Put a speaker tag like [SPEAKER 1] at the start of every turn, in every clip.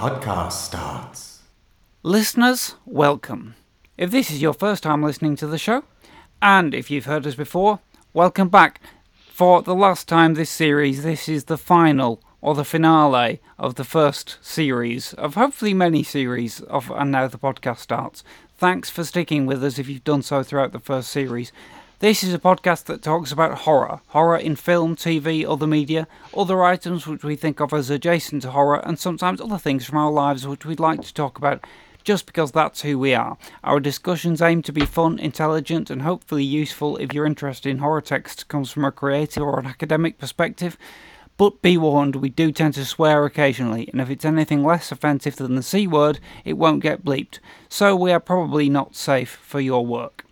[SPEAKER 1] podcast starts.
[SPEAKER 2] Listeners, welcome. If this is your first time listening to the show, and if you've heard us before, welcome back. For the last time this series, this is the final or the finale of the first series of hopefully many series of And Now the Podcast Starts. Thanks for sticking with us if you've done so throughout the first series. This is a podcast that talks about horror, horror in film, TV, other media, other items which we think of as adjacent to horror, and sometimes other things from our lives which we'd like to talk about just because that's who we are. Our discussions aim to be fun, intelligent, and hopefully useful if your interest in horror text comes from a creative or an academic perspective. But be warned, we do tend to swear occasionally, and if it's anything less offensive than the C word, it won't get bleeped. So we are probably not safe for your work.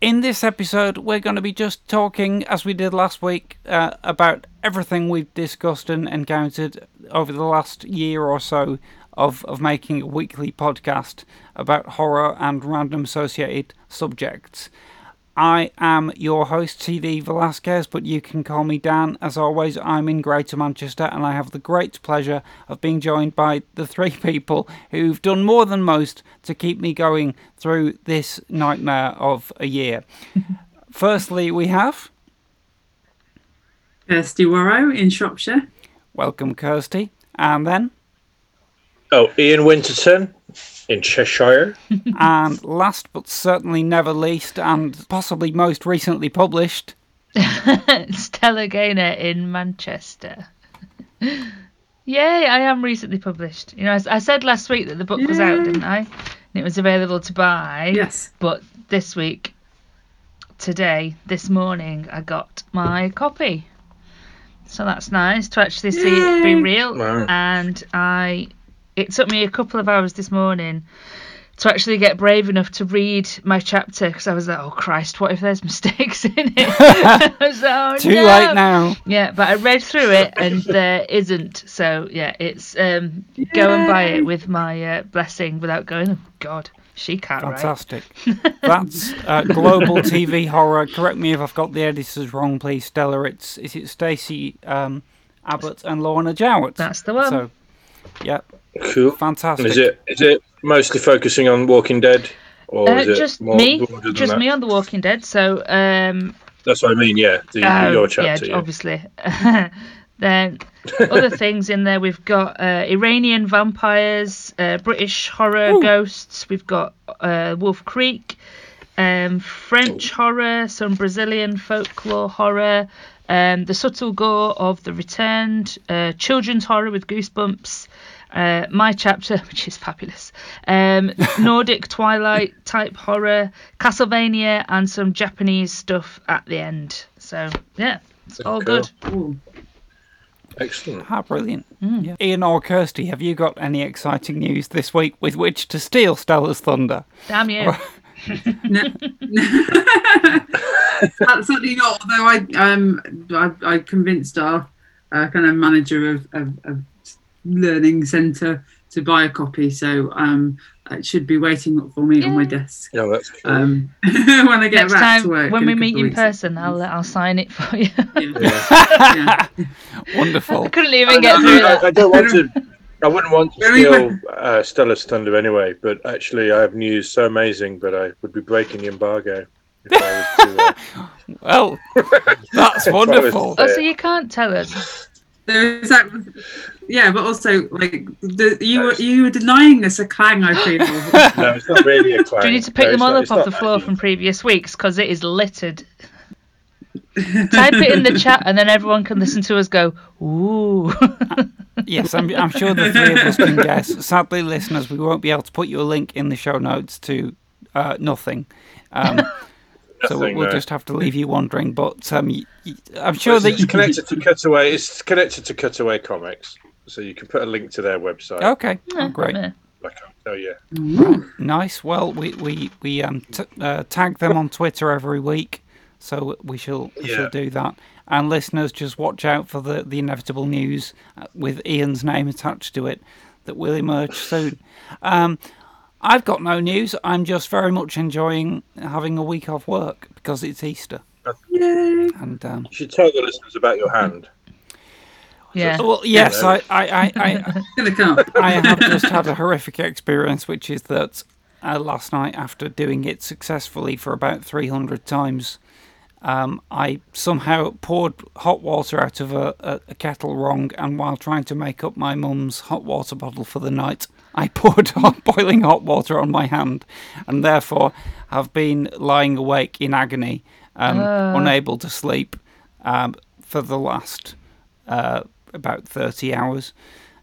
[SPEAKER 2] In this episode, we're going to be just talking, as we did last week, uh, about everything we've discussed and encountered over the last year or so of, of making a weekly podcast about horror and random associated subjects. I am your host, CD Velasquez, but you can call me Dan. As always, I'm in Greater Manchester and I have the great pleasure of being joined by the three people who've done more than most to keep me going through this nightmare of a year. Firstly, we have.
[SPEAKER 3] Kirsty Warrow in Shropshire.
[SPEAKER 2] Welcome, Kirsty. And then.
[SPEAKER 4] Oh, Ian Winterton in Cheshire.
[SPEAKER 2] and last but certainly never least, and possibly most recently published,
[SPEAKER 5] Stella Gaynor in Manchester. Yay, I am recently published. You know, I, I said last week that the book was out, didn't I? And it was available to buy.
[SPEAKER 3] Yes.
[SPEAKER 5] But this week, today, this morning, I got my copy. So that's nice to actually see it be real.
[SPEAKER 4] Wow.
[SPEAKER 5] And I it took me a couple of hours this morning to actually get brave enough to read my chapter because I was like, oh Christ, what if there's mistakes in it? Was oh,
[SPEAKER 2] too
[SPEAKER 5] no.
[SPEAKER 2] late now.
[SPEAKER 5] Yeah, but I read through it and there isn't. So yeah, it's um, go and buy it with my uh, blessing without going. Oh God, she can't write.
[SPEAKER 2] Fantastic. That's uh, global TV horror. Correct me if I've got the editors wrong, please, Stella. It's is it Stacey um, Abbott and Lorna Jowett?
[SPEAKER 5] That's the one.
[SPEAKER 2] So, yeah,
[SPEAKER 4] Cool.
[SPEAKER 2] fantastic.
[SPEAKER 4] Is it is it mostly focusing on Walking Dead, or
[SPEAKER 5] Uh,
[SPEAKER 4] is it
[SPEAKER 5] just
[SPEAKER 4] more
[SPEAKER 5] me,
[SPEAKER 4] than
[SPEAKER 5] just
[SPEAKER 4] that?
[SPEAKER 5] me on The Walking Dead. So um,
[SPEAKER 4] That's what I mean. Yeah, the,
[SPEAKER 5] Oh,
[SPEAKER 4] your chapter.
[SPEAKER 5] yeah,
[SPEAKER 4] Yeah,
[SPEAKER 5] obviously. then other things in there, we've got uh, Iranian vampires, uh, British horror ghosts. We've got uh, Wolf Creek, um, French horror, some Brazilian folklore horror, um, the subtle gore of the returned, uh, children's horror with goosebumps. Uh, my chapter, which is fabulous, um, Nordic Twilight type horror, Castlevania, and some Japanese stuff at the end. So yeah, it's all
[SPEAKER 4] Cool.
[SPEAKER 5] good.
[SPEAKER 3] Ooh.
[SPEAKER 4] excellent.
[SPEAKER 2] Ah, brilliant.
[SPEAKER 5] Hmm.
[SPEAKER 2] Yeah. Ian or Kirsty, have you got any exciting news this week with which to steal Stella's thunder?
[SPEAKER 5] Damn you!
[SPEAKER 3] No, absolutely not. Although I um I, I convinced our uh, kind of manager of, of, of learning centre to buy a copy, so um it should be waiting for me on my desk
[SPEAKER 4] Yeah, that's cool.
[SPEAKER 3] um when I get
[SPEAKER 5] Next
[SPEAKER 3] back
[SPEAKER 5] time
[SPEAKER 3] to work.
[SPEAKER 5] when we meet in
[SPEAKER 3] of weeks.
[SPEAKER 5] person, I'll I'll sign it for you.
[SPEAKER 3] Yeah. yeah.
[SPEAKER 2] Wonderful.
[SPEAKER 5] I couldn't even
[SPEAKER 4] I,
[SPEAKER 5] get through
[SPEAKER 4] I,
[SPEAKER 5] that.
[SPEAKER 4] I don't want to. I wouldn't want to steal uh, Stella's thunder anyway, but actually, I have news so amazing, but I would be breaking the embargo. If I was to, uh,
[SPEAKER 2] Well, that's
[SPEAKER 4] If I was
[SPEAKER 2] wonderful.
[SPEAKER 5] Oh, so you can't tell us.
[SPEAKER 3] There is that, yeah, but also like the, you were you were denying us a clang. I feel.
[SPEAKER 4] no, it's not really a clang.
[SPEAKER 5] Do you need to pick
[SPEAKER 4] No,
[SPEAKER 5] them all
[SPEAKER 4] not-
[SPEAKER 5] up off the floor from previous weeks? Because it is littered. Type it in the chat, and then everyone can listen to us go. Ooh.
[SPEAKER 2] Yes, I'm, I'm sure the three of us can guess. Sadly, listeners, we won't be able to put you a link in the show notes to uh, nothing. Um, so we'll,
[SPEAKER 4] Nothing,
[SPEAKER 2] we'll just have to leave you wondering. But um, y- y- I'm sure that
[SPEAKER 4] it's
[SPEAKER 2] you
[SPEAKER 4] connected to Cutaway. It's connected to Cutaway Comics, so you can put a link to their website.
[SPEAKER 2] Okay, oh, great.
[SPEAKER 5] Yeah.
[SPEAKER 4] I can't.
[SPEAKER 2] Nice. Well, we we we um t- uh, tag them on Twitter every week, so we shall we
[SPEAKER 4] Yeah.
[SPEAKER 2] shall do that. And listeners, just watch out for the the inevitable news uh, with Ian's name attached to it that will emerge soon. Um, I've got no news. I'm just very much enjoying having a week off work because it's Easter,
[SPEAKER 3] Yay!
[SPEAKER 2] and um,
[SPEAKER 4] You should tell the listeners about your hand.
[SPEAKER 5] Yeah.
[SPEAKER 2] Well, yes,
[SPEAKER 4] know.
[SPEAKER 2] I, I, I, I,
[SPEAKER 3] Gonna come up.
[SPEAKER 2] I have just had a horrific experience, which is that uh, last night, after doing it successfully for about 300 times, um, I somehow poured hot water out of a, a, a kettle wrong, and while trying to make up my mum's hot water bottle for the night, I poured hot, boiling hot water on my hand, and therefore have been lying awake in agony, um, unable to sleep um, for the last uh, about 30 hours.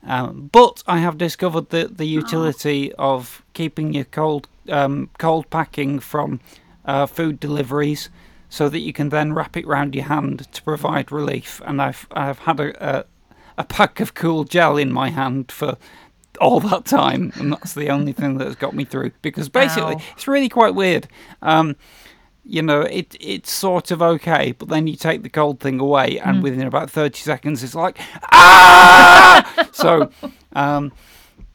[SPEAKER 2] Um, but I have discovered the, the utility of keeping your cold um, cold packing from uh, food deliveries, so that you can then wrap it round your hand to provide relief. And I've I've had a, a a pack of cool gel in my hand for all that time, and that's the only thing that has got me through. Because basically,
[SPEAKER 5] Ow.
[SPEAKER 2] it's really quite weird. Um, you know, it it's sort of okay, but then you take the cold thing away, and within about thirty seconds, it's like ah. so, um,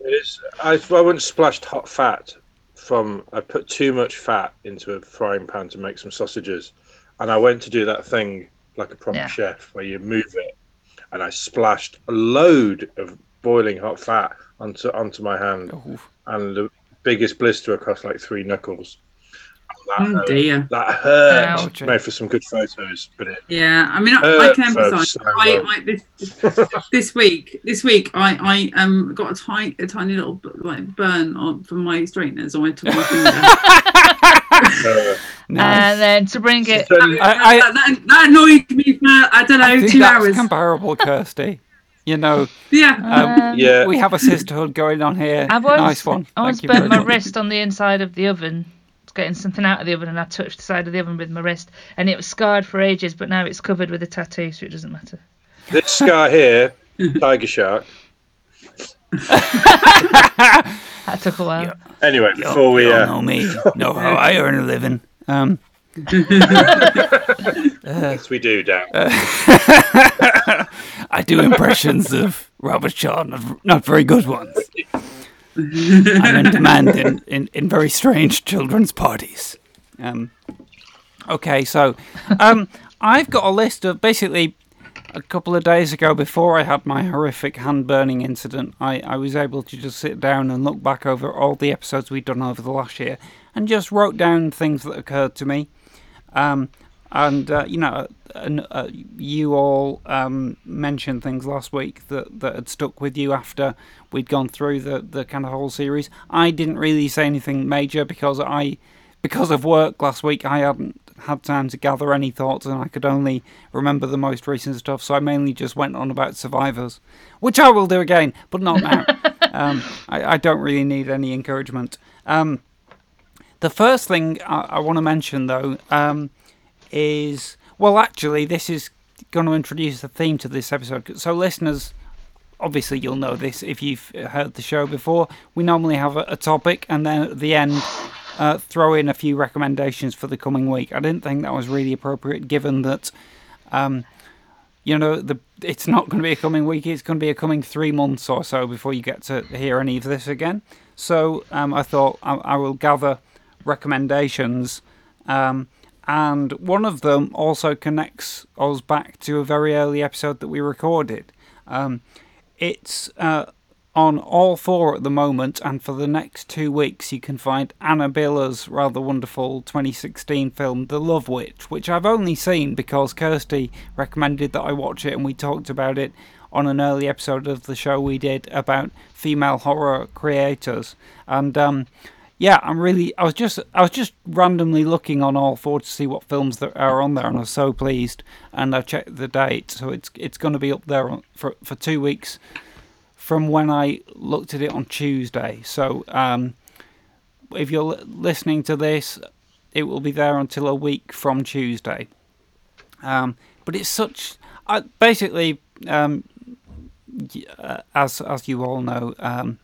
[SPEAKER 4] It is. I, I once splashed hot fat from. I put too much fat into a frying pan to make some sausages, and I went to do that thing like a proper
[SPEAKER 5] Yeah.
[SPEAKER 4] chef where you move it, and I splashed a load of boiling hot fat onto onto my hand,
[SPEAKER 2] oh,
[SPEAKER 4] and the biggest blister across like three knuckles. That,
[SPEAKER 3] Oh
[SPEAKER 4] hurt.
[SPEAKER 3] dear.
[SPEAKER 4] that hurt.
[SPEAKER 2] Ouch.
[SPEAKER 4] Made for some good photos, but it,
[SPEAKER 3] Yeah, I mean, I, I can
[SPEAKER 4] folks,
[SPEAKER 3] empathise.
[SPEAKER 4] I
[SPEAKER 3] I. I, this, this week, this week, I, I um got a tiny, a tiny little like burn on from my straighteners on my top of my finger.
[SPEAKER 4] uh,
[SPEAKER 2] nice.
[SPEAKER 5] And then to bring it,
[SPEAKER 4] then-
[SPEAKER 2] I- I-
[SPEAKER 3] that, that, that annoyed me for I don't know
[SPEAKER 2] I think
[SPEAKER 3] two
[SPEAKER 2] that's
[SPEAKER 3] hours.
[SPEAKER 2] comparable, Kirsty. You know,
[SPEAKER 3] yeah,
[SPEAKER 2] um,
[SPEAKER 4] yeah.
[SPEAKER 2] we have a sisterhood going on here.
[SPEAKER 5] I once,
[SPEAKER 2] nice one.
[SPEAKER 5] I once burnt my
[SPEAKER 2] much.
[SPEAKER 5] wrist on the inside of the oven, it's getting something out of the oven, and I touched the side of the oven with my wrist, and it was scarred for ages, but now it's covered with a tattoo, so it doesn't matter.
[SPEAKER 4] this scar here, tiger shark.
[SPEAKER 5] That took a while.
[SPEAKER 4] Anyway, before we
[SPEAKER 2] you all
[SPEAKER 4] uh,
[SPEAKER 2] know me, know how I earn a living. Um,
[SPEAKER 4] yes, we do, Dan.
[SPEAKER 2] I do impressions of Robert Shaw, not, not very good ones. I'm in demand in, in, in very strange children's parties. Um, okay, so um, I've got a list of basically a couple of days ago, before I had my horrific hand burning incident, I, I was able to just sit down and look back over all the episodes we'd done over the last year and just wrote down things that occurred to me. Um, and uh, you know, and, uh, you all um, mentioned things last week that, that had stuck with you after we'd gone through the, the kind of whole series. I didn't really say anything major because I, because of work last week, I hadn't had time to gather any thoughts, and I could only remember the most recent stuff. So I mainly just went on about survivors, which I will do again, but not now. um, I, I don't really need any encouragement. Um, the first thing I, I want to mention, though, um, is well, actually, this is going to introduce a theme to this episode. So, listeners, obviously, you'll know this if you've heard the show before. We normally have a, a topic, and then at the end, uh, throw in a few recommendations for the coming week. I didn't think that was really appropriate, given that. Um, you know, the it's not going to be a coming week. It's going to be a coming three months or so before you get to hear any of this again. So um, I thought I, I will gather recommendations, um, and one of them also connects us back to a very early episode that we recorded. Um, it's uh, on all four at the moment, and for the next two weeks, you can find Anna Biller's rather wonderful 2016 film, The Love Witch, which I've only seen because Kirsty recommended that I watch it, and we talked about it on an early episode of the show we did about female horror creators. And um, yeah, I'm really, I was just, I was just randomly looking on all four to see what films that are on there, and I was so pleased. And I checked the date, so it's it's going to be up there for for two weeks from when I looked at it on Tuesday. So um, if you're listening to this, it will be there until a week from Tuesday. Um, but it's such, I, basically, um, uh, as as you all know, um,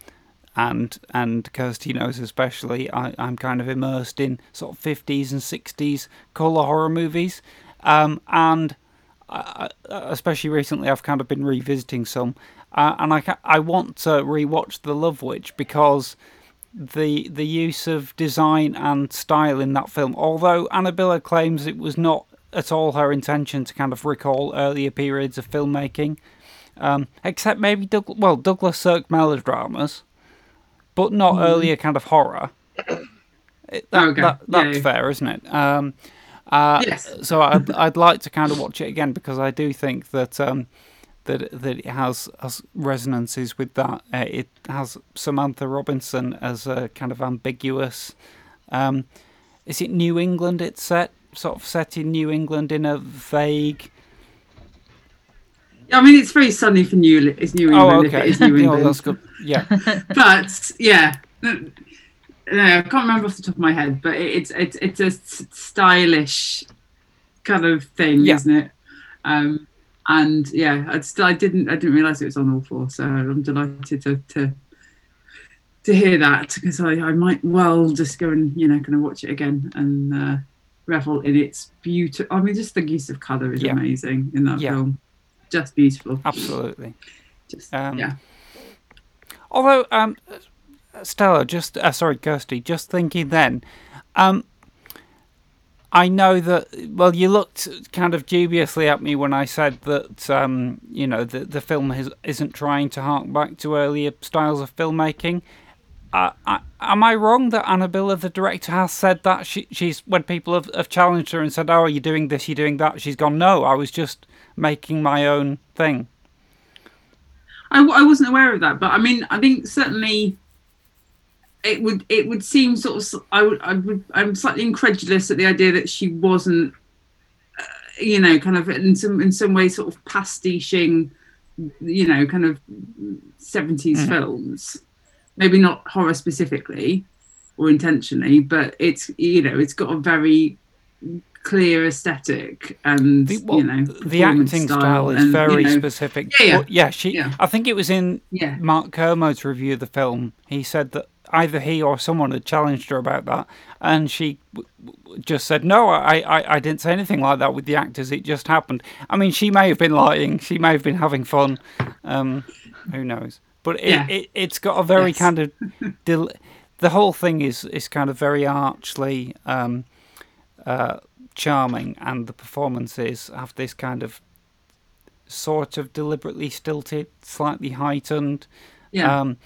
[SPEAKER 2] and and Kirsty knows especially, I, I'm kind of immersed in sort of 50s and 60s colour horror movies, um, and I, I- especially recently, I've kind of been revisiting some, uh, and I I want to rewatch The Love Witch because the the use of design and style in that film, although Anna Biller claims it was not at all her intention to kind of recall earlier periods of filmmaking, um, except maybe Doug- well Douglas Sirk melodramas, but not
[SPEAKER 3] Mm-hmm.
[SPEAKER 2] earlier kind of horror. It- that,
[SPEAKER 3] Okay,
[SPEAKER 2] that- that's
[SPEAKER 3] yeah.
[SPEAKER 2] fair, isn't it? Um, uh,
[SPEAKER 3] Yes.
[SPEAKER 2] So I'd I'd like to kind of watch it again because I do think that um, that that it has, has resonances with that. Uh, it has Samantha Robinson as a kind of ambiguous. Um, is it New England? It's set sort of set in New England in a vague.
[SPEAKER 3] I mean, it's very sunny for New. It's New
[SPEAKER 2] Oh,
[SPEAKER 3] England. If
[SPEAKER 2] okay.
[SPEAKER 3] it is New
[SPEAKER 2] oh, that's good. Yeah,
[SPEAKER 3] but yeah, no, I can't remember off the top of my head, but it's it's it's a stylish kind of thing,
[SPEAKER 2] Yeah.
[SPEAKER 3] isn't it? Um, and yeah, I still I didn't I didn't realize it was on all four, so I'm delighted to to to hear that because I, I might well just go and you know kind of watch it again and uh, revel in its beauty. I mean, just the use of color is
[SPEAKER 2] Yeah.
[SPEAKER 3] amazing in that
[SPEAKER 2] Yeah.
[SPEAKER 3] film, just beautiful.
[SPEAKER 2] absolutely.
[SPEAKER 3] Just
[SPEAKER 2] Um,
[SPEAKER 3] yeah.
[SPEAKER 2] Although, um, Stella, just uh, sorry, Kirsty, just thinking then, um, I know that. Well, you looked kind of dubiously at me when I said that. Um, you know, the the film has, isn't trying to hark back to earlier styles of filmmaking. Uh, I, am I wrong that Anna Biller, the director, has said that she, she's when people have, have challenged her and said, "Oh, are you doing this? You're doing that?" She's gone, "No, I was just making my own thing."
[SPEAKER 3] I, I wasn't aware of that, but I mean, I think certainly it would it would seem sort of I would I would I'm slightly incredulous at the idea that she wasn't, uh, you know, kind of in some in some way sort of pastiching, you know, kind of 70s films, maybe not horror specifically or intentionally, but it's you know it's got a very clear aesthetic and
[SPEAKER 2] The, well,
[SPEAKER 3] you know
[SPEAKER 2] the acting style, is
[SPEAKER 3] and, you
[SPEAKER 2] very
[SPEAKER 3] know,
[SPEAKER 2] specific.
[SPEAKER 3] Yeah, yeah.
[SPEAKER 2] But yeah, she.
[SPEAKER 3] Yeah.
[SPEAKER 2] I think it was in
[SPEAKER 3] Yeah.
[SPEAKER 2] Mark Kermode's review of the film. He said that either he or someone had challenged her about that, and she w- w- just said, "No, I, I, I didn't say anything like that with the actors. It just happened." I mean, she may have been lying. She may have been having fun. Um, who knows? But it,
[SPEAKER 3] Yeah.
[SPEAKER 2] it it's got a very
[SPEAKER 3] Yes.
[SPEAKER 2] kind of. Del- the whole thing is is kind of very archly. Um, uh, charming, and the performances have this kind of sort of deliberately stilted, slightly heightened,
[SPEAKER 3] yeah
[SPEAKER 2] um,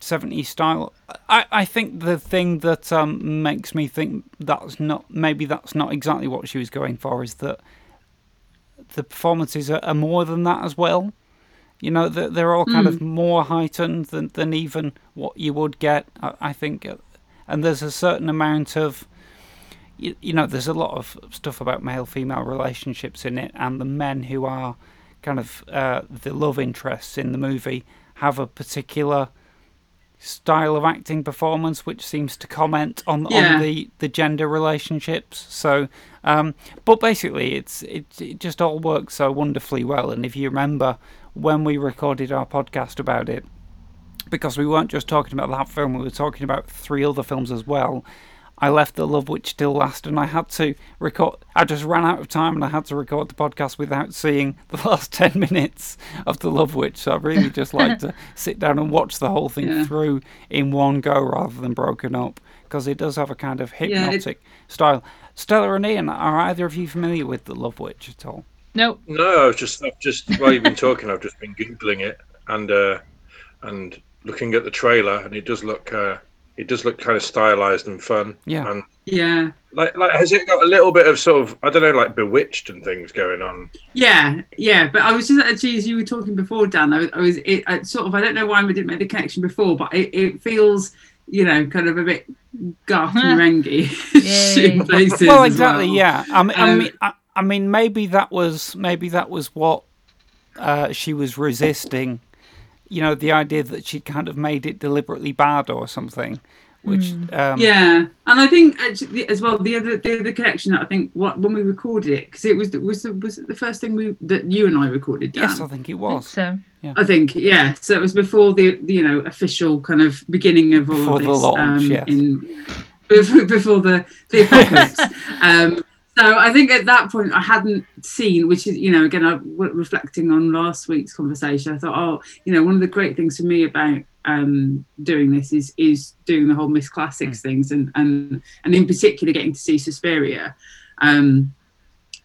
[SPEAKER 2] 70s style. I, I think the thing that um, makes me think that's not maybe that's not exactly what she was going for is that the performances are, are more than that as well. You know, they're, they're all kind of more heightened than, than even what you would get, I, I think. And there's a certain amount of you, you know, there's a lot of stuff about male female relationships in it, and the men who are kind of uh, the love interests in the movie have a particular style of acting performance which seems to comment on
[SPEAKER 3] Yeah.
[SPEAKER 2] on the the gender relationships so um but basically it's it, it just all works so wonderfully well and if you remember when we recorded our podcast about it because we weren't just talking about that film, we were talking about three other films as well. I left The Love Witch Still Last, and I had to record. I just ran out of time, and I had to record the podcast without seeing the last ten minutes of The Love Witch. So I really just like to sit down and watch the whole thing
[SPEAKER 3] Yeah.
[SPEAKER 2] through in one go rather than broken up, because it does have a kind of
[SPEAKER 3] Yeah, it-
[SPEAKER 2] hypnotic style. Stella and Ian, are either of you familiar with The Love Witch at all?
[SPEAKER 5] No.
[SPEAKER 4] No, I've just, I've just while you've been talking, I've just been googling it and uh, and looking at the trailer, and it does look, uh, it does look kind of stylized and fun.
[SPEAKER 2] Yeah.
[SPEAKER 4] And
[SPEAKER 3] yeah
[SPEAKER 4] like, like, has it got a little bit of sort of, I don't know, like Bewitched and things going on?
[SPEAKER 3] Yeah, yeah, but I was just actually as you were talking before, Dan. I, was- I was it, I sort of I don't know why we didn't make the connection before, but it, it feels you know kind of a bit Garth Marenghi in places.
[SPEAKER 2] well, exactly.
[SPEAKER 3] well.
[SPEAKER 2] Yeah. I mean, I
[SPEAKER 3] Um,
[SPEAKER 2] mean, I, I mean, maybe that was maybe that was what uh, she was resisting. You know, the idea that she'd kind of made it deliberately bad or something. Which, um,
[SPEAKER 3] Yeah, and I think actually as well the other the other connection that I think what when we recorded it because it was the- was the, was it the first thing we that you and I recorded. Dan?
[SPEAKER 2] yes, I think it was.
[SPEAKER 5] So
[SPEAKER 3] I think yeah. So it was before the, the you know official kind of beginning of all
[SPEAKER 2] Before
[SPEAKER 3] of
[SPEAKER 2] the
[SPEAKER 3] this.
[SPEAKER 2] launch,
[SPEAKER 3] um,
[SPEAKER 2] yes.
[SPEAKER 3] in, before, before the the apocalypse. um, so I think at that point I hadn't seen, which is you know again I w- reflecting on last week's conversation. I thought oh you know one of the great things for me about um, doing this is is doing the whole Miss Classics things and and and in particular getting to see Suspiria. Um,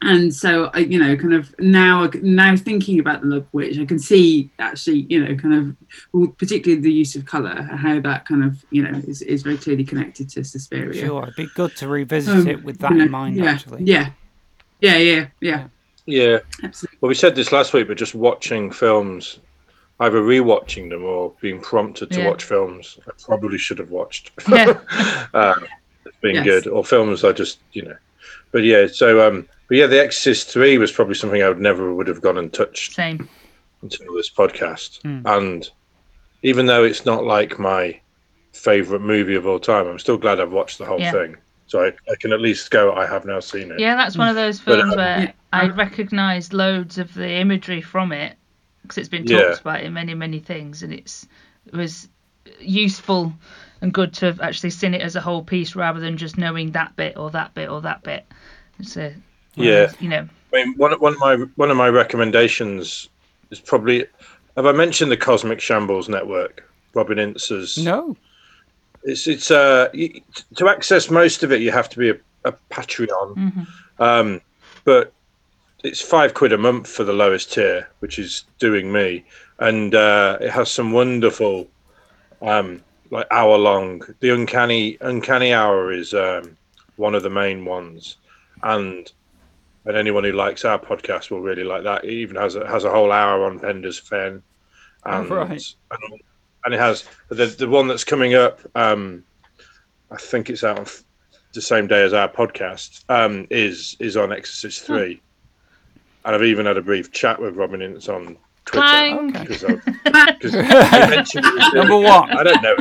[SPEAKER 3] and so I, you know, kind of now, now thinking about the Love Witch, I can see actually, you know, kind of, well, particularly the use of color, how that kind of, you know, is, is very clearly connected to Suspiria.
[SPEAKER 2] Sure, it'd be good to revisit
[SPEAKER 3] Um,
[SPEAKER 2] it with that
[SPEAKER 3] you know,
[SPEAKER 2] in mind,
[SPEAKER 3] yeah,
[SPEAKER 2] actually.
[SPEAKER 3] Yeah, yeah, yeah, yeah,
[SPEAKER 4] Yeah.
[SPEAKER 3] absolutely.
[SPEAKER 4] Well, we said this last week, but just watching films, either rewatching them or being prompted to
[SPEAKER 5] Yeah.
[SPEAKER 4] watch films I probably should have watched.
[SPEAKER 5] Yeah.
[SPEAKER 4] uh, it's been
[SPEAKER 3] Yes.
[SPEAKER 4] good, or films I just, you know. But yeah, so um, but yeah, The Exorcist Three was probably something I would never would have gone and touched
[SPEAKER 5] Same.
[SPEAKER 4] until this podcast.
[SPEAKER 2] Hmm.
[SPEAKER 4] And even though it's not like my favorite movie of all time, I'm still glad I've watched the whole
[SPEAKER 5] Yeah.
[SPEAKER 4] thing. So I, I can at least go. I have now seen it.
[SPEAKER 5] Yeah, that's one of those
[SPEAKER 4] But,
[SPEAKER 5] films
[SPEAKER 4] um,
[SPEAKER 5] where
[SPEAKER 3] Yeah.
[SPEAKER 5] I recognised loads of the imagery from it because it's been
[SPEAKER 4] Yeah.
[SPEAKER 5] talked about in many, many things, and it's it was useful and good to have actually seen it as a whole piece rather than just knowing that bit or that bit or that bit. It's a
[SPEAKER 4] Yeah.
[SPEAKER 5] you know,
[SPEAKER 4] I mean, one one of my one of my recommendations is probably. Have I mentioned the Cosmic Shambles Network? Robin Ince's.
[SPEAKER 2] No.
[SPEAKER 4] It's it's uh you, to access most of it you have to be a, a Patreon,
[SPEAKER 5] Mhm.
[SPEAKER 4] um, but it's five quid a month for the lowest tier, which is doing me, and uh, it has some wonderful, um, like hour long. The uncanny uncanny hour is um, one of the main ones, and and anyone who likes our podcast will really like that. It even has a, has a whole hour on Penda's Fen, and
[SPEAKER 2] Oh, right.
[SPEAKER 4] and, and it has the the one that's coming up. Um, I think it's out on f- the same day as our podcast. Um, is is on Exorcist three, and I've even had a brief chat with Robin Ince on Twitter
[SPEAKER 2] Okay.
[SPEAKER 4] because I mentioned he was doing
[SPEAKER 2] Number one.
[SPEAKER 4] I don't know.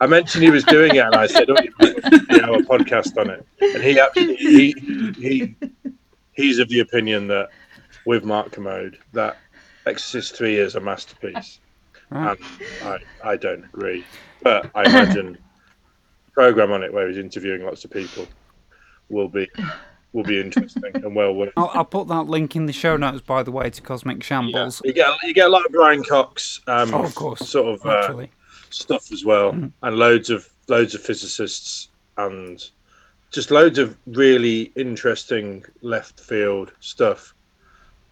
[SPEAKER 4] I mentioned he was doing it, and I said, "Oh, you know, a podcast on it." And he actually he he he's of the opinion that with Mark Kermode that Exorcist Three is a masterpiece,
[SPEAKER 2] Right.
[SPEAKER 4] and I I don't agree, but I imagine program on it where he's interviewing lots of people will be will be interesting and well worth.
[SPEAKER 2] I'll, I'll put that link in the show notes, by the way, to Cosmic
[SPEAKER 4] Yeah.
[SPEAKER 2] Shambles.
[SPEAKER 4] You get you get a lot of Brian Cox, um,
[SPEAKER 2] Oh, of course.
[SPEAKER 4] sort of uh, stuff as well,
[SPEAKER 2] Mhm.
[SPEAKER 4] and loads of loads of physicists and just loads of really interesting left field stuff.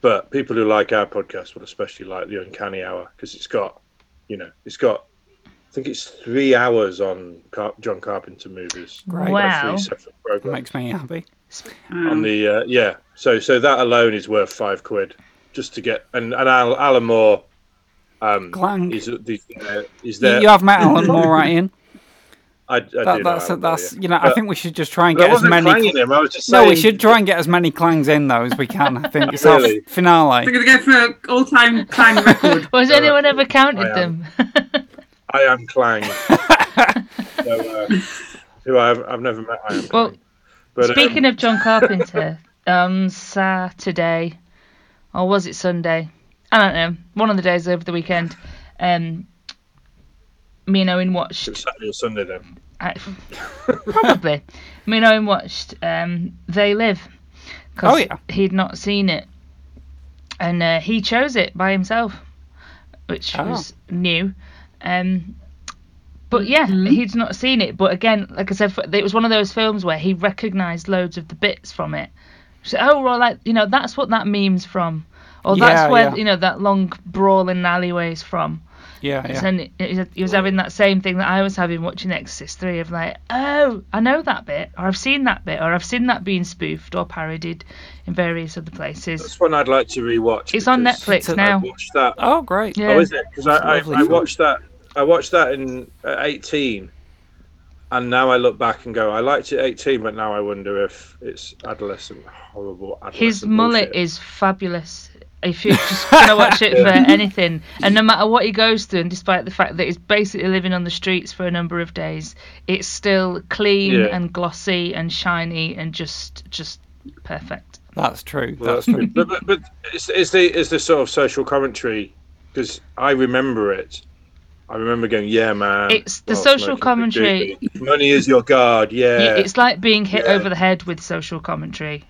[SPEAKER 4] But people who like our podcast will especially like the Uncanny Hour because it's got, you know, it's got. I think it's three hours on Car- John Carpenter movies.
[SPEAKER 2] Great.
[SPEAKER 4] Like
[SPEAKER 5] Wow.
[SPEAKER 4] Three separate
[SPEAKER 2] Makes me happy.
[SPEAKER 3] Um,
[SPEAKER 4] on the uh, yeah. So so that alone is worth five quid just to get and and Al, Alan Moore. Um,
[SPEAKER 2] Clang.
[SPEAKER 4] is the uh, is
[SPEAKER 2] You,
[SPEAKER 4] there?
[SPEAKER 2] you have met Alan Moore, right, Ian?
[SPEAKER 4] I, I
[SPEAKER 2] That,
[SPEAKER 4] do
[SPEAKER 2] that's
[SPEAKER 4] Alan Moore,
[SPEAKER 2] that's you know. I think we should just try and
[SPEAKER 4] But I
[SPEAKER 2] get as
[SPEAKER 4] wasn't
[SPEAKER 2] many.
[SPEAKER 4] clanging him. I was just saying...
[SPEAKER 2] No,
[SPEAKER 4] saying.
[SPEAKER 2] we should try and get as many clangs in though as we can. I think it's our finale.
[SPEAKER 3] We're going to go for all-time clang record.
[SPEAKER 5] Was
[SPEAKER 4] Yeah.
[SPEAKER 5] anyone ever counted
[SPEAKER 4] I
[SPEAKER 5] them?
[SPEAKER 4] I am Clang. so, uh, who I've, I've never met. I am.
[SPEAKER 5] Well,
[SPEAKER 4] Clang. But,
[SPEAKER 5] Speaking
[SPEAKER 4] um,
[SPEAKER 5] of John Carpenter, on Saturday, or was it Sunday? I don't know. One of the days over the weekend, um, me and Owen
[SPEAKER 4] it was
[SPEAKER 5] watched.
[SPEAKER 4] Saturday or Sunday then.
[SPEAKER 5] I, probably. me and Owen watched um, They Live. 'cause
[SPEAKER 2] Oh, yeah.
[SPEAKER 5] He'd not seen it. And uh, he chose it by himself, which
[SPEAKER 2] Oh.
[SPEAKER 5] was new. Um, but yeah,
[SPEAKER 3] Mhm.
[SPEAKER 5] he'd not seen it. But again, like I said, it was one of those films where he recognised loads of the bits from it. So, oh, well, like you know, that's what that meme's from, or
[SPEAKER 2] Yeah,
[SPEAKER 5] that's where
[SPEAKER 2] yeah.
[SPEAKER 5] you know that long brawling alleyway's from.
[SPEAKER 2] Yeah, yeah.
[SPEAKER 5] And it, it, he was having that same thing that I was having watching Exorcist 3 of like, oh, I know that bit, or I've seen that bit, or I've seen that being spoofed or parodied in various other places.
[SPEAKER 4] That's one I'd like to rewatch.
[SPEAKER 5] It's on Netflix
[SPEAKER 2] It's a-
[SPEAKER 4] I
[SPEAKER 5] now.
[SPEAKER 4] watched that.
[SPEAKER 2] Oh, great.
[SPEAKER 5] Yeah.
[SPEAKER 4] Oh, is it? Because I, I, I watched that. I watched that in at 18, and now I look back and go, I liked it at 18, but now I wonder if it's adolescent horrible. Adolescent
[SPEAKER 5] His mullet
[SPEAKER 4] bullshit.
[SPEAKER 5] is fabulous. If you're just gonna watch it for anything, and no matter what he goes through, and despite the fact that he's basically living on the streets for a number of days, it's still clean
[SPEAKER 4] Yeah.
[SPEAKER 5] and glossy and shiny and just just perfect.
[SPEAKER 2] That's true.
[SPEAKER 4] Well,
[SPEAKER 2] That's
[SPEAKER 4] that's
[SPEAKER 2] true.
[SPEAKER 4] But, but, but is, is the is the sort of social commentary? Because I remember it. I remember going, yeah, man.
[SPEAKER 5] It's the
[SPEAKER 4] well,
[SPEAKER 5] social
[SPEAKER 4] smoking
[SPEAKER 5] commentary.
[SPEAKER 4] Money is your guard. Yeah.
[SPEAKER 5] Yeah, It's like being hit
[SPEAKER 4] Yeah.
[SPEAKER 5] over the head with social commentary.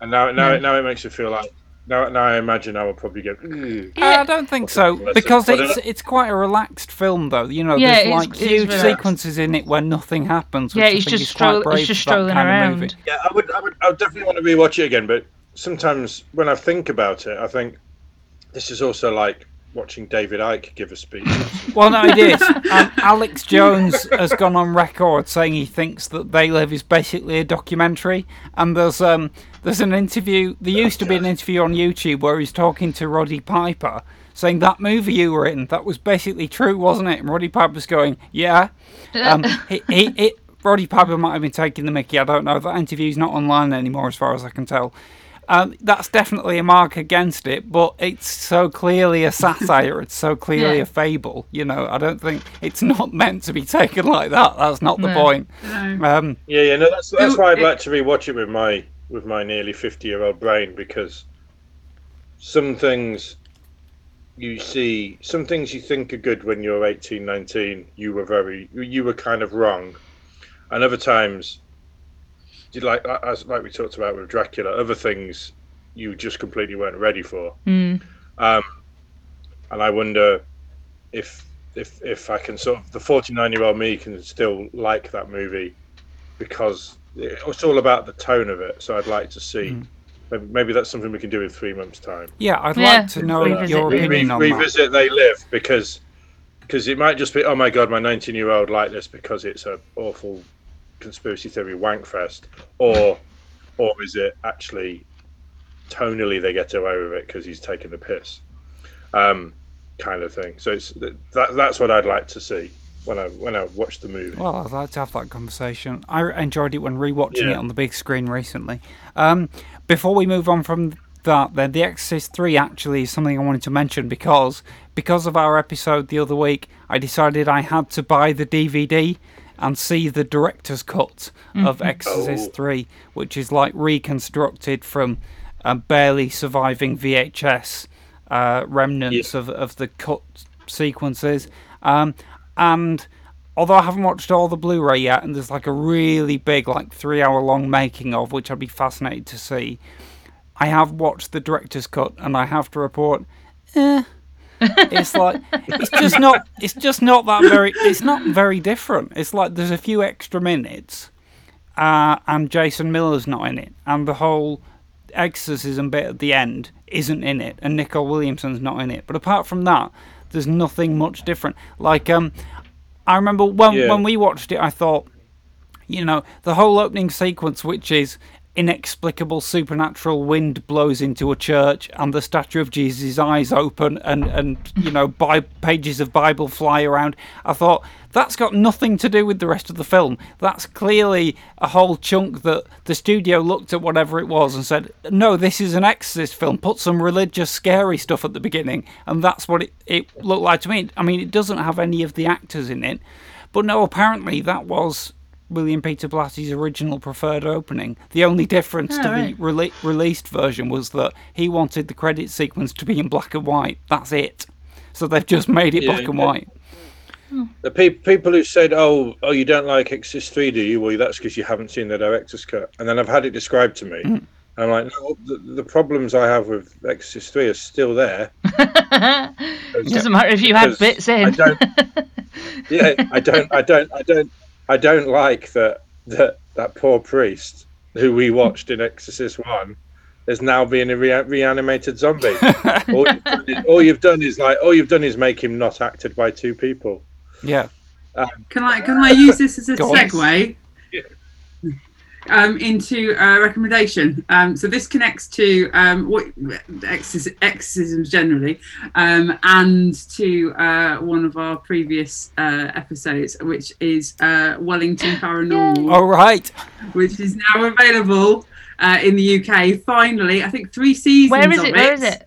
[SPEAKER 4] and now, now,
[SPEAKER 5] No.
[SPEAKER 4] it now it makes you feel like. Now, now I imagine I would probably get. Mm. "Ugh."
[SPEAKER 2] I don't think so because it's
[SPEAKER 4] uh,
[SPEAKER 2] it's quite a relaxed film though. You know,
[SPEAKER 5] Yeah,
[SPEAKER 2] there's
[SPEAKER 5] it's-
[SPEAKER 2] like
[SPEAKER 5] it's
[SPEAKER 2] huge
[SPEAKER 5] relaxed.
[SPEAKER 2] sequences in it where nothing happens. Which
[SPEAKER 5] Yeah,
[SPEAKER 2] I
[SPEAKER 5] he's
[SPEAKER 2] think
[SPEAKER 5] just
[SPEAKER 2] is quite
[SPEAKER 5] stroll- he's
[SPEAKER 2] brave
[SPEAKER 5] just
[SPEAKER 2] for that
[SPEAKER 5] strolling
[SPEAKER 2] kind of
[SPEAKER 5] around.
[SPEAKER 4] Yeah, I would, I would, I would definitely want to rewatch it again. But sometimes when I think about it, I think this is also like watching David Icke give a speech.
[SPEAKER 2] Well, no, it is. Um, Alex Jones has gone on record saying he thinks that They Live is basically a documentary. And there's um, there's an interview. There used to be an interview on YouTube where he's talking to Roddy Piper, saying that movie you were in that was basically true, wasn't it? And Roddy Piper's going, yeah. Um, he, he, he, Roddy Piper might have been taking the Mickey. I don't know. That interview's not online anymore, as far as I can tell. Um, that's definitely a mark against it, but it's so clearly a satire. it's so clearly
[SPEAKER 5] Yeah.
[SPEAKER 2] a fable. You know, I don't think it's not meant to be taken like that. That's not the
[SPEAKER 5] No.
[SPEAKER 2] point.
[SPEAKER 3] No.
[SPEAKER 2] Um,
[SPEAKER 4] Yeah, yeah, no, that's that's
[SPEAKER 3] It-
[SPEAKER 4] why I'd
[SPEAKER 3] it-
[SPEAKER 4] like to rewatch it with my with my nearly fifty year old brain because some things you see, some things you think are good when you're 18, 19, you were very, you were kind of wrong, and other times, you like as like we talked about with Dracula, other things you just completely weren't ready for.
[SPEAKER 5] Mm.
[SPEAKER 4] Um, and I wonder if if if I can sort of the 49 year old me can still like that movie because it's all about the tone of it. So I'd like to see.
[SPEAKER 2] Mm.
[SPEAKER 4] Maybe, maybe that's something we can do in three months' time.
[SPEAKER 2] yeah, I'd
[SPEAKER 5] Yeah,
[SPEAKER 2] like to know
[SPEAKER 5] revisit
[SPEAKER 2] your opinion
[SPEAKER 4] re-
[SPEAKER 2] on that.
[SPEAKER 4] revisit They Live because because it might just be oh my god my 19 year old like this because it's a awful conspiracy theory wankfest or or is it actually tonally they get away with it because he's taking the piss um kind of thing so it's that that's what I'd like to see when I when I watch the movie
[SPEAKER 2] Well, I'd like to have that conversation. I enjoyed it when rewatching
[SPEAKER 4] Yeah.
[SPEAKER 2] it on the big screen recently. Um, before we move on from that, then The Exorcist Three actually is something I wanted to mention because because of our episode the other week, I decided I had to buy the DVD and see the director's cut of Exorcist
[SPEAKER 4] Oh.
[SPEAKER 2] Three, which is like reconstructed from um, barely surviving VHS uh, remnants of, of the cut sequences. Um, and although I haven't watched all the Blu-ray yet, and there's like a really big, like three-hour-long making of, which I'd be fascinated to see. I have watched the director's cut, and I have to report, eh, it's like it's just not, it's just not that very, it's not very different. It's like there's a few extra minutes, uh, and Jason Miller's not in it, and the whole exorcism bit at the end isn't in it, and Nicol Williamson's not in it. But apart from that, there's nothing much different. Like um, I remember when
[SPEAKER 4] Yeah.
[SPEAKER 2] when we watched it, I thought, you know, the whole opening sequence, which is inexplicable supernatural wind blows into a church and the statue of Jesus' eyes open and and you know by pages of Bible fly around. I thought that's got nothing to do with the rest of the film. That's clearly a whole chunk that the studio looked at whatever it was and said, "No, this is an exorcist film. Put some religious scary stuff at the beginning." And that's what it it looked like to me. I mean, it doesn't have any of the actors in it. But no, apparently that was William Peter Blatty's original preferred opening. The only difference
[SPEAKER 5] Oh,
[SPEAKER 2] to
[SPEAKER 5] right.
[SPEAKER 2] the rele- released version was that he wanted the credit sequence to be in black and white. That's it. So they've just made it
[SPEAKER 4] Yeah,
[SPEAKER 2] black and
[SPEAKER 4] yeah.
[SPEAKER 2] white. Hmm.
[SPEAKER 4] the pe- people who said oh oh you don't like Exorcist 3 do you well that's because you haven't seen the director's cut and then I've had it described to me hmm. and I'm like no the, the problems I have with Exorcist 3 are still there
[SPEAKER 5] It doesn't matter if you had
[SPEAKER 4] Because
[SPEAKER 5] bits
[SPEAKER 4] I
[SPEAKER 5] in.
[SPEAKER 4] don't. yeah, I don't. I don't. I don't. I don't like that. That that poor priest who we watched in Exorcist One is now being a rea- reanimated zombie. all, you've done is, all you've done is like all you've done is make him not acted by two people.
[SPEAKER 2] Yeah.
[SPEAKER 3] Um, can I can I use this as a
[SPEAKER 2] Go on.
[SPEAKER 3] segue
[SPEAKER 4] Yeah.
[SPEAKER 3] Um, into a recommendation? Um, so this connects to um, what exorcis- exorcisms generally, um, and to uh, one of our previous uh, episodes, which is uh, Wellington Paranormal,
[SPEAKER 2] All right.
[SPEAKER 3] which is now available uh, in the UK. Finally, I think three seasons.
[SPEAKER 5] Where is
[SPEAKER 3] of
[SPEAKER 5] it? Where is it?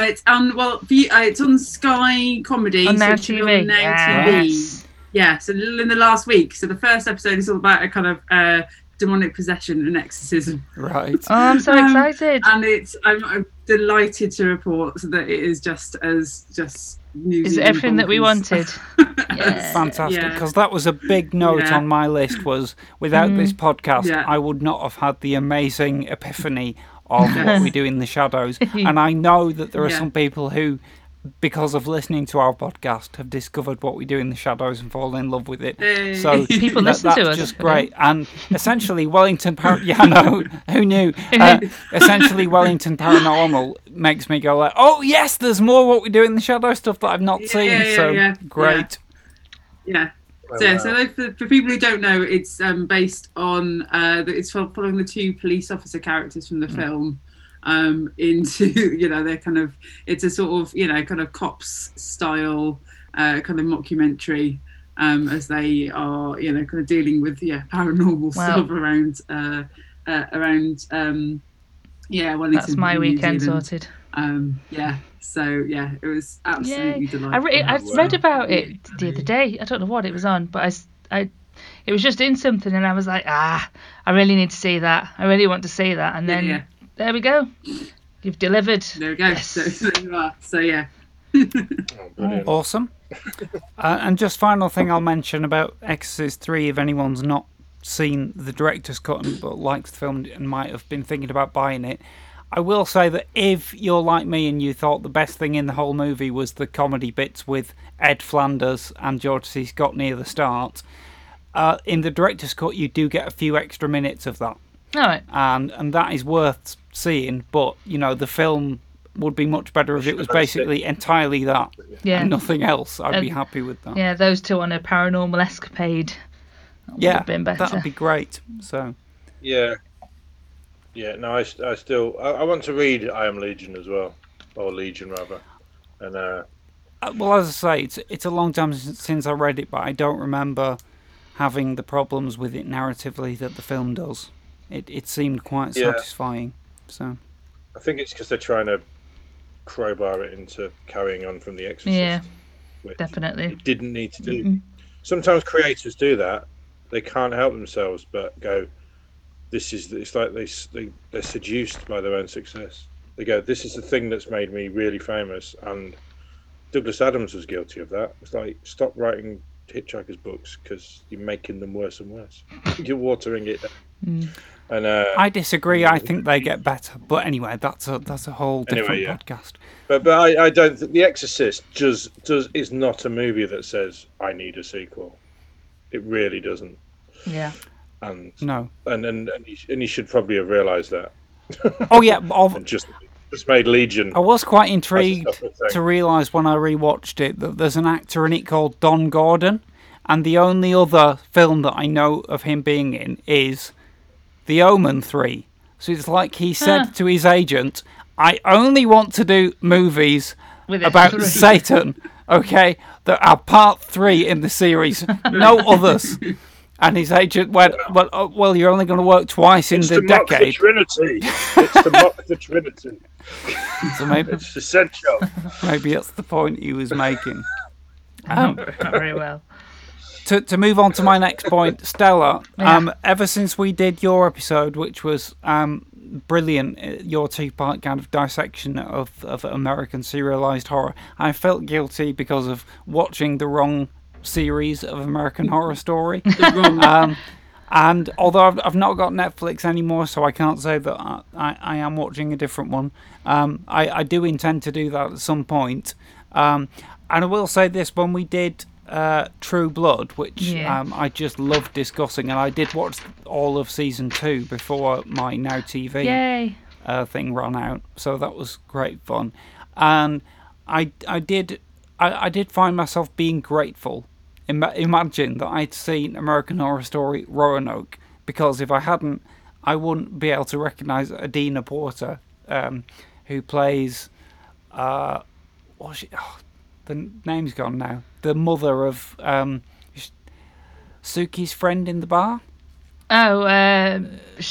[SPEAKER 3] It's on well, you- uh, it's on Sky Comedy.
[SPEAKER 5] On
[SPEAKER 3] so
[SPEAKER 5] Now
[SPEAKER 3] it should be
[SPEAKER 5] TV.
[SPEAKER 3] on Now TV.
[SPEAKER 5] Yes.
[SPEAKER 3] Yeah, so in the last week. So the first episode is all about a kind of uh, demonic possession and exorcism,
[SPEAKER 2] Right.
[SPEAKER 5] Oh, I'm so
[SPEAKER 3] Um,
[SPEAKER 5] excited.
[SPEAKER 3] and it's I'm, I'm delighted to report that it is just as just New
[SPEAKER 5] Is it everything that we wanted? Yeah.
[SPEAKER 2] Fantastic.
[SPEAKER 3] Yeah.
[SPEAKER 2] Because that was a big note
[SPEAKER 3] Yeah.
[SPEAKER 2] on my list. Was without this podcast,
[SPEAKER 3] Yeah.
[SPEAKER 2] I would not have had the amazing epiphany of what we do in the shadows. and I know that there are
[SPEAKER 3] Yeah.
[SPEAKER 2] some people who because of listening to our podcast, have discovered what we do in the shadows and fall in love with it.
[SPEAKER 3] Hey.
[SPEAKER 2] So
[SPEAKER 5] People
[SPEAKER 2] that-
[SPEAKER 5] listen to
[SPEAKER 2] that's
[SPEAKER 5] us,
[SPEAKER 2] just great. And essentially, Wellington, Par- yeah, I know, who knew? Uh, essentially, Wellington Paranormal makes me go like, oh yes, there's more what we do in the shadow stuff that I've not
[SPEAKER 3] Yeah,
[SPEAKER 2] seen.
[SPEAKER 3] yeah,
[SPEAKER 2] so
[SPEAKER 3] yeah,
[SPEAKER 2] great.
[SPEAKER 3] Yeah. So, yeah, so for, for people who don't know, it's um, based on uh, it's following the two police officer characters from the film um, into you know they're kind of it's a sort of you know kind of cops style uh, kind of mockumentary um, as they are you know kind of dealing with yeah paranormal
[SPEAKER 5] Wow.
[SPEAKER 3] stuff around uh, uh, around um, yeah Wellington,
[SPEAKER 5] That's my
[SPEAKER 3] New
[SPEAKER 5] weekend
[SPEAKER 3] Zealand.
[SPEAKER 5] sorted.
[SPEAKER 3] Um, yeah, so yeah, it was absolutely
[SPEAKER 5] Yay.
[SPEAKER 3] delightful.
[SPEAKER 5] I, re- I read about it the other day. I don't know what it was on, but I, I it was just in something, and I was like, ah, I really need to see that. I really want to see that. And
[SPEAKER 3] Yeah,
[SPEAKER 5] then
[SPEAKER 3] yeah.
[SPEAKER 5] There we go. You've delivered.
[SPEAKER 3] There we go.
[SPEAKER 5] Yes.
[SPEAKER 3] So, so you are. So yeah.
[SPEAKER 4] Oh.
[SPEAKER 2] Awesome. uh, and just final thing I'll mention about Exorcist 3, if anyone's not seen the director's cut and, but likes the film and might have been thinking about buying it, I will say that if you're like me and you thought the best thing in the whole movie was the comedy bits with Ed Flanders and George C. Scott near the start, uh, in the director's cut you do get a few extra minutes of that
[SPEAKER 5] All right.
[SPEAKER 2] and and that is worth seeing. But you know, the film would be much better if it was basically entirely that
[SPEAKER 5] Yeah.
[SPEAKER 2] and nothing else. I'd be happy with that.
[SPEAKER 5] Yeah, those two on a paranormal escapade. That would
[SPEAKER 2] Yeah,
[SPEAKER 5] been better.
[SPEAKER 2] that'd be great. So
[SPEAKER 4] Yeah. Yeah, no, I, I still I, I want to read I Am Legion as well, or Legion rather, and uh,
[SPEAKER 2] Uh, well, as I say, it's it's a long time since, since I read it, but I don't remember having the problems with it narratively that the film does. It it seemed quite
[SPEAKER 4] Yeah.
[SPEAKER 2] satisfying. So
[SPEAKER 4] I think it's because they're trying to crowbar it into carrying on from The Exorcist.
[SPEAKER 5] Yeah, definitely.
[SPEAKER 4] It didn't need to do.
[SPEAKER 5] Mm-mm.
[SPEAKER 4] Sometimes creators do that. They can't help themselves but go. This is. It's like they, they they're seduced by their own success. They go. This is the thing that's made me really famous, and Douglas Adams was guilty of that. It's like stop writing hitchhikers books because you're making them worse and worse. you're watering it. down.
[SPEAKER 5] Mm.
[SPEAKER 4] And uh,
[SPEAKER 2] I disagree. I think they get better. But anyway, that's a that's a whole different
[SPEAKER 4] Anyway, yeah.
[SPEAKER 2] podcast.
[SPEAKER 4] But but I, I don't think The Exorcist does does is not a movie that says I need a sequel. It really doesn't.
[SPEAKER 5] Yeah.
[SPEAKER 4] And
[SPEAKER 2] No.
[SPEAKER 4] and and and you, and you should probably have realised that
[SPEAKER 2] Oh yeah,
[SPEAKER 4] just just made Legion.
[SPEAKER 2] I was quite intrigued to realise when I rewatched it that there's an actor in it called Don Gordon, and the only other film that I know of him being in is The Omen 3. So it's like he said
[SPEAKER 5] Huh.
[SPEAKER 2] to his agent, I only want to do movies
[SPEAKER 5] With
[SPEAKER 2] about
[SPEAKER 5] three.
[SPEAKER 2] Satan, okay, that are part three in the series, no others. And his agent went, well, uh, well you're only going to work twice in
[SPEAKER 4] It's
[SPEAKER 2] the
[SPEAKER 4] to mock the
[SPEAKER 2] decade.
[SPEAKER 4] Trinity. It's to mock the Trinity.
[SPEAKER 2] So maybe,
[SPEAKER 4] It's essential.
[SPEAKER 2] maybe that's the point he was making. Um,
[SPEAKER 5] Not very well.
[SPEAKER 2] To, to move on to my next point, Stella.
[SPEAKER 5] Yeah.
[SPEAKER 2] Um, ever since we did your episode, which was um, brilliant, uh, your two-part kind of dissection of, of American serialized horror, I felt guilty because of watching the wrong series of American Horror Story. Um, and although I've, I've not got Netflix anymore, so I can't say that I, I, I am watching a different one. Um, I, I do intend to do that at some point. Um, and I will say this: when we did uh, True Blood, which
[SPEAKER 5] Yeah.
[SPEAKER 2] um, I just loved discussing, and I did watch all of season two before my Now TV uh, thing ran out, so that was great fun. And I I did I, I did find myself being grateful. Ima- imagine that I'd seen American Horror Story Roanoke because if I hadn't, I wouldn't be able to recognise Adina Porter, um, who plays uh, what's she? Oh, the name's gone now. The mother of um, Sookie's friend in the bar.
[SPEAKER 5] Oh, uh,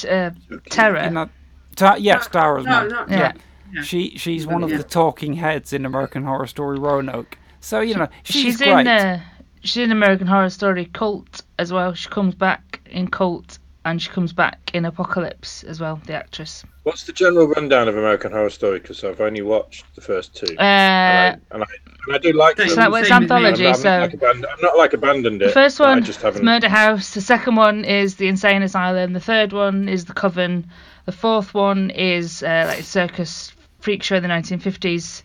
[SPEAKER 5] uh, Tara.
[SPEAKER 2] In that, Ta- yes, Tara's
[SPEAKER 3] no,
[SPEAKER 2] mum.
[SPEAKER 3] no,
[SPEAKER 5] yeah.
[SPEAKER 3] Yeah.
[SPEAKER 2] She she's one of
[SPEAKER 3] Yeah.
[SPEAKER 2] the talking heads in American Horror Story Roanoke. So you know she's,
[SPEAKER 5] She's
[SPEAKER 2] great.
[SPEAKER 5] in uh, she's in American Horror Story Cult as well. She comes back in Cult and she comes back in Apocalypse as well. The actress.
[SPEAKER 4] What's the general rundown of American Horror Story? Because I've only watched the first two,
[SPEAKER 5] Uh,
[SPEAKER 4] and, I, and, I, and I do like
[SPEAKER 3] So
[SPEAKER 4] them.
[SPEAKER 5] so that was
[SPEAKER 3] Same as me.
[SPEAKER 4] I'm,
[SPEAKER 5] anthology.
[SPEAKER 4] I'm
[SPEAKER 5] So
[SPEAKER 4] like abandoned, I'm not like abandoned it.
[SPEAKER 5] the first
[SPEAKER 4] but I
[SPEAKER 5] one
[SPEAKER 4] just
[SPEAKER 5] is
[SPEAKER 4] haven't.
[SPEAKER 5] Murder House. The second one is the Insane Asylum. The third one is the Coven. The fourth one is uh, like circus freak show in the 1950s.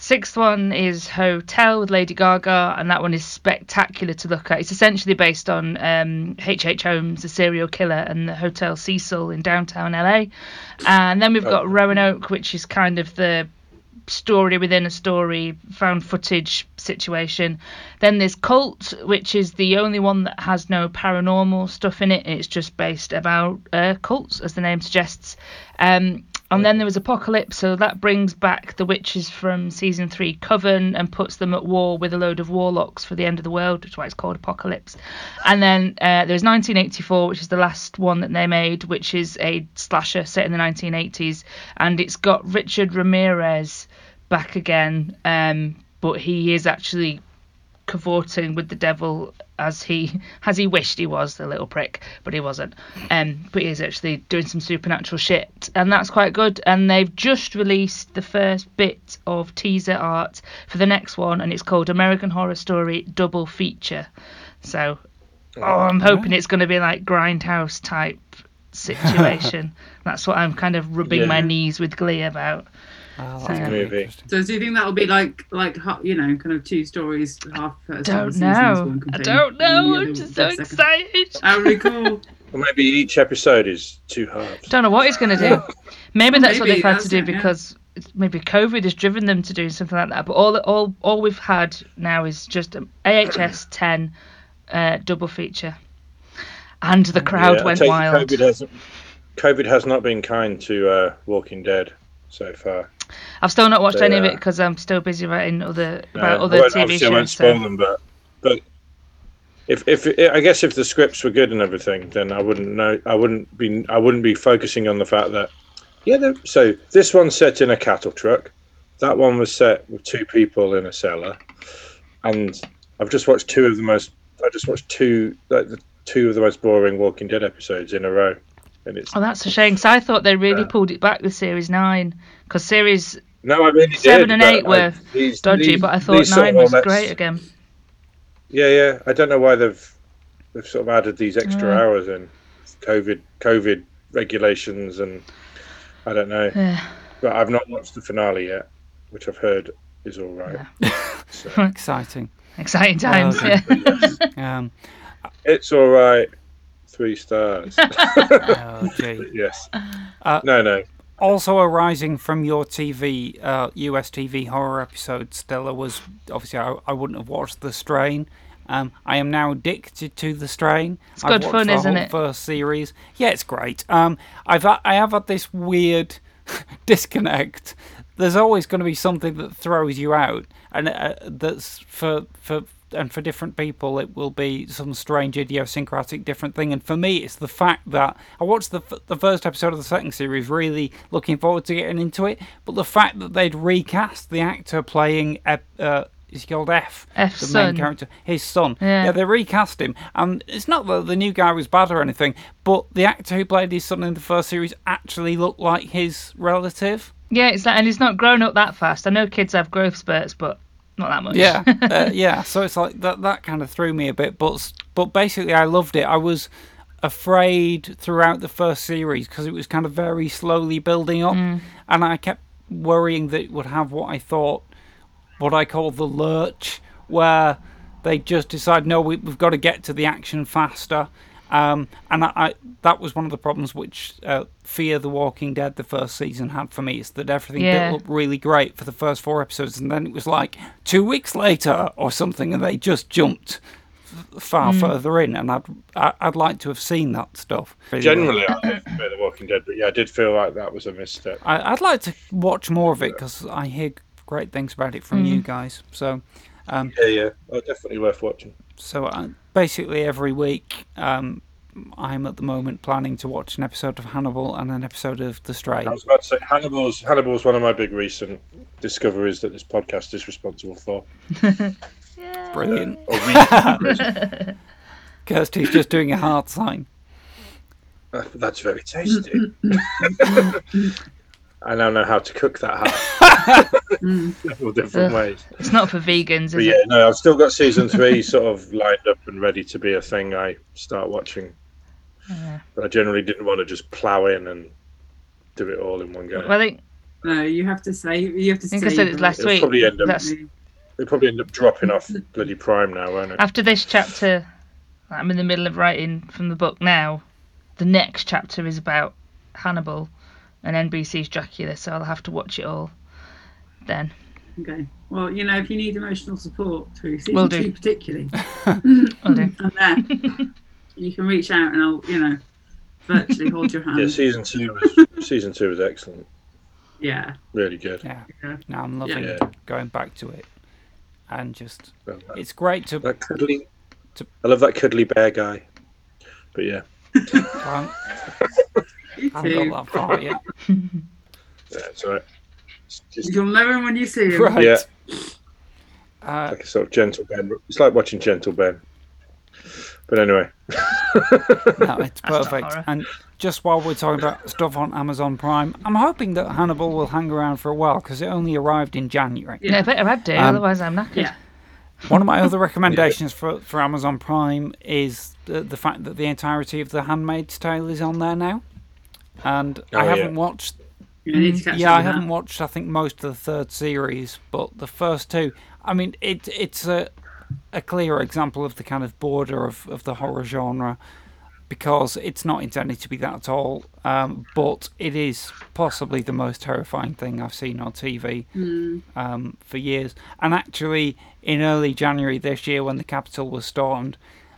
[SPEAKER 5] Sixth one is Hotel with Lady Gaga, and that one is spectacular to look at. It's essentially based on um, H.H. H. Holmes, the serial killer, and the Hotel Cecil in downtown LA. And then we've got Roanoke, which is kind of the story within a story, found footage situation. Then there's Cult, which is the only one that has no paranormal stuff in it. It's just based about uh, cults, as the name suggests. Um, and then there was Apocalypse, so that brings back the witches from season three Coven and puts them at war with a load of warlocks for the end of the world, which is why it's called Apocalypse. And then uh, there's 1984, which is the last one that they made, which is a slasher set in the 1980s, and it's got Richard Ramirez back again, um, but he is actually cavorting with the devil as he as he wished he was the little prick but he wasn't. Um but he is actually doing some supernatural shit and that's quite good. And they've just released the first bit of teaser art for the next one and it's called american horror story double feature. So oh i'm hoping it's going to be like grindhouse type situation. That's what i'm kind of rubbing my knees with glee about
[SPEAKER 2] Oh,
[SPEAKER 5] So-
[SPEAKER 2] that's gonna be
[SPEAKER 4] Movie.
[SPEAKER 3] So do you think that'll be like like ha- you know kind of two stories half first
[SPEAKER 5] don't
[SPEAKER 3] half
[SPEAKER 5] know i don't know i'm just so
[SPEAKER 3] second?
[SPEAKER 5] excited
[SPEAKER 3] That would be cool.
[SPEAKER 4] Or maybe each episode is two halves.
[SPEAKER 5] Don't know what he's going to do. Maybe that's what they've had to do
[SPEAKER 3] it,
[SPEAKER 5] because it's, maybe COVID has driven them to do something like that. But all all all we've had now is just an AHS 10 uh, double feature, and the crowd
[SPEAKER 4] Yeah,
[SPEAKER 5] went wild.
[SPEAKER 4] COVID hasn't. COVID has not been kind to uh, Walking Dead so far.
[SPEAKER 5] I've still not watched any of
[SPEAKER 4] uh,
[SPEAKER 5] it because I'm still busy writing other about other TV
[SPEAKER 4] shows. I won't spoil
[SPEAKER 5] So.
[SPEAKER 4] them, but but if if I guess if the scripts were good and everything, then I wouldn't know. I wouldn't be. I wouldn't be focusing on the fact that yeah. So this one's set in a cattle truck. That one was set with two people in a cellar, and I've just watched two of the most. I just watched two like the two of the most boring Walking Dead episodes in a row, and it's
[SPEAKER 5] Oh, that's a shame. Because I thought they really
[SPEAKER 4] Yeah.
[SPEAKER 5] pulled it back with series nine. Because series
[SPEAKER 4] no, I really
[SPEAKER 5] Seven
[SPEAKER 4] did,
[SPEAKER 5] and
[SPEAKER 4] but
[SPEAKER 5] eight
[SPEAKER 4] I-
[SPEAKER 5] were
[SPEAKER 4] these-
[SPEAKER 5] dodgy,
[SPEAKER 4] these-
[SPEAKER 5] but I thought
[SPEAKER 4] these sort
[SPEAKER 5] nine
[SPEAKER 4] of
[SPEAKER 5] was
[SPEAKER 4] all
[SPEAKER 5] great again.
[SPEAKER 4] Yeah, yeah. I don't know why they've they've sort of added these extra
[SPEAKER 5] Yeah.
[SPEAKER 4] hours in COVID COVID regulations and I don't know.
[SPEAKER 5] Yeah.
[SPEAKER 4] But I've not watched the finale yet, which I've heard is all right. So,
[SPEAKER 2] Exciting.
[SPEAKER 5] Exciting times.
[SPEAKER 2] Okay.
[SPEAKER 5] yeah.
[SPEAKER 2] Um,
[SPEAKER 4] it's all right. Three stars.
[SPEAKER 2] oh, gee.
[SPEAKER 4] yes.
[SPEAKER 2] Uh,
[SPEAKER 4] no, no.
[SPEAKER 2] Also arising from your TV, uh, US TV horror episode, Stella was obviously I, I wouldn't have watched The Strain. Um, I am now addicted to The Strain.
[SPEAKER 5] It's good fun,
[SPEAKER 2] the
[SPEAKER 5] isn't it?
[SPEAKER 2] First series, yeah, it's great. Um, I've I have had this weird disconnect. There's always going to be something that throws you out, and uh, that's for for and for different people it will be some strange idiosyncratic different thing. And for me, it's the fact that I watched the f- the first episode of the second series, really looking forward to getting into it, but the fact that they'd recast the actor playing. Uh, is he called F?
[SPEAKER 5] F
[SPEAKER 2] the
[SPEAKER 5] son.
[SPEAKER 2] main character, his son.
[SPEAKER 5] Yeah.
[SPEAKER 2] they recast him, and it's not that the new guy was bad or anything, but the actor who played his son in the first series actually looked like his relative.
[SPEAKER 5] Yeah, it's like, and he's not grown up that fast. I know kids have growth spurts, but not that much.
[SPEAKER 2] Yeah, uh, yeah. So it's like that. That kind of threw me a bit, but but basically, I loved it. I was afraid throughout the first series because it was kind of very slowly building up, and I kept worrying that it would have what I thought, what I call the lurch, where they just decide, no, we, we've got to get to the action faster. Um, and I, I, that was one of the problems which uh, Fear the Walking Dead, the first season, had for me. Is that everything
[SPEAKER 5] Yeah.
[SPEAKER 2] built up really great for the first four episodes, and then it was like two weeks later or something, and they just jumped far
[SPEAKER 5] Mm.
[SPEAKER 2] further in. And I'd I- I'd like to have seen that stuff. really well.
[SPEAKER 4] Generally, I love Fear the Walking Dead, but yeah, I did feel like that was a misstep.
[SPEAKER 2] I, I'd like to watch more of it because I hear great things about it from
[SPEAKER 5] Mm.
[SPEAKER 2] you guys. So, um,
[SPEAKER 4] Yeah, yeah. Oh, definitely worth watching.
[SPEAKER 2] so uh, basically every week, um, I'm at the moment planning to watch an episode of Hannibal and an episode of The Strain.
[SPEAKER 4] I was about to say Hannibal's Hannibal's one of my big recent discoveries that this podcast is responsible for.
[SPEAKER 2] Brilliant. Kirsty's just doing a heart sign.
[SPEAKER 4] Uh, That's very tasty. I now know how to cook that heart. Mm. Several different
[SPEAKER 5] Ugh.
[SPEAKER 4] ways.
[SPEAKER 5] It's not for vegans, is
[SPEAKER 4] But yeah,
[SPEAKER 5] it?
[SPEAKER 4] no, I've still got season three sort of lined up and ready to be a thing I start watching.
[SPEAKER 5] Yeah.
[SPEAKER 4] But I generally didn't want to just plow in and do it all in one go.
[SPEAKER 5] Well, I think
[SPEAKER 3] No, you have to say. You have to.
[SPEAKER 5] I think I said it
[SPEAKER 3] savour
[SPEAKER 5] last
[SPEAKER 4] It'll
[SPEAKER 5] week.
[SPEAKER 4] probably end up-
[SPEAKER 5] That's
[SPEAKER 4] They probably end up dropping off bloody Prime now, won't it?
[SPEAKER 5] after this chapter. I'm in the middle of writing from the book now. The next chapter is about Hannibal and NBC's Dracula, so I'll have to watch it all then.
[SPEAKER 3] Okay. Well, you know, if you need emotional support through season
[SPEAKER 5] Will do.
[SPEAKER 3] two, particularly,
[SPEAKER 5] I'll do.
[SPEAKER 3] and there, you can reach out and I'll, you know, virtually hold your hand.
[SPEAKER 4] Yeah, season two was season two was excellent.
[SPEAKER 3] Yeah.
[SPEAKER 4] Really good.
[SPEAKER 2] Yeah.
[SPEAKER 3] Yeah.
[SPEAKER 2] Now I'm loving
[SPEAKER 4] Yeah.
[SPEAKER 2] going back to it, and just
[SPEAKER 4] Well, that-
[SPEAKER 2] it's great to.
[SPEAKER 4] That cuddly,
[SPEAKER 2] To-
[SPEAKER 4] I love that cuddly bear guy. But yeah,
[SPEAKER 2] I haven't got that far yet.
[SPEAKER 4] yeah it's alright. It's just
[SPEAKER 3] You'll know him when you see him.
[SPEAKER 2] Right.
[SPEAKER 4] Yeah.
[SPEAKER 2] Uh,
[SPEAKER 4] like a sort of gentle Ben. It's like watching Gentle Ben. But anyway,
[SPEAKER 2] no, it's perfect. And just while we're talking about stuff on Amazon Prime, I'm hoping that Hannibal will hang around for a while because it only arrived in January.
[SPEAKER 5] Yeah, I better add do,
[SPEAKER 2] Um,
[SPEAKER 5] otherwise I'm knackered.
[SPEAKER 3] Yeah.
[SPEAKER 2] One of my other recommendations for, for Amazon Prime is the, the fact that the entirety of The Handmaid's Tale is on there now. And I
[SPEAKER 4] Oh, yeah.
[SPEAKER 2] haven't watched
[SPEAKER 3] You need to catch
[SPEAKER 2] Mm, yeah, I
[SPEAKER 3] that.
[SPEAKER 2] haven't watched. I think most of the third series, but the first two. I mean, it it's a a clear example of the kind of border of, of the horror genre because it's not intended to be that at all. Um, but it is possibly the most terrifying thing I've seen on TV um, for years. And actually, in early January this year, when the Capitol was stormed,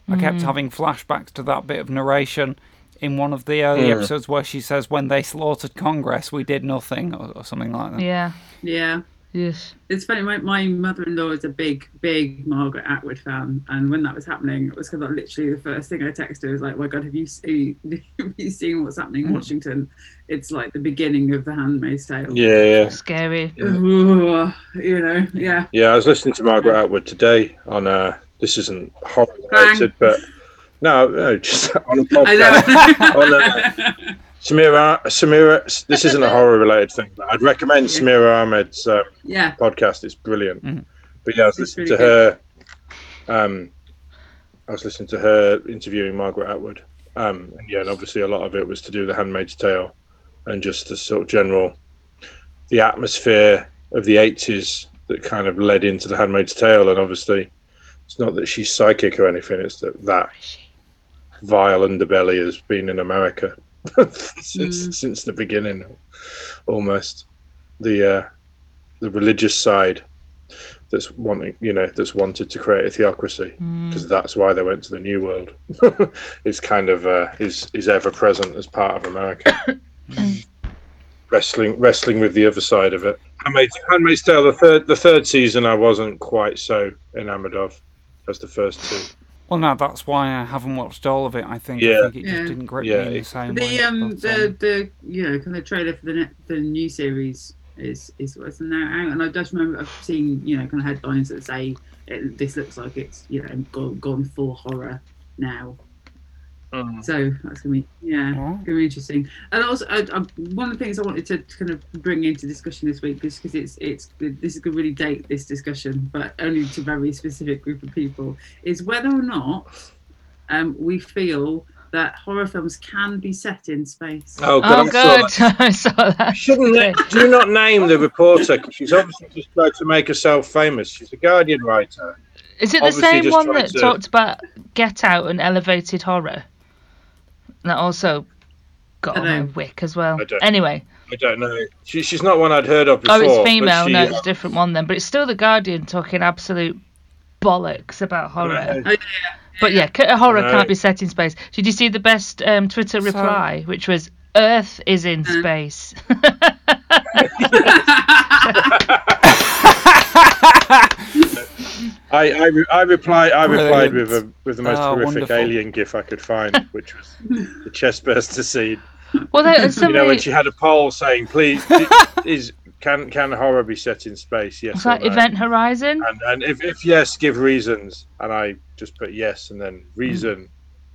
[SPEAKER 2] I kept having flashbacks to that bit of narration in one of the early
[SPEAKER 4] Mm.
[SPEAKER 2] episodes where she says, "When they slaughtered Congress, we did nothing," or, or something like that.
[SPEAKER 5] Yeah.
[SPEAKER 3] Yeah.
[SPEAKER 5] Yes.
[SPEAKER 3] It's funny. My, my mother-in-law is a big, big Margaret Atwood fan, and when that was happening, it was kind of literally the first thing I texted her was like, "My God, have you seen, have you seen what's happening in Washington? It's like the beginning of The Handmaid's Tale."
[SPEAKER 4] yeah, yeah,
[SPEAKER 5] Scary.
[SPEAKER 3] Ooh, you know, yeah.
[SPEAKER 4] yeah. I was listening to Margaret Atwood today on. Uh, this isn't horror related, but no, no, just on a
[SPEAKER 3] I know.
[SPEAKER 4] podcast. on uh, Samira, Samira. This isn't a horror related thing, but I'd recommend Samira Ahmed's um,
[SPEAKER 3] yeah.
[SPEAKER 4] podcast. It's brilliant.
[SPEAKER 2] Mhm.
[SPEAKER 4] But yeah, I was
[SPEAKER 3] It's
[SPEAKER 4] listening to
[SPEAKER 3] really
[SPEAKER 4] her. Um, I was listening to her interviewing Margaret Atwood. Um, and yeah, and obviously a lot of it was to do with The Handmaid's Tale, and just the sort of general, the atmosphere of the eighties that kind of led into The Handmaid's Tale. And obviously, it's not that she's psychic or anything; it's that that vile underbelly has been in America since
[SPEAKER 3] Mm.
[SPEAKER 4] since the beginning, almost. The uh, the religious side that's wanting, you know, that's wanted to create a theocracy because that's why they went to the New World. is kind of uh, is is ever present as part of America. wrestling wrestling with the other side of it. Handmaid's, Handmaid's Tale, the third the third season, I wasn't quite so enamoured of as the first two.
[SPEAKER 2] Well, no, that's why I haven't watched all of it. I think.
[SPEAKER 4] Yeah.
[SPEAKER 2] I think it
[SPEAKER 3] Yeah.
[SPEAKER 2] just didn't grip
[SPEAKER 4] Yeah,
[SPEAKER 2] me in the
[SPEAKER 4] it-
[SPEAKER 2] same way.
[SPEAKER 3] The um
[SPEAKER 2] but,
[SPEAKER 3] the
[SPEAKER 2] um,
[SPEAKER 3] the you know kind of trailer for the ne- the new series is is what's now out, and I just remember I've seen you know kind of headlines that say it, this looks like it's you know gone, gone full horror now. So that's gonna be yeah,
[SPEAKER 2] Oh.
[SPEAKER 3] gonna be interesting. And also, I, I, one of the things I wanted to kind of bring into discussion this week, just because it's it's this is gonna really date this discussion, but only to a very specific group of people, is whether or not um, we feel that horror films can be set in space.
[SPEAKER 4] Oh,
[SPEAKER 5] Oh,
[SPEAKER 4] I saw
[SPEAKER 5] good.
[SPEAKER 4] that.
[SPEAKER 5] I saw that.
[SPEAKER 4] Shouldn't
[SPEAKER 5] Okay.
[SPEAKER 4] do not name the reporter 'cause she's obviously just trying to make herself famous. She's a Guardian writer.
[SPEAKER 5] Is it the
[SPEAKER 4] obviously
[SPEAKER 5] same one that
[SPEAKER 4] to-
[SPEAKER 5] talked about Get Out and elevated horror? That also got on my wick as well.
[SPEAKER 4] I don't-
[SPEAKER 5] Anyway,
[SPEAKER 4] I don't know. She, she's not one I'd heard of before.
[SPEAKER 5] oh, it's female.
[SPEAKER 4] she,
[SPEAKER 5] no,
[SPEAKER 4] uh,
[SPEAKER 5] it's a different one then. But it's still the Guardian talking absolute bollocks about horror.
[SPEAKER 4] Right.
[SPEAKER 3] Oh, yeah.
[SPEAKER 5] But yeah, c- horror
[SPEAKER 4] Right.
[SPEAKER 5] can't be set in space. Did you see the best um, Twitter reply, which was "Earth is in
[SPEAKER 3] Uh.
[SPEAKER 5] space"?
[SPEAKER 4] I, I, re- I replied I replied with a with the most
[SPEAKER 2] Oh,
[SPEAKER 4] horrific
[SPEAKER 2] wonderful.
[SPEAKER 4] alien gif I could find, which was the chest burster scene.
[SPEAKER 5] well, there,
[SPEAKER 4] You know, when she had a poll saying, "Please, is can can horror be set in space?" Yes
[SPEAKER 5] was
[SPEAKER 4] or
[SPEAKER 5] that
[SPEAKER 4] no?
[SPEAKER 5] Event Horizon.
[SPEAKER 4] And and if, if yes, give reasons. And I just put yes, and then reason,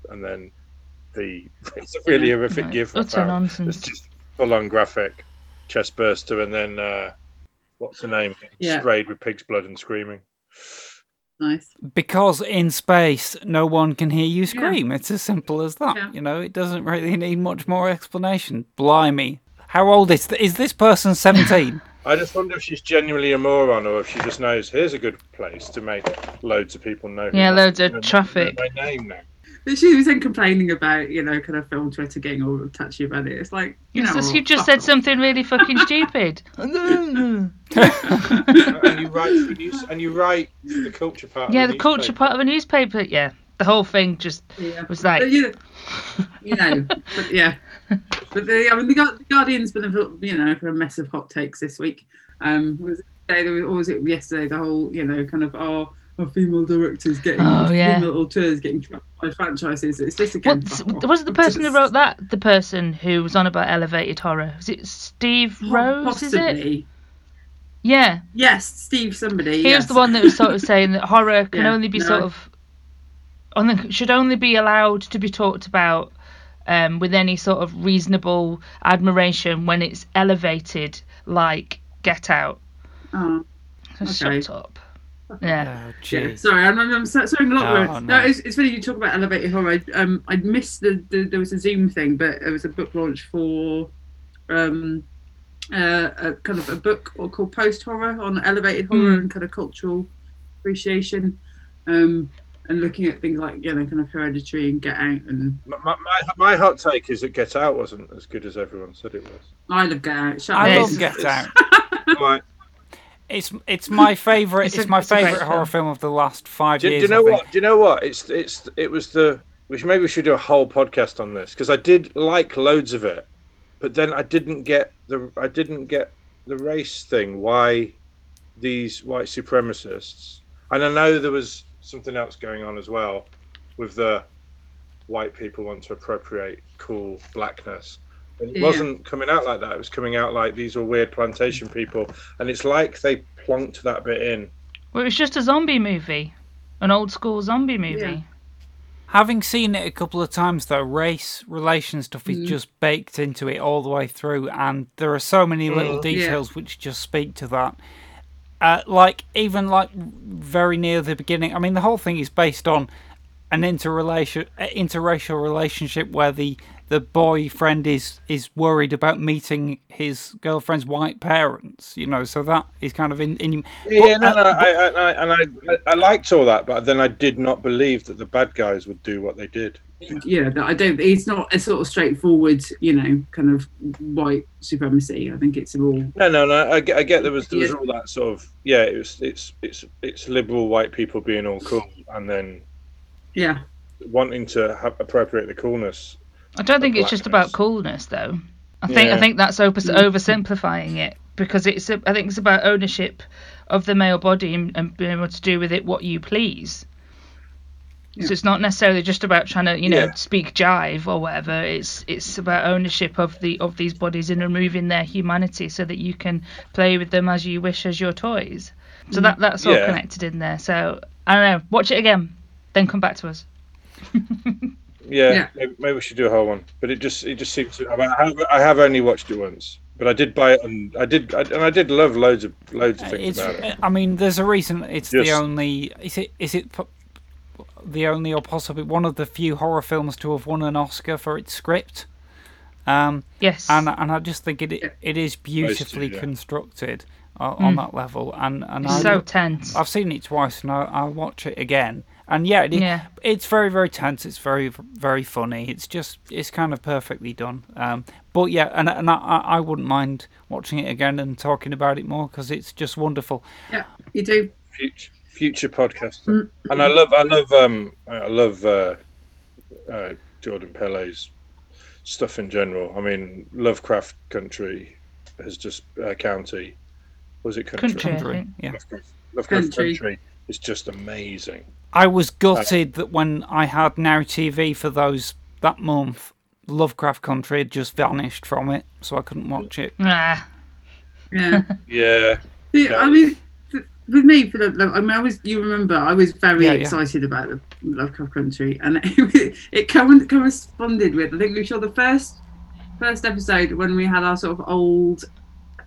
[SPEAKER 4] and then the it's a really horrific
[SPEAKER 5] Right,
[SPEAKER 4] gif. I
[SPEAKER 5] utter
[SPEAKER 4] found.
[SPEAKER 5] nonsense.
[SPEAKER 4] It's just full on graphic chest burster, and then uh, what's the name?
[SPEAKER 3] Yeah.
[SPEAKER 4] Sprayed with pig's blood and screaming.
[SPEAKER 3] Nice.
[SPEAKER 2] because in space, no one can hear you scream. It's as simple as that.
[SPEAKER 3] Yeah.
[SPEAKER 2] You know, it doesn't really need much more explanation. Blimey. How old is th- is this person? Seventeen.
[SPEAKER 4] I just wonder if she's genuinely a moron or if she just knows here's a good place to make loads of people know.
[SPEAKER 5] Yeah, loads of
[SPEAKER 4] know- know
[SPEAKER 5] traffic.
[SPEAKER 4] My name now.
[SPEAKER 3] But she was then complaining about, you know, kind of film Twitter getting all touchy about it. It's like, you know,
[SPEAKER 5] It's just- you just said
[SPEAKER 3] off.
[SPEAKER 5] something really fucking stupid.
[SPEAKER 4] and you write for news, and you write for the culture part.
[SPEAKER 5] yeah,
[SPEAKER 4] of
[SPEAKER 5] the culture part of a newspaper. Yeah, the whole thing just
[SPEAKER 3] Yeah.
[SPEAKER 5] was like,
[SPEAKER 3] But, you know, you know, but yeah. But the, I mean, the, the Guardian's been a you know a mess of hot takes this week. Um, was it was, or was it yesterday? The whole you know kind of our, our female directors getting
[SPEAKER 5] Oh, yeah.
[SPEAKER 3] female auteurs getting trapped by franchises. It's just again.
[SPEAKER 5] Was it the person who wrote that? The person who was on about elevated horror? Was it Steve Rose? Is it?
[SPEAKER 3] Possibly.
[SPEAKER 5] Yeah,
[SPEAKER 3] Yes, Steve. Somebody.
[SPEAKER 5] he
[SPEAKER 3] yes.
[SPEAKER 5] was the one that was sort of saying that horror can
[SPEAKER 3] Yeah,
[SPEAKER 5] only be
[SPEAKER 3] no.
[SPEAKER 5] sort of, only, should only be allowed to be talked about um, with any sort of reasonable admiration when it's elevated, like Get Out.
[SPEAKER 3] Oh, Okay.
[SPEAKER 5] Shut up. Yeah.
[SPEAKER 2] Oh,
[SPEAKER 3] yeah. Sorry, I'm, I'm so- sorry. A lot.
[SPEAKER 2] Oh, no.
[SPEAKER 3] no, it's, it's funny you talk about elevated horror. I, um, I missed the, the there was a Zoom thing, but it was a book launch for um uh, a kind of a book or called Post Horror on elevated horror
[SPEAKER 5] Mm.
[SPEAKER 3] and kind of cultural appreciation, um, and looking at things like you know kind of Hereditary and Get Out, and
[SPEAKER 4] My, my, my hot take is that Get Out wasn't as good as everyone said it was.
[SPEAKER 3] I love Get Out. Shut
[SPEAKER 2] I
[SPEAKER 3] up.
[SPEAKER 2] Love Get Out.
[SPEAKER 4] Right.
[SPEAKER 2] It's it's my favorite.
[SPEAKER 5] It's
[SPEAKER 2] It's,
[SPEAKER 5] a-
[SPEAKER 2] my
[SPEAKER 5] it's
[SPEAKER 2] favorite horror
[SPEAKER 5] film.
[SPEAKER 2] film of the last five
[SPEAKER 4] Do, do
[SPEAKER 2] years.
[SPEAKER 4] you know
[SPEAKER 2] I think.
[SPEAKER 4] what? Do you know what? It's it's it was the which maybe we should do a whole podcast on this because I did like loads of it, but then I didn't get the I didn't get the race thing. Why these white supremacists? And I know there was something else going on as well with the white people want to appropriate cool blackness. But it
[SPEAKER 3] Yeah.
[SPEAKER 4] wasn't coming out like that. It was coming out like these were weird plantation people, and it's like they plonked that bit in.
[SPEAKER 5] Well, it was just a zombie movie, an old school zombie movie.
[SPEAKER 3] Yeah.
[SPEAKER 2] Having seen it a couple of times, though, race relation stuff is
[SPEAKER 3] Mm.
[SPEAKER 2] just baked into it all the way through, and there are so many little
[SPEAKER 4] Mm.
[SPEAKER 2] details which just speak to that. Uh, like even like very near the beginning. I mean, the whole thing is based on an interrelation, uh, interracial relationship where the the boyfriend is is worried about meeting his girlfriend's white parents. You know, so that is kind of in. in
[SPEAKER 4] Yeah,
[SPEAKER 2] but,
[SPEAKER 4] no,
[SPEAKER 2] uh,
[SPEAKER 4] no, I, I, I, and I, I liked all that, but then I did not believe that the bad guys would do what they did.
[SPEAKER 3] yeah, that I don't. It's not a sort of straightforward, you know, kind of white supremacy. I think it's all.
[SPEAKER 4] No, no, no. I, get- I get there was there was
[SPEAKER 3] Yeah.
[SPEAKER 4] all that sort of yeah. It was it's it's it's liberal white people being all cool, and then
[SPEAKER 3] Yeah,
[SPEAKER 4] wanting to have, appropriate the coolness.
[SPEAKER 5] I don't think it's just about coolness, though. I think I think that's over, mm. oversimplifying it because it's a, I think it's about ownership of the male body and, and being able to do with it what you please.
[SPEAKER 3] Yeah.
[SPEAKER 5] So it's not necessarily just about trying to you know
[SPEAKER 4] Yeah.
[SPEAKER 5] speak jive or whatever. It's it's about ownership of the of these bodies and removing their humanity so that you can play with them as you wish as your toys. So that mm. that's all
[SPEAKER 4] Yeah.
[SPEAKER 5] connected in there. So I don't know. Watch it again, then come back to us.
[SPEAKER 4] Yeah,
[SPEAKER 3] Yeah.
[SPEAKER 4] Maybe, maybe we should do a whole one. But it just it just seems to. I, mean, I, have, I have only watched it once, but I did buy it, and I did, I, and I did love loads of loads of things
[SPEAKER 2] It's.
[SPEAKER 4] about it.
[SPEAKER 2] I mean, there's a reason it's the only. Is it? Is it? po- The only, or possibly one of the few horror films to have won an Oscar for its script. Um,
[SPEAKER 5] Yes.
[SPEAKER 2] and and I just think it it is beautifully
[SPEAKER 4] yeah.
[SPEAKER 2] constructed uh, on that level. And and
[SPEAKER 5] it's
[SPEAKER 2] I,
[SPEAKER 5] so tense.
[SPEAKER 2] I've seen it twice, and I, I'll watch it again. And yeah, it,
[SPEAKER 5] Yeah.
[SPEAKER 2] it's very very tense. It's very very funny. It's just it's kind of perfectly done. Um, but yeah, and and I, I I wouldn't mind watching it again and talking about it more because it's just wonderful.
[SPEAKER 3] yeah, you do.
[SPEAKER 4] future future podcaster. And I love I love um I love uh, uh, Jordan Peele's stuff in general. I mean Lovecraft Country has just uh, county. Was it country?
[SPEAKER 5] Country. I
[SPEAKER 2] Country,
[SPEAKER 5] think.
[SPEAKER 2] yeah.
[SPEAKER 4] Lovecraft, Lovecraft
[SPEAKER 3] Country.
[SPEAKER 4] country. is just amazing.
[SPEAKER 2] I was gutted that when I had Now TV for those that month, Lovecraft Country had just vanished from it, so I couldn't watch it.
[SPEAKER 5] Ah,
[SPEAKER 3] Yeah.
[SPEAKER 4] Yeah.
[SPEAKER 3] Yeah, I mean, f- with me, for the, I mean, I was. You remember, I was very
[SPEAKER 2] Yeah, yeah.
[SPEAKER 3] excited about the Lovecraft Country, and it, it corresponded with. I think we saw the first first episode when we had our sort of old,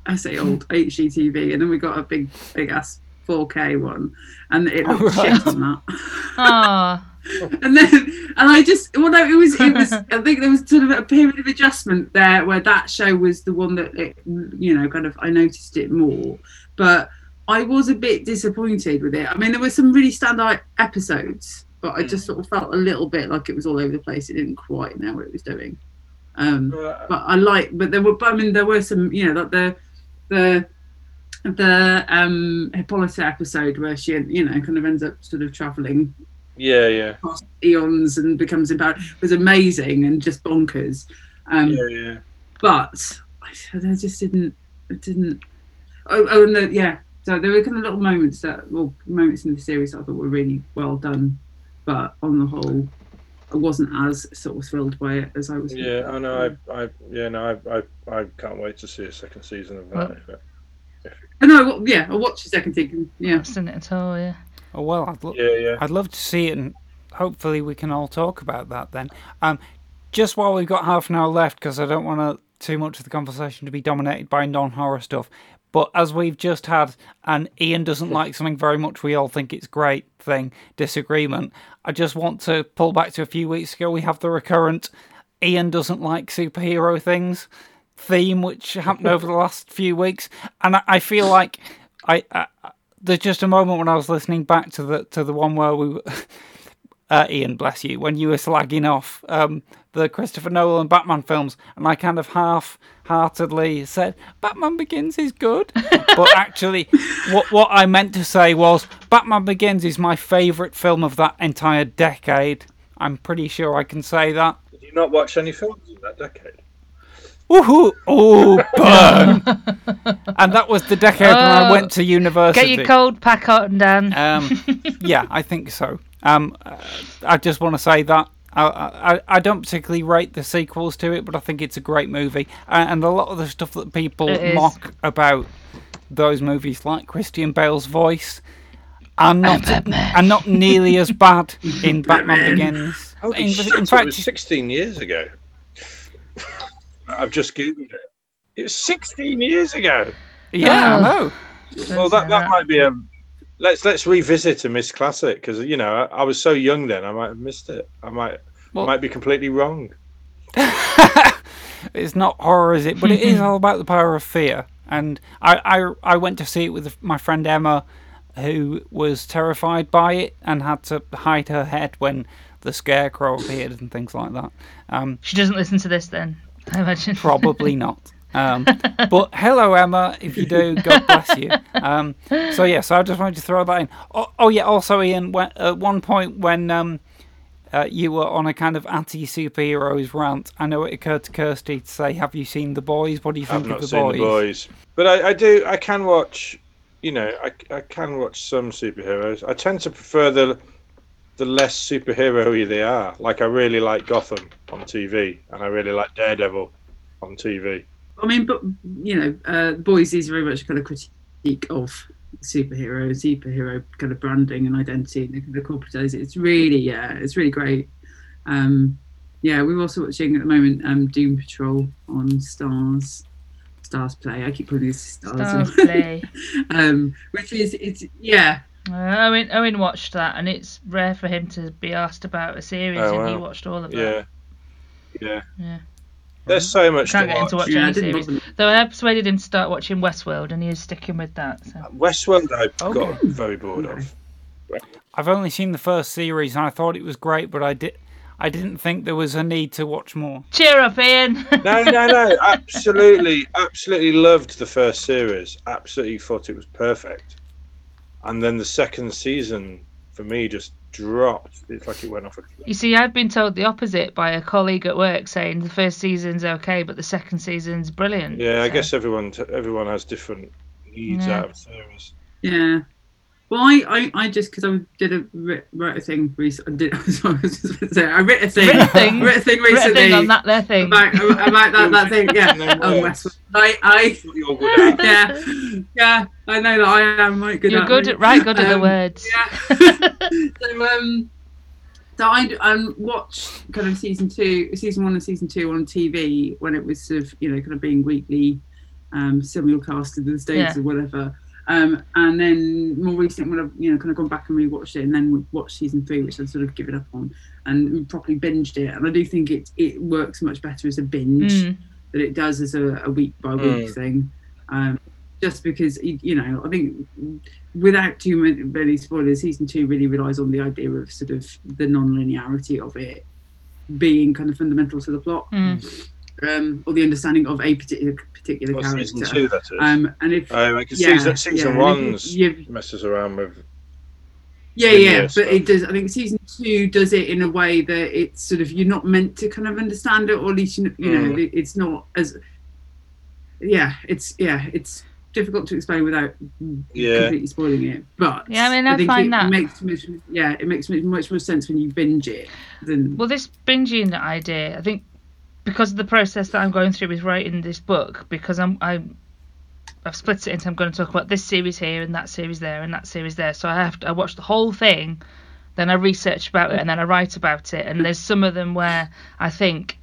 [SPEAKER 3] I say old HDTV, and then we got a big big ass 4K one, and it
[SPEAKER 2] Oh,
[SPEAKER 3] looked
[SPEAKER 2] right.
[SPEAKER 3] shit on that.
[SPEAKER 5] Oh,
[SPEAKER 3] and then and I just well no it was it was I think there was sort of a period of adjustment there where that show was the one that it, you know kind of I noticed it more. But I was a bit disappointed with it. I mean there were some really standout episodes but I just sort of felt a little bit like it was all over the place. It didn't quite know what it was doing. Um but I like but there were but I mean there were some you know like the the the um Hippolyta episode where she you know kind of ends up sort of traveling
[SPEAKER 4] Yeah, yeah,
[SPEAKER 3] past eons and becomes empowered was amazing and just bonkers. Um,
[SPEAKER 4] yeah, yeah.
[SPEAKER 3] But I, I just didn't, it didn't. Oh, oh, and the, yeah. So there were kind of little moments that, well, moments in the series I thought were really well done, but on the whole, I wasn't as sort of thrilled by it as I was.
[SPEAKER 4] Yeah, I know. I, I, yeah, no, I, I, I can't wait to see a second season of that.
[SPEAKER 5] Well-
[SPEAKER 4] if it-
[SPEAKER 3] I know. Yeah, I'll watch the second thing. Yeah.
[SPEAKER 5] I've seen it at all. Yeah.
[SPEAKER 2] Oh well, I'd lo-
[SPEAKER 4] yeah, yeah.
[SPEAKER 2] I'd love to see it, and hopefully we can all talk about that then. Um, just while we've got half an hour left, because I don't want to, too much of the conversation to be dominated by non-horror stuff. But as we've just had an Ian doesn't like something very much, we all think it's great thing disagreement. I just want to pull back to a few weeks ago. We have the recurrent Ian doesn't like superhero things theme, which happened over the last few weeks, and I, I feel like I, I there's just a moment when I was listening back to the to the one where we uh, Ian, bless you, when you were slagging off um, the Christopher Nolan and Batman films, and I kind of half-heartedly said Batman Begins is good, but actually, what what I meant to say was Batman Begins is my favourite film of that entire decade. I'm pretty sure I can say that.
[SPEAKER 4] Did you not watch any films in that decade?
[SPEAKER 2] Woohoo! Oh, burn! and that was the decade when I
[SPEAKER 5] Oh,
[SPEAKER 2] went to university.
[SPEAKER 5] Get your cold pack on, Dan.
[SPEAKER 2] Um, yeah, I think so. Um, uh, I just want to say that I, I I don't particularly rate the sequels to it, but I think it's a great movie, uh, and a lot of the stuff that people mock about those movies, like Christian Bale's voice, are not are not nearly as bad in Batman Begins.
[SPEAKER 4] Holy
[SPEAKER 2] in,
[SPEAKER 4] shit,
[SPEAKER 2] in
[SPEAKER 4] it
[SPEAKER 2] fact,
[SPEAKER 4] was 16 years ago. I've just googled it. It was 16 years ago.
[SPEAKER 2] yeah, I
[SPEAKER 5] Oh.
[SPEAKER 2] know.
[SPEAKER 4] Well, that, that might be a. Let's let's revisit a missed classic because you know I, I was so young then I might have missed it. I might
[SPEAKER 2] Well-
[SPEAKER 4] I might be completely wrong.
[SPEAKER 2] it's not horror, is it? But it is all about the power of fear. And I, I, I went to see it with my friend Emma, who was terrified by it and had to hide her head when the scarecrow appeared and things like that. Um,
[SPEAKER 5] She doesn't listen to this then, I imagine.
[SPEAKER 2] probably not. Um, but hello, Emma. If you do, God bless you. Um, so yeah, so I just wanted to throw that in. Oh, oh yeah, also Ian, when, at one point when um, uh, you were on a kind of anti-superheroes rant, I know it occurred to Kirsty to say, "Have you seen the boys? What do you
[SPEAKER 4] I've
[SPEAKER 2] think
[SPEAKER 4] not
[SPEAKER 2] of the
[SPEAKER 4] seen
[SPEAKER 2] boys?"
[SPEAKER 4] the boys, but I, I do. I can watch. You know, I, I can watch some superheroes. I tend to prefer the the less superhero-y they are. Like I really like Gotham on TV, and I really like Daredevil on TV.
[SPEAKER 3] I mean, but you know, uh, Boys is very much kind of critique of superhero, superhero kind of branding and identity and the, the corporatization. It's really, yeah, it's really great. Um, yeah, we're also watching at the moment um, Doom Patrol on Stars. StarzPlay. I keep calling this Stars.
[SPEAKER 5] Stars play.
[SPEAKER 3] um, which is it's yeah.
[SPEAKER 5] Uh, Owen, Owen watched that, and it's rare for him to be asked about a series,
[SPEAKER 4] Oh,
[SPEAKER 5] and he watched all of that.
[SPEAKER 4] Yeah, yeah.
[SPEAKER 5] Yeah.
[SPEAKER 4] There's so much I
[SPEAKER 5] Can't
[SPEAKER 4] to
[SPEAKER 5] get
[SPEAKER 4] watch.
[SPEAKER 5] into watching
[SPEAKER 3] Yeah,
[SPEAKER 5] any series.
[SPEAKER 3] bother.
[SPEAKER 5] Though I persuaded him to start watching Westworld, and he is sticking with that. So.
[SPEAKER 4] Westworld, I
[SPEAKER 2] Okay.
[SPEAKER 4] got very bored of.
[SPEAKER 2] I've only seen the first series and I thought it was great, but I did. I didn't think there was a need to watch more.
[SPEAKER 5] Cheer up, Ian.
[SPEAKER 4] No, no, no. Absolutely, absolutely loved the first series. Absolutely thought it was perfect. And then the second season, for me, just dropped. It's like it went off a cliff.
[SPEAKER 5] you see, I've been told the opposite by a colleague at work, saying the first season's okay, but the second season's brilliant.
[SPEAKER 4] Yeah, I guess everyone everyone has different needs
[SPEAKER 5] Yeah.
[SPEAKER 4] out of series.
[SPEAKER 3] Yeah. Well, I, I, I just because I did a writ, wrote a thing recently. I did. Sorry, I was just going to say I wrote a thing.
[SPEAKER 5] Writ a thing?
[SPEAKER 3] wrote a thing
[SPEAKER 5] Writ a
[SPEAKER 3] recently
[SPEAKER 5] thing on that there thing.
[SPEAKER 3] about about that, that thing. Yeah.
[SPEAKER 4] No
[SPEAKER 3] Oh,
[SPEAKER 4] words.
[SPEAKER 3] Westworld. I, I
[SPEAKER 4] you're good at.
[SPEAKER 3] yeah, yeah. I know that I am right good.
[SPEAKER 5] You're
[SPEAKER 3] at
[SPEAKER 5] good at right good at the
[SPEAKER 3] Um,
[SPEAKER 5] words.
[SPEAKER 3] Yeah. so um, so I um watched kind of season two, season one and season two on TV when it was sort of you know kind of being weekly, um, simulcasted in the states
[SPEAKER 5] Yeah.
[SPEAKER 3] or whatever. Um, and then more recently, when I've you know kind of gone back and rewatched it, and then watched season three, which I've sort of given up on, and properly binged it. And I do think it it works much better as a binge
[SPEAKER 5] Mm.
[SPEAKER 3] than it does as a, a week by week
[SPEAKER 4] Mm.
[SPEAKER 3] thing. Um, just because you know, I think without too many, many spoilers, season two really relies on the idea of sort of the non-linearity of it being kind of fundamental to the plot,
[SPEAKER 5] Mm.
[SPEAKER 3] Um, or the understanding of a particular particular
[SPEAKER 4] What's
[SPEAKER 3] character.
[SPEAKER 4] season two? That is.
[SPEAKER 3] Um, and if
[SPEAKER 4] oh, like
[SPEAKER 3] yeah,
[SPEAKER 4] season season
[SPEAKER 3] yeah, and if
[SPEAKER 4] one's
[SPEAKER 3] you-
[SPEAKER 4] messes around with.
[SPEAKER 3] Yeah,
[SPEAKER 4] linear
[SPEAKER 3] yeah, but
[SPEAKER 4] stuff.
[SPEAKER 3] it does. I think season two does it in a way that it's sort of you're not meant to kind of understand it, or at least you, you know
[SPEAKER 4] Mm.
[SPEAKER 3] it- it's not as. Yeah, it's yeah, it's difficult to explain without
[SPEAKER 4] Yeah.
[SPEAKER 3] completely spoiling it. But
[SPEAKER 5] Yeah, I mean, I
[SPEAKER 3] think
[SPEAKER 5] find
[SPEAKER 3] it
[SPEAKER 5] that-
[SPEAKER 3] makes much, yeah, it makes much, much more sense when you binge it than
[SPEAKER 5] Well, this binging idea, I think, because of the process that I'm going through with writing this book, because I'm I'm I've split it into I'm going to talk about this series here and that series there and that series there. So I have to, I watch the whole thing, then I research about it and then I write about it. And there's some of them where I think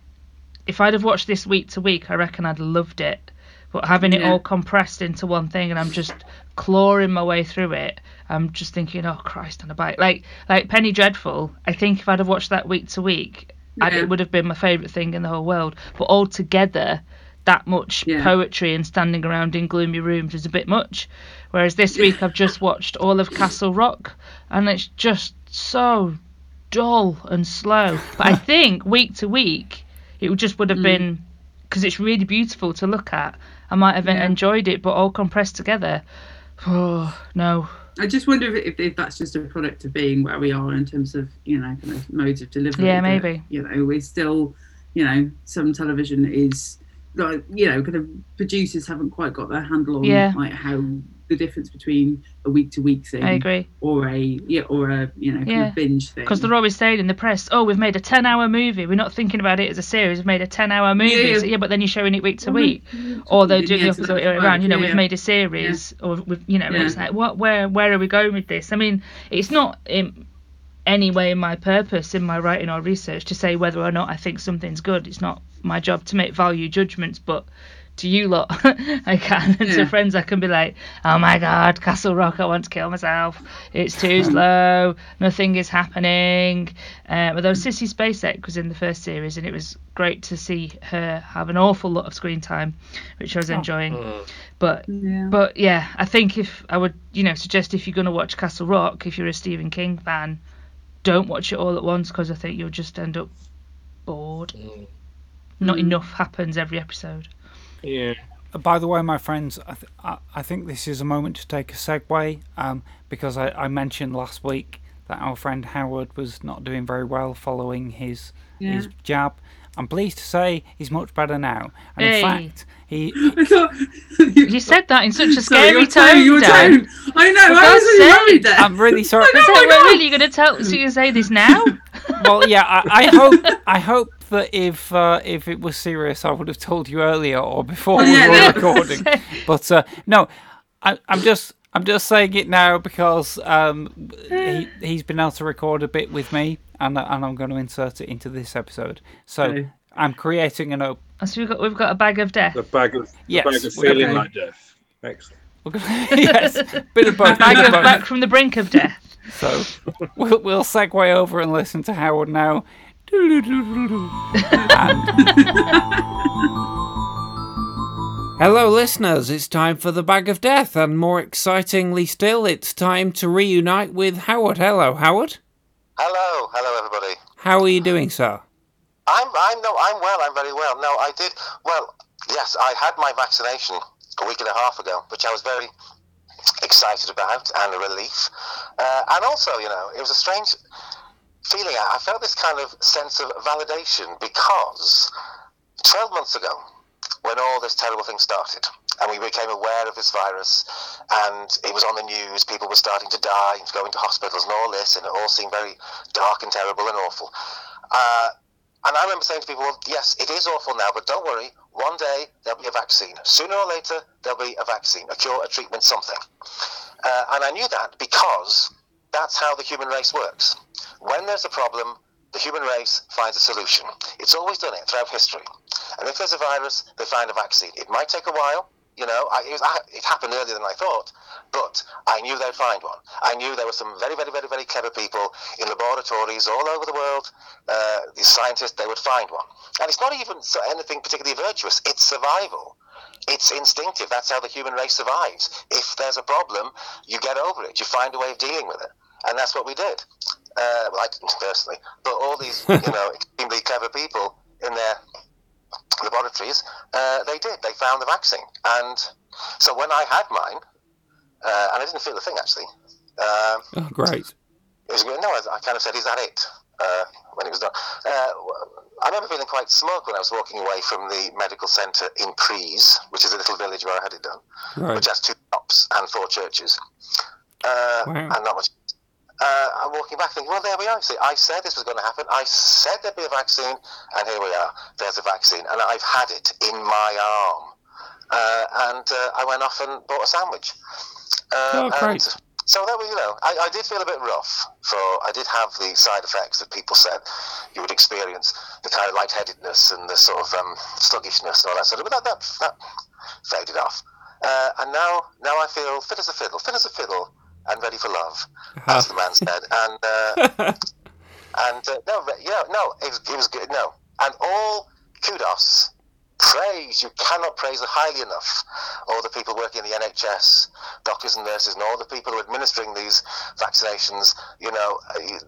[SPEAKER 5] if I'd have watched this week to week, I reckon I'd have loved it. But having it all compressed into one thing and I'm just clawing my way through it, I'm just thinking, oh Christ on a bike. Like like Penny Dreadful, I think if I'd have watched that week to week, I'd, it would have been my favourite thing in the whole world. But altogether, that much
[SPEAKER 3] Yeah.
[SPEAKER 5] poetry and standing around in gloomy rooms is a bit much. Whereas this week I've just watched all of Castle Rock, and it's just so dull and slow. But I think week to week, it just would have mm. been because it's really beautiful to look at. I might have
[SPEAKER 3] Yeah.
[SPEAKER 5] enjoyed it, but all compressed together. Oh no.
[SPEAKER 3] I just wonder if, if, if that's just a product of being where we are in terms of you know kind of modes of delivery.
[SPEAKER 5] Yeah, maybe.
[SPEAKER 3] You know, we're still, you know, some television is like you know kind of producers haven't quite got their handle on
[SPEAKER 5] Yeah.
[SPEAKER 3] like how the difference between a week to week thing
[SPEAKER 5] I agree.
[SPEAKER 3] or a yeah or a you know
[SPEAKER 5] Yeah.
[SPEAKER 3] binge thing.
[SPEAKER 5] Because they're always saying in the press, "Oh, we've made a ten-hour movie. We're not thinking about it as a series. We've made a ten-hour movie."
[SPEAKER 3] Yeah, yeah.
[SPEAKER 5] So, yeah, but then you're showing it week to
[SPEAKER 3] Well,
[SPEAKER 5] week, or they're doing the opposite way around. You know, we've made a series, or we've, you know, it's like, what, where, where are we going with this? I mean, it's not in any way my purpose in my writing or research to say whether or not I think something's good. It's not my job to make value judgments, but to you lot, I can. And to friends, I can be like, oh my god, Castle Rock, I want to kill myself. It's too slow. Nothing is happening. Um, although Sissy Spacek was in the first series, and it was great to see her have an awful lot of screen time, which I was enjoying. But
[SPEAKER 3] yeah.
[SPEAKER 5] but yeah, I think if I would, you know, suggest if you're going to watch Castle Rock, if you're a Stephen King fan, don't watch it all at once because I think you'll just end up bored. Not enough happens every episode.
[SPEAKER 4] Yeah.
[SPEAKER 2] By the way, my friends, I, th- I, I think this is a moment to take a segue um, because I, I mentioned last week that our friend Howard was not doing very well following his his jab. I'm pleased to say he's much better now. And
[SPEAKER 5] Hey.
[SPEAKER 2] in fact, he
[SPEAKER 5] You said that in such a
[SPEAKER 3] Sorry,
[SPEAKER 5] scary
[SPEAKER 3] your
[SPEAKER 5] tone, Dan.
[SPEAKER 3] tone. I know.
[SPEAKER 5] For
[SPEAKER 3] I was
[SPEAKER 5] God's
[SPEAKER 3] really
[SPEAKER 5] sake.
[SPEAKER 3] worried there.
[SPEAKER 2] I'm really sorry.
[SPEAKER 3] I know,
[SPEAKER 5] So,
[SPEAKER 3] I
[SPEAKER 5] well,
[SPEAKER 3] know.
[SPEAKER 5] really, going to tell? So you're say this now?
[SPEAKER 2] well, yeah, I, I hope I hope that if uh, if it was serious, I would have told you earlier or before
[SPEAKER 3] Oh,
[SPEAKER 2] we were recording. But uh, no, I, I'm just I'm just saying it now because um, he he's been able to record a bit with me, and and I'm going to insert it into this episode. So
[SPEAKER 3] Okay.
[SPEAKER 2] I'm creating an op-
[SPEAKER 5] So we've got we've got a bag of death.
[SPEAKER 4] A bag of
[SPEAKER 2] Yes,
[SPEAKER 4] the bag of feeling
[SPEAKER 3] okay.
[SPEAKER 4] like death. Excellent.
[SPEAKER 2] yes, bit of both.
[SPEAKER 5] Bag
[SPEAKER 2] bit
[SPEAKER 5] of
[SPEAKER 2] of
[SPEAKER 5] back from the brink of death.
[SPEAKER 2] So we'll we'll segue over and listen to Howard now. Hello, listeners. It's time for the Bag of Death, and more excitingly still, it's time to reunite with Howard. Hello, Howard.
[SPEAKER 6] Hello, hello everybody.
[SPEAKER 2] How are you doing, sir?
[SPEAKER 6] I'm I'm no I'm well. I'm very well. No, I did well. Yes, I had my vaccination a week and a half ago, which I was very excited about and a relief. Uh, and also, you know, it was a strange feeling. I felt this kind of sense of validation because 12 months ago, when all this terrible thing started, and we became aware of this virus, and it was on the news, people were starting to die, and going to hospitals, and all this, and it all seemed very dark and terrible and awful. Uh, and I remember saying to people, well, yes, it is awful now, but don't worry, one day there'll be a vaccine. Sooner or later, there'll be a vaccine, a cure, a treatment, something. Uh, and I knew that because that's how the human race works. When there's a problem, the human race finds a solution. It's always done it throughout history. And if there's a virus, they find a vaccine. It might take a while, You know, I, it, was, I, it happened earlier than I thought, but I knew they'd find one. I knew there were some very, very, very, very clever people in laboratories all over the world. Uh, these scientists, they would find one. And it's not even anything particularly virtuous. It's survival. It's instinctive. That's how the human race survives. If there's a problem, you get over it. You find a way of dealing with it. And that's what we did. Uh, well, I didn't personally, but all these, you know, extremely clever people in their laboratories, uh, they did. They found the vaccine. And so when I had mine, uh, and I didn't feel a thing actually. Um,
[SPEAKER 7] Oh, great.
[SPEAKER 6] it was good. No, I, I kind of said, "Is that it?" Uh, when it was done. Uh, I remember feeling quite smug when I was walking away from the medical centre in Pries, which is a little village where I had it done,
[SPEAKER 7] Right.
[SPEAKER 6] which has two shops and four churches, uh,
[SPEAKER 7] Wow.
[SPEAKER 6] and not much. Uh, I'm walking back thinking, well, there we are. See, I said this was going to happen. I said there'd be a vaccine, and here we are. There's a vaccine, and I've had it in my arm. Uh, and uh, I went off and bought a sandwich. Uh,
[SPEAKER 7] Oh, great.
[SPEAKER 6] so that was, you know, I, I did feel a bit rough. For I did have the side effects that people said you would experience, the kind of lightheadedness and the sort of um, sluggishness and all that sort of. But that that, that faded off. Uh, and now, now I feel fit as a fiddle, fit as a fiddle, and ready for love, as the man said. And uh, and uh, no, yeah, no, it was, it was good. No, and all kudos, praise. You cannot praise highly enough. All the people working in the NHS, doctors and nurses, and all the people who are administering these vaccinations. You know,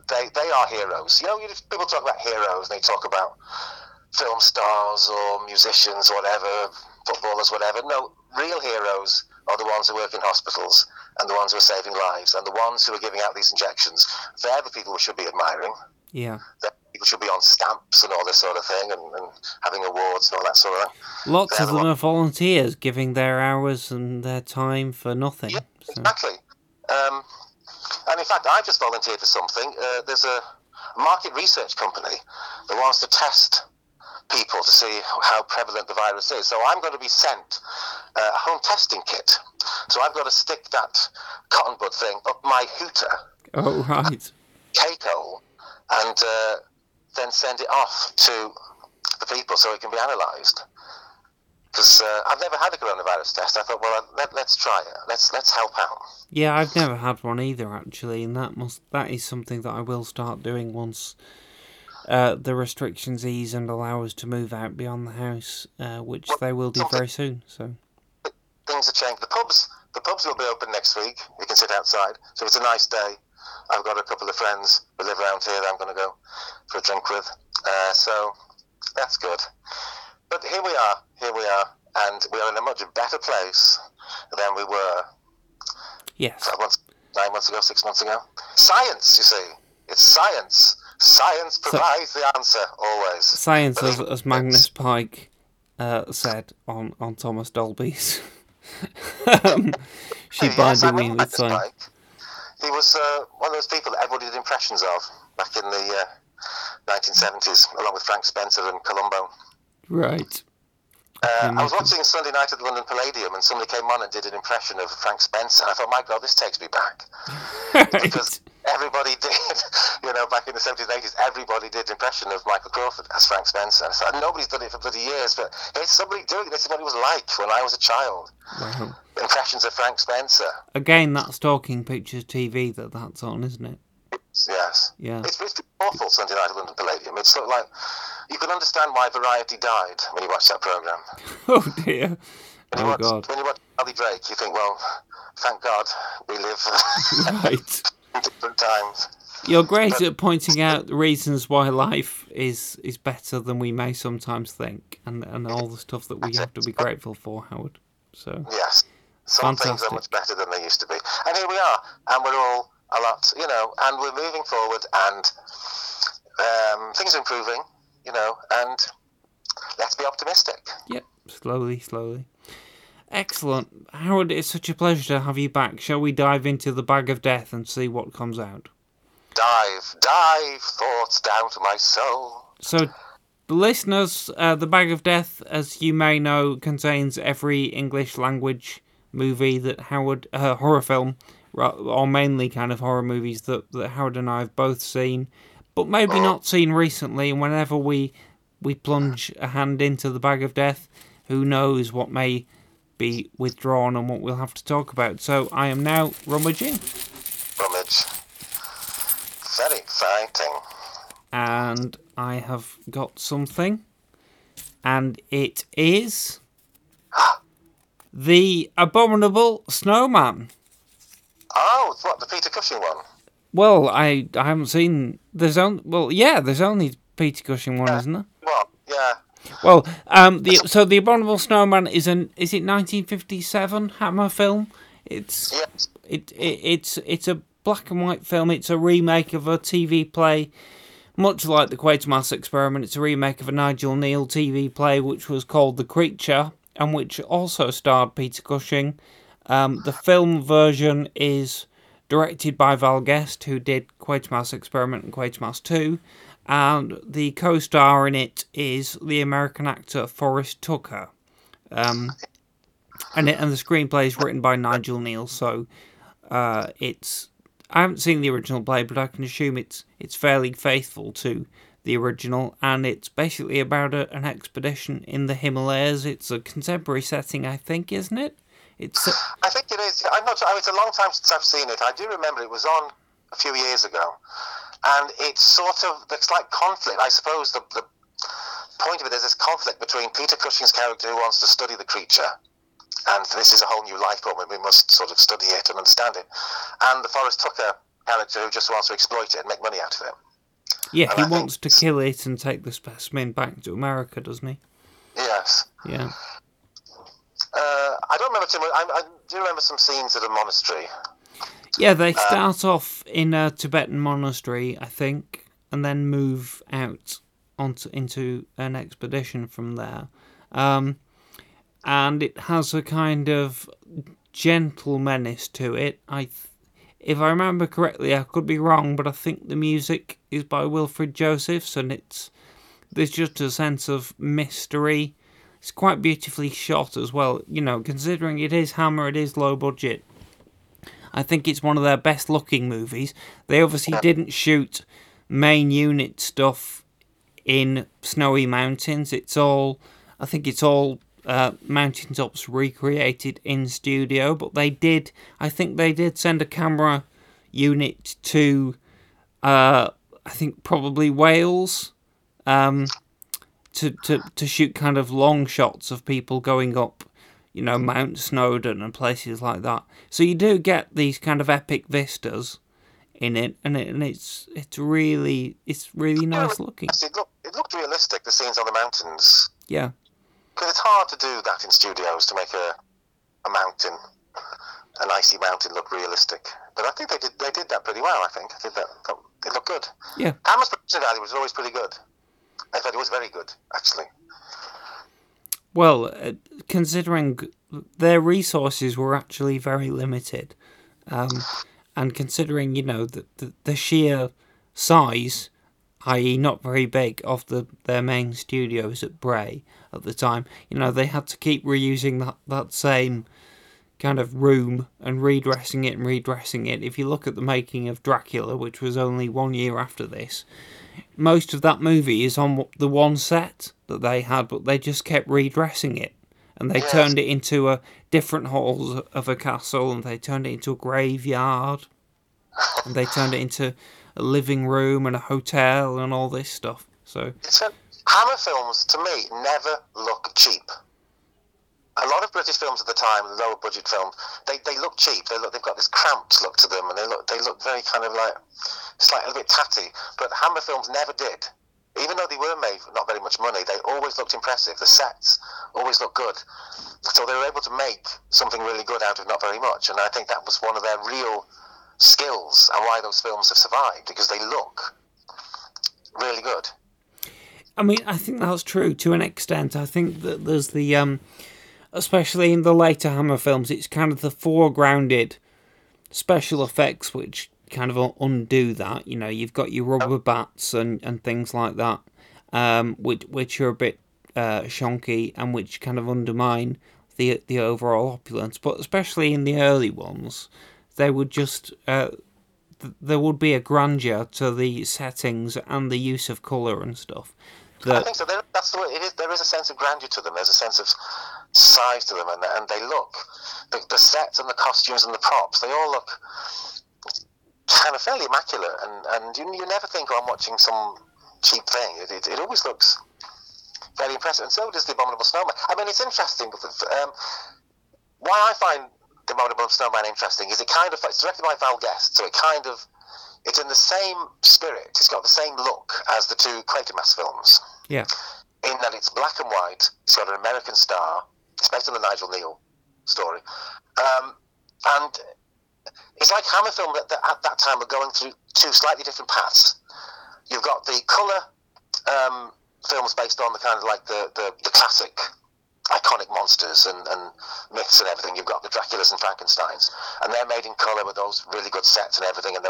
[SPEAKER 6] they they are heroes. You know, people talk about heroes, and they talk about film stars or musicians, or whatever, footballers, whatever. No, real heroes are the ones who work in hospitals and the ones who are saving lives and the ones who are giving out these injections. They're the people we should be admiring.
[SPEAKER 7] Yeah.
[SPEAKER 6] That people should be on stamps and all this sort of thing and, and having awards and all that sort of thing.
[SPEAKER 7] Lots
[SPEAKER 6] They're
[SPEAKER 7] of
[SPEAKER 6] the
[SPEAKER 7] them
[SPEAKER 6] one-
[SPEAKER 7] are volunteers giving their hours and their time for nothing.
[SPEAKER 6] Yeah,
[SPEAKER 7] So,
[SPEAKER 6] exactly. Um, and in fact, I just volunteered for something. Uh, there's a market research company that wants to test people to see how prevalent the virus is. So I'm going to be sent uh, a home testing kit. So I've got to stick that cotton bud thing up my hooter
[SPEAKER 7] oh, right.
[SPEAKER 6] cake hole and uh, then send it off to the people so it can be analysed. Because uh, I've never had a coronavirus test. I thought, well, let, let's try it. Let's let's help out.
[SPEAKER 7] Yeah, I've never had one either, actually, and that must that is something that I will start doing once uh, the restrictions ease and allow us to move out beyond the house, uh, which they will do very soon. So,
[SPEAKER 6] things have changed. The pubs, the pubs will be open next week. You can sit outside. So it's a nice day, I've got a couple of friends who live around here that I'm going to go for a drink with. Uh, so that's good. But here we are. Here we are, and we are in a much better place than we were
[SPEAKER 7] yes,
[SPEAKER 6] five months, nine months ago, six months ago. Science, you see, it's science. Science provides the answer always.
[SPEAKER 7] science, as, as Magnus Pyke uh, said on, on Thomas Dolby's. um, she
[SPEAKER 6] Yes, I
[SPEAKER 7] me with science.
[SPEAKER 6] Pyke. He was uh, one of those people that everybody did impressions of back in the uh, 1970s, along with Frank Spencer and Columbo.
[SPEAKER 7] Right.
[SPEAKER 6] Uh, I was watching Sunday night at the London Palladium, and somebody came on and did an impression of Frank Spencer. And I thought, my God, this takes me back because everybody did, you know, back in the 70s and 80s, everybody did impression of Michael Crawford as Frank Spencer. So nobody's done it for bloody years, but here's somebody doing it. This is what it was like when I was a child.
[SPEAKER 7] Wow.
[SPEAKER 6] Impressions of Frank Spencer.
[SPEAKER 7] Again, that's Talking Pictures TV that that's on, isn't it?
[SPEAKER 6] Yes.
[SPEAKER 7] Yeah.
[SPEAKER 6] It's, it's awful Sunday night at London Palladium. It's sort of like you can understand why Variety died when you watch that program.
[SPEAKER 7] Oh dear.
[SPEAKER 6] When you
[SPEAKER 7] Oh
[SPEAKER 6] watch,
[SPEAKER 7] God.
[SPEAKER 6] When you watch Charlie Drake, you think, well, thank God we live
[SPEAKER 7] Right.
[SPEAKER 6] Different times.
[SPEAKER 7] You're great at pointing out the reasons why life is is better than we may sometimes think, and and all the stuff that we have to be grateful for, Howard. So
[SPEAKER 6] Yes. Some things are much better than they used to be. And here we are, and we're all a lot, you know, and we're moving forward, and um, things are improving, you know, and let's be optimistic.
[SPEAKER 7] yep, slowly, slowly. Excellent, Howard. It's such a pleasure to have you back. Shall we dive into the bag of death and see what comes out?
[SPEAKER 6] Dive, dive, thoughts down to my soul.
[SPEAKER 7] So, listeners, uh, the Bag of Death, as you may know, contains every English language movie that Howard uh, horror film, or mainly kind of horror movies that, that Howard and I have both seen, but maybe not seen recently. And whenever we we plunge a hand into the Bag of Death, who knows what may be withdrawn and what we'll have to talk about. So I am now rummaging,
[SPEAKER 6] Rummage. Very exciting.
[SPEAKER 7] and I have got something, and it is the Abominable Snowman.
[SPEAKER 6] Oh, what, the Peter Cushing one?
[SPEAKER 7] Well, I I haven't seen. There's only well, yeah, there's only Peter Cushing one, isn't there?
[SPEAKER 6] What? Yeah.
[SPEAKER 7] Well, um, the so the Abominable Snowman is an is it 1957 Hammer film? It's
[SPEAKER 6] Yes.
[SPEAKER 7] it, it it's it's a black and white film. It's a remake of a TV play, much like the Quatermass Experiment. It's a remake of a Nigel Kneale TV play, which was called The Creature, and which also starred Peter Cushing. Um, the film version is directed by Val Guest, who did Quatermass Experiment and Quatermass Two, and the co-star in it is the American actor Forrest Tucker. Um, and it, and the screenplay is written by Nigel Kneale, so uh, it's I haven't seen the original play, but I can assume it's it's fairly faithful to the original, and it's basically about a, an expedition in the Himalayas. It's a contemporary setting, I think, isn't it? It's
[SPEAKER 6] I think it is. I'm not. Sure. It's a long time since I've seen it. I do remember it was on a few years ago, and it's sort of it's like conflict. I suppose the, the point of it is this conflict between Peter Cushing's character who wants to study the creature, and this is a whole new life form, and we must sort of study it and understand it, and the Forrest Tucker character who just wants to exploit it and make money out of it.
[SPEAKER 7] yeah, he
[SPEAKER 6] I
[SPEAKER 7] wants to kill it and take the specimen back to America, doesn't he?
[SPEAKER 6] Yes.
[SPEAKER 7] Yeah.
[SPEAKER 6] Uh, I don't remember too much. I, I do remember some scenes at a monastery.
[SPEAKER 7] Yeah, they start off in a Tibetan monastery, I think, and then move out onto into an expedition from there. Um, and it has a kind of gentle menace to it. I, th- if I remember correctly, I could be wrong, but I think the music is by Wilfred Josephs, and it's there's just a sense of mystery. It's quite beautifully shot as well. You know, considering it is Hammer, it is low budget. I think it's one of their best looking movies. They obviously didn't shoot main unit stuff in snowy mountains. It's all, I think it's all uh, mountaintops recreated in studio, but they did, I think they did send a camera unit to, uh, I think probably Wales, um, to, to, to shoot kind of long shots of people going up you know, Mount Snowdon and places like that. So you do get these kind of epic vistas in it, and it, and it's it's really it's really nice looking.
[SPEAKER 6] It looked, it looked realistic, the scenes on the mountains.
[SPEAKER 7] Yeah,
[SPEAKER 6] Because it's hard to do that in studios to make a, a mountain, an icy mountain, look realistic. But I think they did they did that pretty well. I think I think that, that it looked good.
[SPEAKER 7] yeah,
[SPEAKER 6] Hammer's production value was always pretty good. In fact, it was very good actually.
[SPEAKER 7] Well, uh, considering their resources were actually very limited, um, and considering you know the, the the sheer size, i.e., not very big, of the their main studios at Bray at the time, you know they had to keep reusing that that same kind of room and redressing it and redressing it. If you look at the making of Dracula, which was only one year after this, most of that movie is on the one set that they had, but they just kept redressing it. And they
[SPEAKER 6] Yes.
[SPEAKER 7] turned it into a different halls of a castle, and they turned it into a graveyard, and they turned it into a living room and a hotel and all this stuff. So
[SPEAKER 6] It's a, Hammer films to me never look cheap. A lot of British films at the time, lower budget films, they, they look cheap. They look they've got this cramped look to them, and they look they look very kind of like like a bit tatty. But Hammer films never did. Even though they were made for not very much money, they always looked impressive. The sets always looked good. So they were able to make something really good out of not very much. And I think that was one of their real skills and why those films have survived because they look really good.
[SPEAKER 7] I mean, I think that's true to an extent. I think that there's the, um, especially in the later Hammer films, it's kind of the foregrounded special effects which kind of undo that. You know, you've got your rubber bats and, and things like that, um, which which are a bit uh, shonky and which kind of undermine the the overall opulence. But especially in the early ones, they would just uh, th- there would be a grandeur to the settings and the use of color and stuff.
[SPEAKER 6] I think so. There, that's the way it is. There is a sense of grandeur to them. There's a sense of size to them, and, and they look the, the sets and the costumes and the props. They all look kind of fairly immaculate, and and you, you never think, oh, I'm watching some cheap thing. It, it, it always looks very impressive, and so does the Abominable Snowman. I mean, it's interesting. Um, why I find the Abominable Snowman interesting is it kind of it's directed by Val Guest, so it kind of it's in the same spirit. It's got the same look as the two Quatermass films.
[SPEAKER 7] Yeah.
[SPEAKER 6] In that it's black and white. It's got an American star. On the Nigel Kneale story, um, and it's like Hammer film that, that at that time were going through two slightly different paths. You've got the colour um, films based on the kind of like the, the, the classic iconic monsters and, and myths and everything. You've got the Draculas and Frankenstein's, and they're made in colour with those really good sets and everything. And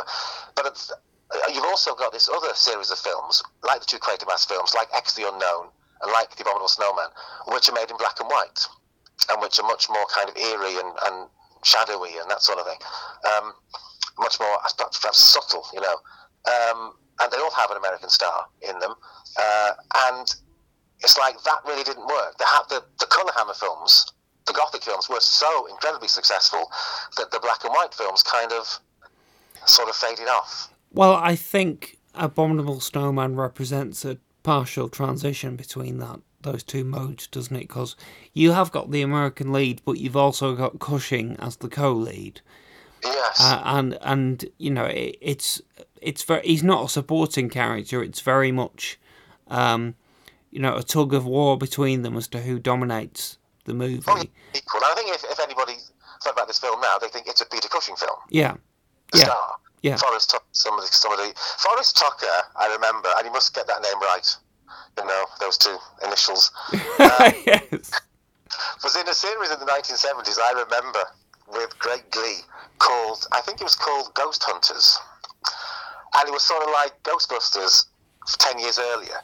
[SPEAKER 6] but uh, you've also got this other series of films, like the two Quatermass films, like X the Unknown like The Abominable Snowman, which are made in black and white, and which are much more kind of eerie and, and shadowy and that sort of thing. Um, much more perhaps subtle, you know. Um, and they all have an American star in them. Uh, and it's like that really didn't work. The, the, the Colour Hammer films, the Gothic films, were so incredibly successful that the black and white films kind of sort of faded off.
[SPEAKER 7] Well, I think Abominable Snowman represents a partial transition between that those two modes, doesn't it? Because you have got the American lead, but you've also got Cushing as the co-lead.
[SPEAKER 6] Yes.
[SPEAKER 7] Uh, and and you know it, it's it's very he's not a supporting character. It's very much, um, you know, a tug of war between them as to who dominates the movie.
[SPEAKER 6] Equal. I think if, if anybody thought about this film now, they think it's a Peter Cushing film.
[SPEAKER 7] Yeah.
[SPEAKER 6] The
[SPEAKER 7] Yeah.
[SPEAKER 6] Star.
[SPEAKER 7] Yeah.
[SPEAKER 6] Forrest Tucker. Some of the, some of Forrest Tucker. I remember, and you must get that name right. You know those two initials.
[SPEAKER 7] yes.
[SPEAKER 6] was in a series in the 1970s. I remember with great glee called I think it was called Ghost Hunters, and it was sort of like Ghostbusters ten years earlier.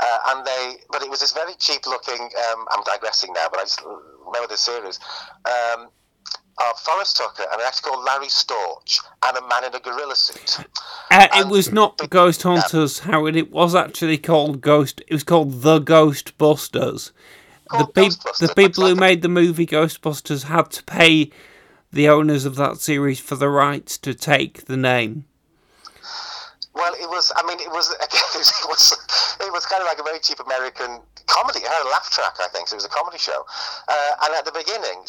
[SPEAKER 6] Uh, and they, but it was this very cheap looking. Um, I'm digressing now, but I just remember the series. Um, of Forrest Tucker and an actor called Larry Storch and a man in a gorilla suit.
[SPEAKER 7] Uh, it was not Ghost Hunters, Howard. It was actually called Ghost. It was called The Ghostbusters. The, peop-
[SPEAKER 6] Ghostbusters,
[SPEAKER 7] the people who made the movie Ghostbusters had to pay the owners of that series for the rights to take the name.
[SPEAKER 6] Well, it was. I mean, it was. Again, it was. It was kind of like a very cheap American comedy. It had a laugh track, I think. So it was a comedy show. Uh, and at the beginning,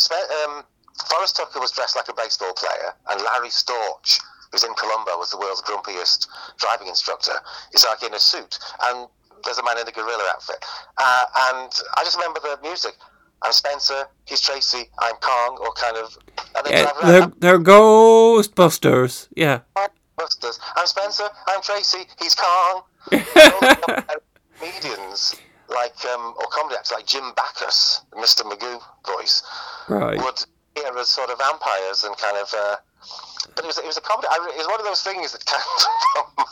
[SPEAKER 6] um, Forrest Tucker was dressed like a baseball player, and Larry Storch, who's in Columbo, was the world's grumpiest driving instructor. Is like in a suit, and there's a man in a gorilla outfit. Uh, and I just remember the music. I'm Spencer. He's Tracy. I'm Kong, or kind of.
[SPEAKER 7] Yeah, they're, they're Ghostbusters. Yeah.
[SPEAKER 6] Busters. I'm Spencer. I'm Tracy. He's Kong. Comedians like um, or comedy actors like Jim Backus, Mr. Magoo voice,
[SPEAKER 7] Right.
[SPEAKER 6] would appear as sort of vampires and kind of. Uh, but it was it was a comedy. I, it was one of those things that came from my,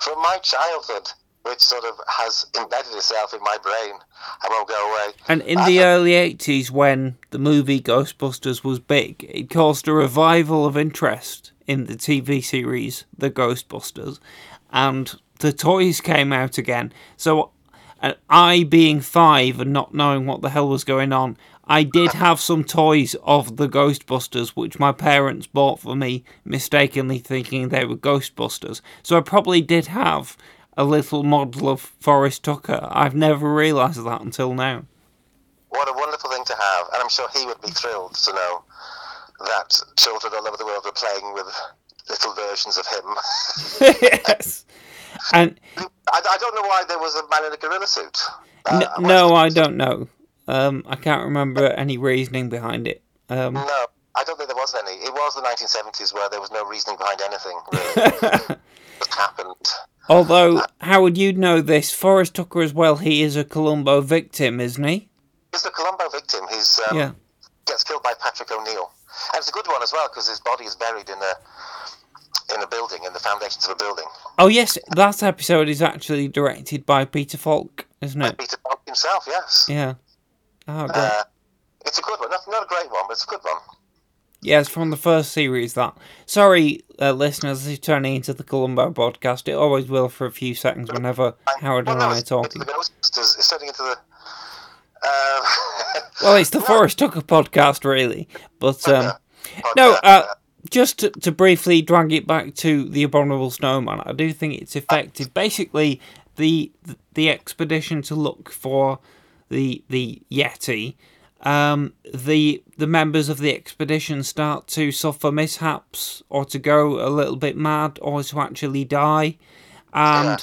[SPEAKER 6] from my childhood, which sort of has embedded itself in my brain. I won't go away.
[SPEAKER 7] And in the early 80s, when the movie Ghostbusters was big, it caused a revival of interest in the TV series The Ghostbusters, and the toys came out again. So, and I being five and not knowing what the hell was going on, I did have some toys of the Ghostbusters, which my parents bought for me, mistakenly thinking they were Ghostbusters. So I probably did have a little model of Forrest Tucker. I've never realised that until now.
[SPEAKER 6] What a wonderful thing to have, and I'm sure he would be thrilled to know that children all over the world are playing with little versions of him.
[SPEAKER 7] yes. And
[SPEAKER 6] I, I don't know why there was a man in a gorilla suit. Uh,
[SPEAKER 7] no, I don't know. Um, I can't remember any reasoning behind it. Um,
[SPEAKER 6] No, I don't think there was any. It was the 1970s where there was no reasoning behind anything. Really, just happened.
[SPEAKER 7] although, Howard, you'd know this. Forrest Tucker as well. He is a Columbo victim, isn't he?
[SPEAKER 6] He's the Columbo victim. He's um,
[SPEAKER 7] Yeah.
[SPEAKER 6] gets killed by Patrick O'Neal, and it's a good one as well because his body is buried in a in a building in the foundations of a building.
[SPEAKER 7] Oh yes, that episode is actually directed by Peter Falk, isn't it?
[SPEAKER 6] Peter Falk himself, yes.
[SPEAKER 7] Yeah. Oh, great.
[SPEAKER 6] Uh, it's a good one. That's not a great one, but it's a good one.
[SPEAKER 7] Yeah, it's from the first series. That. Sorry, uh, listeners, this is turning into the Columbo podcast. It always will for a few seconds whenever Howard
[SPEAKER 6] Well,
[SPEAKER 7] and
[SPEAKER 6] no,
[SPEAKER 7] I are talking.
[SPEAKER 6] Ghostbusters turning into the. Um,
[SPEAKER 7] Well, it's the Forrest Tucker podcast, really. But um, no, uh, just to, to briefly drag it back to the Abominable Snowman, I do think it's effective. Basically, the the expedition to look for the the Yeti, um, the the members of the expedition start to suffer mishaps or to go a little bit mad or to actually die, and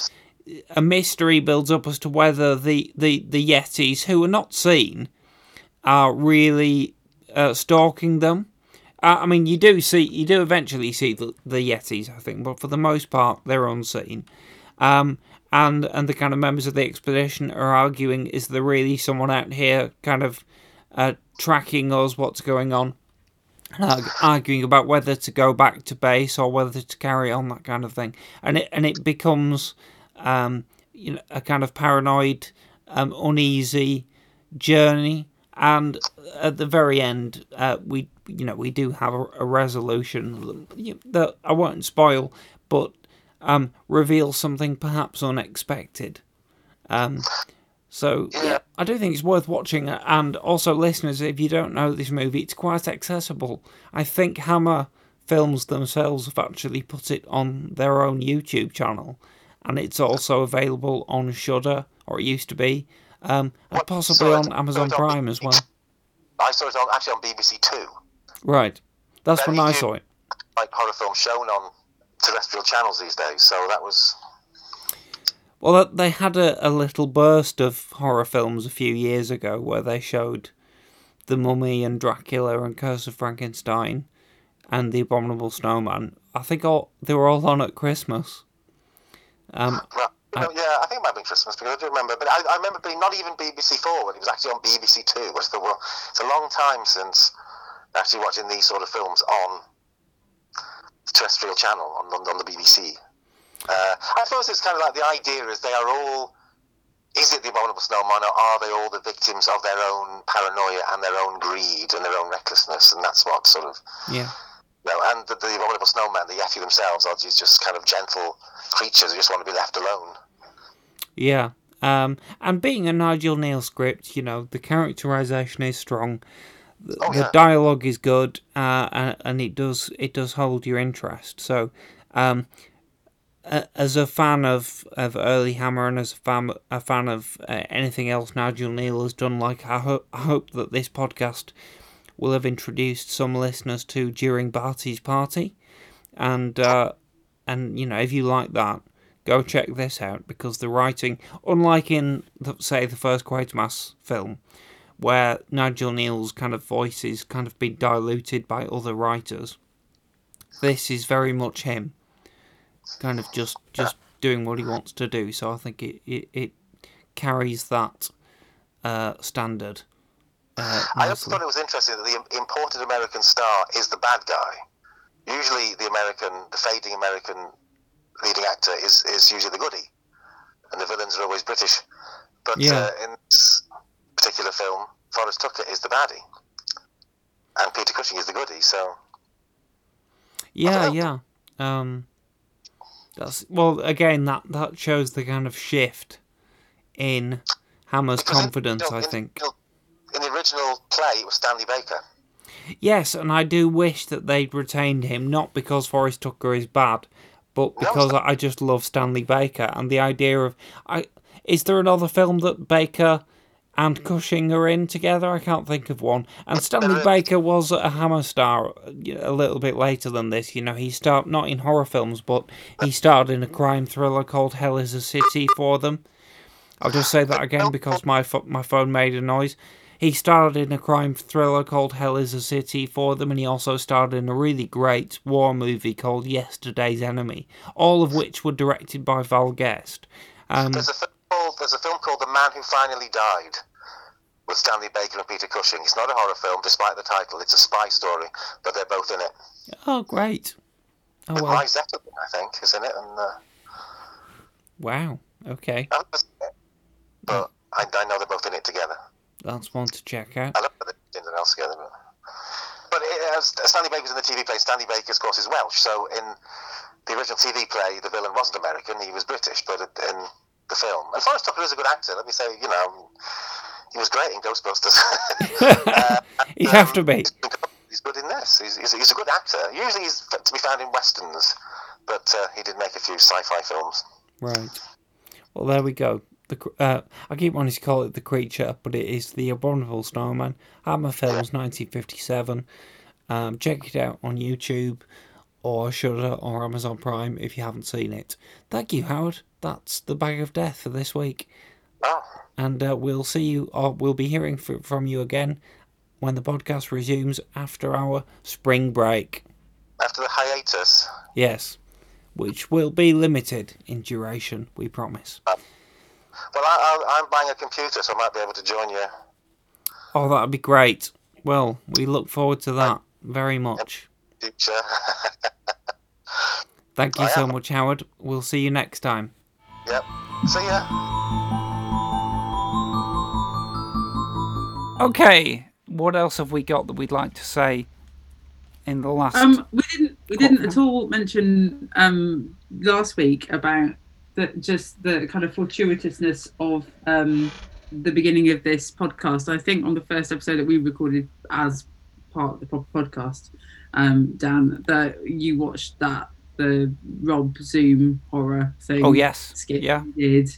[SPEAKER 7] a mystery builds up as to whether the the the Yetis who are not seen are really uh, stalking them. Uh, I mean, you do see, you do eventually see the, the Yetis, I think, but for the most part, they're unseen. Um, and and the kind of members of the expedition are arguing: is there really someone out here, kind of uh, tracking us? What's going on? Arg- arguing about whether to go back to base or whether to carry on that kind of thing, and it and it becomes, um, you know, a kind of paranoid, um, uneasy journey and at the very end uh, we you know we do have a, a resolution that I won't spoil but um, reveals something perhaps unexpected um, so yeah. I do think it's worth watching and also listeners if you don't know this movie it's quite accessible I think Hammer Films themselves have actually put it on their own YouTube channel and it's also available on Shudder or it used to be um, and
[SPEAKER 6] What-
[SPEAKER 7] possibly
[SPEAKER 6] so
[SPEAKER 7] on Amazon
[SPEAKER 6] on
[SPEAKER 7] Prime as well.
[SPEAKER 6] I saw it on actually on BBC Two,
[SPEAKER 7] Right. That's
[SPEAKER 6] Very
[SPEAKER 7] when I saw it.
[SPEAKER 6] like horror film shown on terrestrial channels these days. So that was
[SPEAKER 7] Well, they had a, a little burst of horror films a few years ago where they showed The Mummy and Dracula and Curse of Frankenstein and The Abominable Snowman. I think all they were all on at Christmas. Um,
[SPEAKER 6] right. No, yeah, I think it might have been Christmas because I do remember. But I, I remember being not even BBC Four when it was actually on BBC Two. Which it's a long time since actually watching these sort of films on terrestrial channel on on, on the BBC. Uh, I suppose it's kind of like the idea is they are all. Is it the abominable snowman, or are they all the victims of their own paranoia and their own greed and their own recklessness? And that's what sort of
[SPEAKER 7] yeah.
[SPEAKER 6] you know, and the, the abominable snowman, the Yeti themselves, are just, just kind of gentle creatures who just want to be left alone.
[SPEAKER 7] Yeah. Um, and being a Nigel Kneale script, you know, the characterization is strong. The,
[SPEAKER 6] Oh,
[SPEAKER 7] the
[SPEAKER 6] yeah.
[SPEAKER 7] dialogue is good, uh, and, and it does it does hold your interest. So, um, as a fan of, of early Hammer and as a fan a fan of uh, anything else Nigel Kneale has done, like I hope I hope that this podcast will have introduced some listeners to during Barty's party, and uh, and you know if you like that, go check this out because the writing, unlike in the, say the first Quatermass film, where Nigel Kneale's kind of voice is kind of been diluted by other writers, this is very much him, kind of just just doing what he wants to do. So I think it it, it carries that uh, standard. Uh,
[SPEAKER 6] I also thought it was interesting that the imported American star is the bad guy. Usually, the American, the fading American leading actor is, is usually the goodie, and the villains are always British. But
[SPEAKER 7] Yeah.
[SPEAKER 6] uh, in particular film, Forrest Tucker is the baddie, and Peter Cushing is the goodie. So
[SPEAKER 7] Yeah, yeah. Um, that's well. Again, that that shows the kind of shift in Hammer's
[SPEAKER 6] Because
[SPEAKER 7] confidence.
[SPEAKER 6] know,
[SPEAKER 7] I
[SPEAKER 6] in-
[SPEAKER 7] think.
[SPEAKER 6] in the original play, it was Stanley Baker.
[SPEAKER 7] Yes, and I do wish that they'd retained him, not because Forrest Tucker is bad, but because I I just love Stanley Baker and the idea of I. Is there another film that Baker and Cushing are in together? I can't think of one. And Stanley
[SPEAKER 6] is.
[SPEAKER 7] Baker was a Hammer star uh, a little bit later than this. You know, he starred not in horror films, but he starred in a crime thriller called Hell Is a City for them. I'll just say that again because my pho- my phone made a noise. He starred in a crime thriller called Hell Is a City for them, and he also starred in a really great war movie called Yesterday's Enemy, all of which were directed by Val Guest. Um,
[SPEAKER 6] There's a film called There's a film called The Man Who Finally Died with Stanley Baker and Peter Cushing. It's not a horror film, despite the title. It's a spy story, but they're both in it.
[SPEAKER 7] oh, great! Oh
[SPEAKER 6] With Mai Zetterling, I think, is in it, and uh,
[SPEAKER 7] wow. Okay,
[SPEAKER 6] I it, but I, I know they're both in it together.
[SPEAKER 7] that's one to check out.
[SPEAKER 6] I know if they're in anything else together, but. But it, as Stanley Baker's in the TV play. Stanley Baker, of course, is Welsh. So in the original TV play, the villain wasn't American; he was British. But in the film, and Forrest Tucker is a good actor. Let me say, you know, he was great in Ghostbusters. uh,
[SPEAKER 2] He'd have to be.
[SPEAKER 6] he's good- in this. He's, he's, he's a good actor. Usually he's to be found in westerns, but uh, he did make a few sci-fi films.
[SPEAKER 2] Right. Well, there we go. The uh, I keep wanting to call it the creature, but it is the abominable snowman. Hammer Films, 1957. Um, check it out on YouTube or Shudder or Amazon Prime if you haven't seen it. Thank you, Howard. That's the bag of death for this week,
[SPEAKER 6] Oh,
[SPEAKER 2] and uh, we'll see you or we'll be hearing f- from you again when the podcast resumes after our spring break.
[SPEAKER 6] after the hiatus.
[SPEAKER 2] Yes, which will be limited in duration, we promise.
[SPEAKER 6] Well, I, I, I'm buying a computer, so I might be able to join you.
[SPEAKER 2] Oh, that'd be great. Well, we look forward to that very much.
[SPEAKER 6] Future.
[SPEAKER 2] Thank you so
[SPEAKER 6] am.
[SPEAKER 2] much, Howard. We'll see you next time.
[SPEAKER 6] Yep. See ya.
[SPEAKER 2] Okay, what else have we got that we'd like to say in the last?
[SPEAKER 3] Um, we didn't we didn't at all mention um last week about the just the kind of fortuitousness of um the beginning of this podcast. I think on the first episode that we recorded as part of the proper podcast, um, Dan, that you watched that the Rob Zoom horror thing.
[SPEAKER 2] oh yes,
[SPEAKER 3] skit
[SPEAKER 2] yeah,
[SPEAKER 3] did,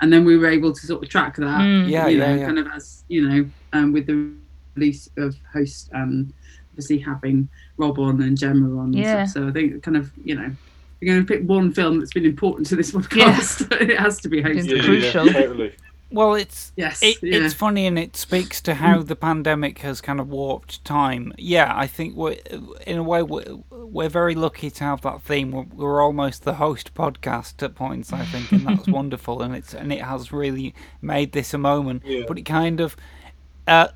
[SPEAKER 3] and then we were able to sort of track that.
[SPEAKER 5] Mm.
[SPEAKER 2] yeah,
[SPEAKER 3] you
[SPEAKER 2] yeah,
[SPEAKER 3] know,
[SPEAKER 2] yeah.
[SPEAKER 3] kind of as you know, um, with the release of Host and obviously having Rob on and Gemma on. and
[SPEAKER 5] Yeah.
[SPEAKER 3] stuff. So I think kind of you know, if you're going to pick one film that's been important to this podcast, it has to be Host.
[SPEAKER 5] It's
[SPEAKER 4] Yeah,
[SPEAKER 5] crucial.
[SPEAKER 4] yeah, totally.
[SPEAKER 2] Well, it's
[SPEAKER 3] Yes,
[SPEAKER 2] it,
[SPEAKER 3] yeah.
[SPEAKER 2] it's funny and it speaks to how the pandemic has kind of warped time. Yeah, I think we're in a way we're, we're very lucky to have that theme. We're, we're almost the host podcast at points, I think, and that's wonderful. And it's and it has really made this a moment.
[SPEAKER 4] Yeah.
[SPEAKER 2] But it kind of uh,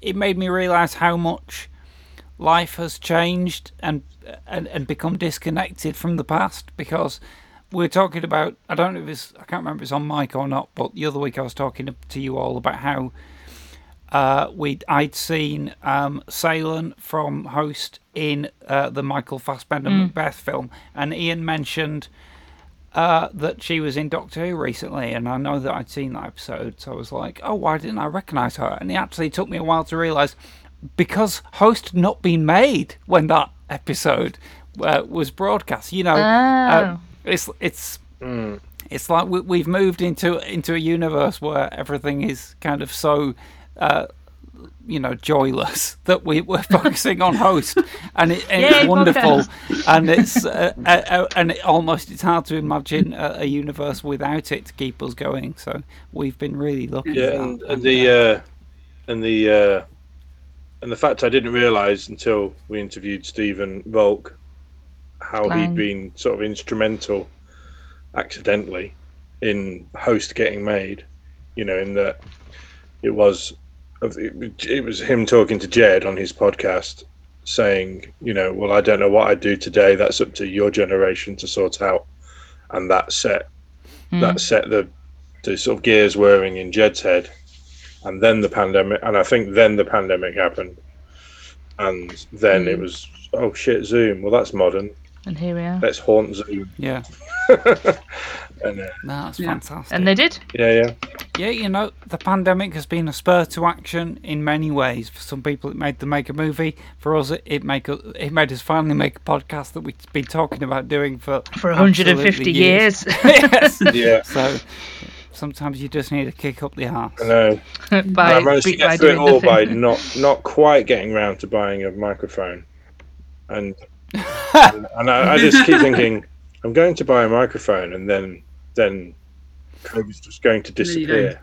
[SPEAKER 2] it made me realize how much life has changed and and and become disconnected from the past because we're talking about I don't know if it's I can't remember if it's on mic or not, but the other week I was talking to, you all about how uh, we I'd seen um, Seylan from Host in uh, the Michael Fassbender Macbeth film, and Ian mentioned uh, that she was in Doctor Who recently, and I know that I'd seen that episode, so I was like, oh, why didn't I recognise her? And it actually took me a while to realise because Host had not been made when that episode uh, was broadcast. You know, uh, it's it's it's like we, we've moved into into a universe where everything is kind of so. Uh, you know, joyless that we, we're focusing on host, and, it, and
[SPEAKER 5] Yay,
[SPEAKER 2] it's wonderful,
[SPEAKER 5] podcast.
[SPEAKER 2] and it's uh, uh, uh, and it almost it's hard to imagine a, a universe without it to keep us going. So we've been really lucky.
[SPEAKER 4] Yeah,
[SPEAKER 2] for
[SPEAKER 4] and, and the uh, and the uh, and the fact I didn't realise until we interviewed Stephen Volk how he'd been sort of instrumental, accidentally, in Host getting made. You know, in that it was it, was him talking to Jed on his podcast, saying, you know, well, I don't know what I'd do today. That's up to your generation to sort out, and that set hmm. that set the the sort of gears whirring in Jed's head, and then the pandemic, and I think then the pandemic happened, and then it hmm. was oh shit Zoom. Well, that's modern.
[SPEAKER 5] And here we are.
[SPEAKER 4] Let's haunt Zoom.
[SPEAKER 2] yeah,
[SPEAKER 4] and uh,
[SPEAKER 2] that's
[SPEAKER 3] Yeah.
[SPEAKER 2] fantastic.
[SPEAKER 5] And they did.
[SPEAKER 4] yeah, yeah,
[SPEAKER 2] Yeah, you know, the pandemic has been a spur to action in many ways. For some people, it made them make a movie. For us, it, it make us- it made us finally make a podcast that we've been talking about doing for
[SPEAKER 5] For 150
[SPEAKER 2] absolutely
[SPEAKER 5] years.
[SPEAKER 2] yes.
[SPEAKER 4] yeah.
[SPEAKER 2] So sometimes you just need to kick up the arse.
[SPEAKER 4] I know.
[SPEAKER 5] by,
[SPEAKER 4] I managed to get through it
[SPEAKER 5] doing
[SPEAKER 4] all by not not quite getting round to buying a microphone, and and, and I, I just keep thinking I'm going to buy a microphone, and then then COVID's just going to
[SPEAKER 3] There you go.
[SPEAKER 4] disappear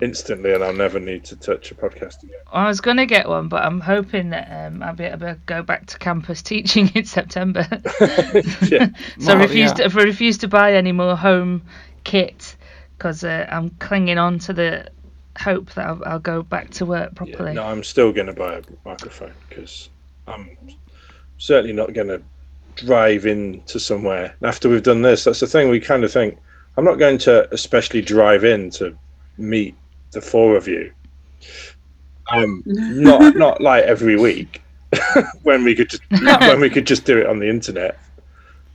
[SPEAKER 4] instantly, and I'll never need to touch a podcast again.
[SPEAKER 5] I was going to get one, but I'm hoping that um, I'll be able to go back to campus teaching in September.
[SPEAKER 4] yeah,
[SPEAKER 5] so I
[SPEAKER 2] Well,
[SPEAKER 5] refused,
[SPEAKER 2] yeah.
[SPEAKER 5] to, I refused to buy any more home kit because uh, I'm clinging on to the hope that I'll, I'll go back to work
[SPEAKER 4] yeah.
[SPEAKER 5] properly.
[SPEAKER 4] No, I'm still going to buy a microphone because I'm certainly not going to drive into somewhere after we've done this. That's the thing. We kind of think I'm not going to especially drive in to meet the four of you. Um, not not like every week when we could just when we could just do it on the internet.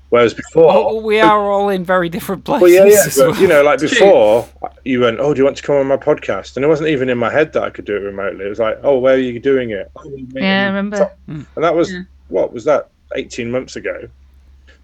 [SPEAKER 4] Whereas before,
[SPEAKER 2] Oh, we are all in very different places.
[SPEAKER 4] well, yeah, yeah, but
[SPEAKER 2] well.
[SPEAKER 4] you know, like
[SPEAKER 3] True.
[SPEAKER 4] before, you went, "Oh, do you want to come on my podcast?" And it wasn't even in my head that I could do it remotely. It was like, "Oh, where are you doing it?" Oh,
[SPEAKER 5] Yeah, I remember.
[SPEAKER 4] And that was
[SPEAKER 3] Yeah.
[SPEAKER 4] What was that? Eighteen months ago,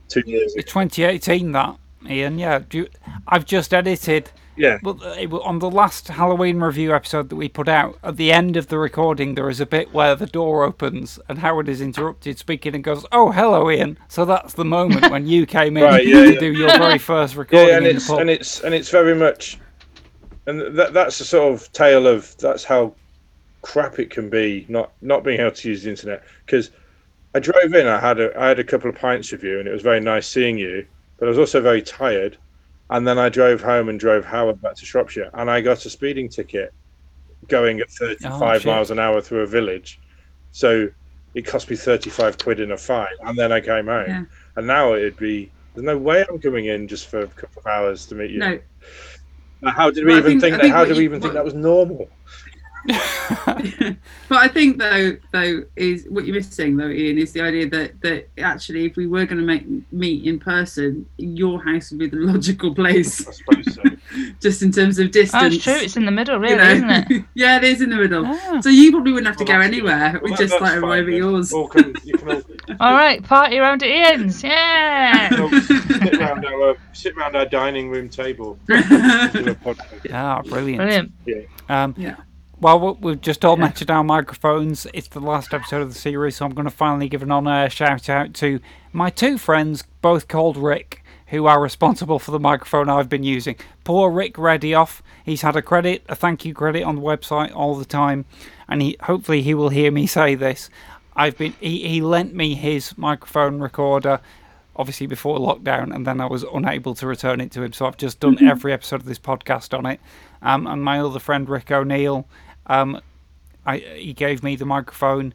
[SPEAKER 4] two years. ago.
[SPEAKER 2] 2018 that Ian. Yeah, do you, I've just edited.
[SPEAKER 4] Yeah,
[SPEAKER 2] uh, Well, on the last Halloween review episode that we put out, at the end of the recording, there is a bit where the door opens and Howard is interrupted speaking and goes, "Oh, hello, Ian." So that's the moment when you came in
[SPEAKER 4] Right, yeah,
[SPEAKER 2] to
[SPEAKER 4] yeah.
[SPEAKER 2] do your very first recording
[SPEAKER 4] yeah, and it's and it's and it's very much, and that that's the sort of tale of that's how crap it can be not not being able to use the internet because I drove in. I had a I had a couple of pints with you, and it was very nice seeing you. But I was also very tired, and then I drove home and drove Howard back to Shropshire, and I got a speeding ticket going at thirty
[SPEAKER 2] Oh,
[SPEAKER 4] five
[SPEAKER 2] shit.
[SPEAKER 4] miles an hour through a village. So it cost me thirty five quid in a fine, and then I came home.
[SPEAKER 3] Yeah.
[SPEAKER 4] And now it'd be there's no way I'm coming in just for a couple of hours to meet you.
[SPEAKER 3] No,
[SPEAKER 4] How did we
[SPEAKER 3] Well,
[SPEAKER 4] even
[SPEAKER 3] think-
[SPEAKER 4] think, that? How
[SPEAKER 3] what
[SPEAKER 4] did we even think that was normal?
[SPEAKER 3] but I think though though is what you're missing though, Ian, is the idea that that actually if we were going to make meet in person, your house would be the logical place,
[SPEAKER 4] I suppose so.
[SPEAKER 3] just in terms of distance.
[SPEAKER 5] Oh,
[SPEAKER 3] distance.
[SPEAKER 5] it's true. It's in the middle,
[SPEAKER 3] you
[SPEAKER 5] really,
[SPEAKER 3] know?
[SPEAKER 5] isn't it?
[SPEAKER 3] yeah, it is in the middle.
[SPEAKER 2] Ah.
[SPEAKER 3] So you probably wouldn't have to
[SPEAKER 4] Well,
[SPEAKER 3] go anywhere.
[SPEAKER 4] Well,
[SPEAKER 3] we
[SPEAKER 4] that-
[SPEAKER 3] just
[SPEAKER 4] that's
[SPEAKER 3] like arrive at yours.
[SPEAKER 4] All come, you can all,
[SPEAKER 5] All right, party around at Ian's. Yeah.
[SPEAKER 4] all sit around our sit around our dining room table. Do a podcast.
[SPEAKER 2] Ah, brilliant.
[SPEAKER 5] Brilliant.
[SPEAKER 2] Um,
[SPEAKER 3] Yeah.
[SPEAKER 2] Well, we- we've just all mentioned our microphones. It's the last episode of the series, so I'm going to finally give an on-air shout out to my two friends, both called Rick, who are responsible for the microphone I've been using. Poor Rick Redioff. He's had a credit, a thank you credit on the website all the time, and he hopefully he will hear me say this. I've been he, he lent me his microphone recorder obviously before lockdown, and then I was unable to return it to him. So I've just done every episode of this podcast on it. Um, and my other friend Rick O'Neill, um, I, he gave me the microphone,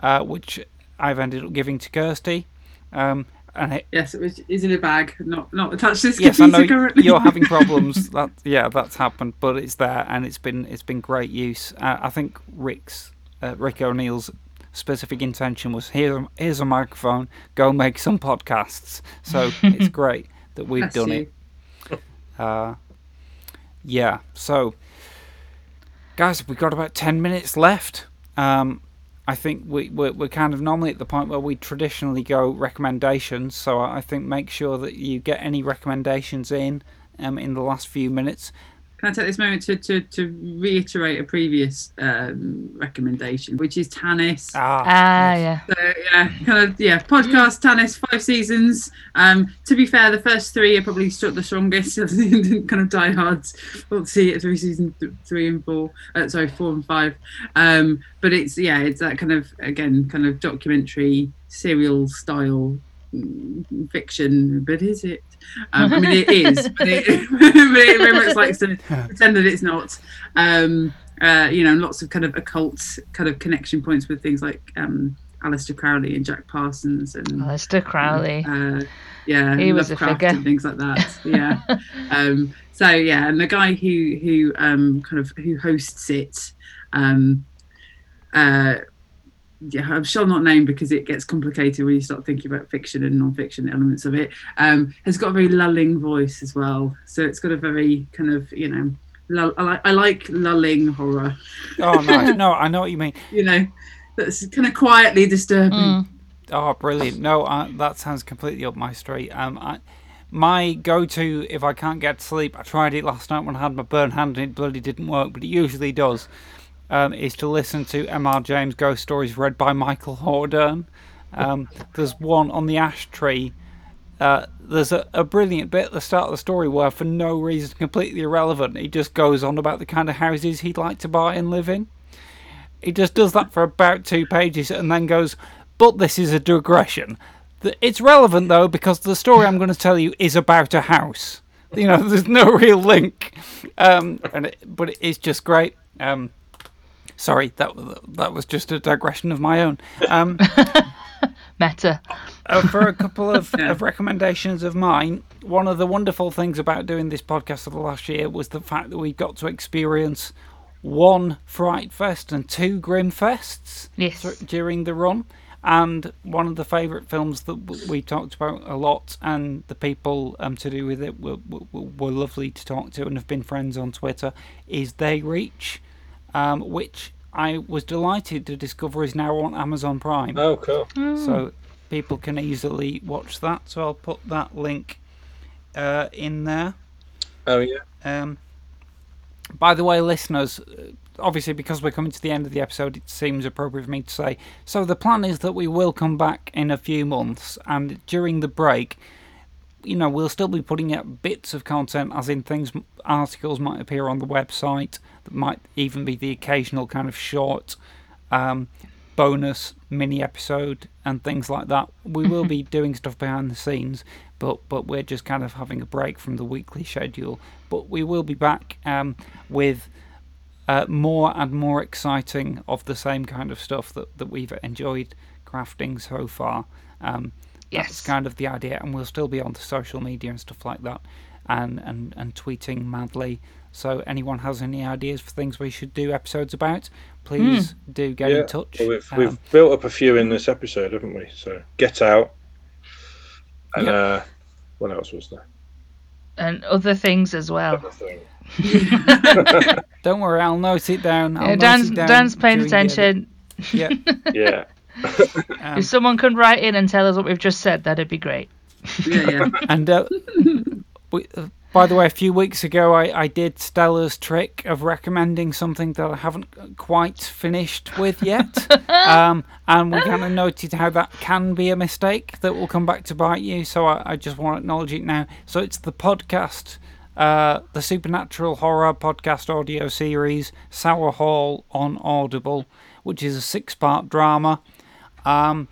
[SPEAKER 2] uh, which I've ended up giving to Kirsty. Um, and it,
[SPEAKER 3] yes, it was, is in a bag, not not attached to this
[SPEAKER 2] yes, I know
[SPEAKER 3] currently.
[SPEAKER 2] you're having problems. That yeah, that's happened, but it's there, and it's been it's been great use. Uh, I think Rick's uh, Rick O'Neill's specific intention was here's a, here's a microphone, go make some podcasts. So it's great that we've
[SPEAKER 3] Bless
[SPEAKER 2] done
[SPEAKER 3] you.
[SPEAKER 2] it. Uh, yeah, so guys, we've got about 10 minutes left. Um, I think we, we're, we're kind of normally at the point where we traditionally go recommendations, so I think make sure that you get any recommendations in um, in the last few minutes.
[SPEAKER 3] Can I take this moment to, to, to reiterate a previous um, recommendation, which is Tanis.
[SPEAKER 2] Ah,
[SPEAKER 5] Ah, yeah.
[SPEAKER 3] So yeah, kind of yeah, podcast Tanis five seasons. Um, to be fair, the first three are probably struck the strongest. kind of diehards. We'll see it through season th- three and four. Uh, sorry, four and five. Um, but it's yeah, it's that kind of again kind of documentary serial style mm, fiction. But is it? Um, I mean, it is, but it, but it very much likes to pretend that it's not. Um, uh, you know, lots of kind of occult kind of connection points with things like um, Aleister Crowley and Jack Parsons and
[SPEAKER 5] Aleister Crowley.
[SPEAKER 3] uh, yeah,
[SPEAKER 5] He was a figure.
[SPEAKER 3] and things like that. Yeah. um, so yeah, and the guy who who um, kind of who hosts it, um, uh, yeah, I shall not name because it gets complicated when you start thinking about fiction and non-fiction elements of it. Um, has got a very lulling voice as well, so it's got a very kind of you know, lull, I like I like lulling horror.
[SPEAKER 2] oh, nice. No, I know what you mean.
[SPEAKER 3] You know, that's kind of quietly disturbing.
[SPEAKER 5] Mm.
[SPEAKER 2] Oh, brilliant! No, uh, that sounds completely up my street. Um, I, my go-to if I can't get to sleep, I tried it last night when I had my burn hand and it bloody didn't work, but it usually does. Um, is to listen to M.R. James ghost stories read by Michael Hordern. Um, there's one on the ash tree. Uh, there's a, a brilliant bit at the start of the story where, for no reason completely irrelevant, he just goes on about the kind of houses he'd like to buy and live in. He just does that for about two pages and then goes, but this is a digression. It's relevant though because the story I'm going to tell you is about a house. You know, there's no real link, um, and it, but it's just great. Um, sorry, that was that was just a digression of my own. Um,
[SPEAKER 5] Meta.
[SPEAKER 2] uh, for a couple of,
[SPEAKER 3] Yeah.
[SPEAKER 2] of recommendations of mine, one of the wonderful things about doing this podcast for the last year was the fact that we got to experience one Fright Fest and two Grim Fests
[SPEAKER 5] Yes.
[SPEAKER 2] th- during the run. And one of the favourite films that w- we talked about a lot, and the people um, to do with it were, were, were lovely to talk to and have been friends on Twitter, is They Reach, um, which I was delighted to discover is now on Amazon Prime.
[SPEAKER 4] Oh, cool.
[SPEAKER 2] So people can easily watch that. So I'll put that link uh, in there.
[SPEAKER 4] Oh, yeah.
[SPEAKER 2] Um, by the way, listeners, uh, obviously because we're coming to the end of the episode, it seems appropriate for me to say. So the plan is that we will come back in a few months, and during the break, you know, we'll still be putting out bits of content, as in things, articles might appear on the website. That might even be the occasional kind of short um, bonus mini episode and things like that. We will be doing stuff behind the scenes, but but we're just kind of having a break from the weekly schedule. But we will be back um, with uh, more and more exciting of the same kind of stuff that, that we've enjoyed crafting so far. Um, That's
[SPEAKER 5] Yes.
[SPEAKER 2] kind of the idea, and we'll still be on the social media and stuff like that, and, and, and tweeting madly. So anyone has any ideas for things we should do episodes about, please do get
[SPEAKER 4] yeah.
[SPEAKER 2] in touch.
[SPEAKER 4] Well, we've,
[SPEAKER 2] Um,
[SPEAKER 4] we've built up a few in this episode, haven't we? So, Get Out. And
[SPEAKER 2] Yep.
[SPEAKER 4] uh, what else was there?
[SPEAKER 5] And other things as well.
[SPEAKER 4] Other thing.
[SPEAKER 2] Don't worry, I'll note it down. I'll
[SPEAKER 5] Yeah,
[SPEAKER 2] note
[SPEAKER 5] Dan's,
[SPEAKER 2] it down
[SPEAKER 5] Dan's paying
[SPEAKER 2] during the edit.
[SPEAKER 5] attention.
[SPEAKER 2] Yeah.
[SPEAKER 4] Yeah.
[SPEAKER 2] Um,
[SPEAKER 5] If someone can write in and tell us what we've just said, that'd be great.
[SPEAKER 3] Yeah, yeah.
[SPEAKER 2] And uh, we, uh, by the way, a few weeks ago, I, I did Stella's trick of recommending something that I haven't quite finished with yet. um, and we kind of noted how that can be a mistake that will come back to bite you. So I, I just want to acknowledge it now. So it's the podcast, uh, the Supernatural Horror Podcast audio series, Sour Hall on Audible, which is a six part drama. Um,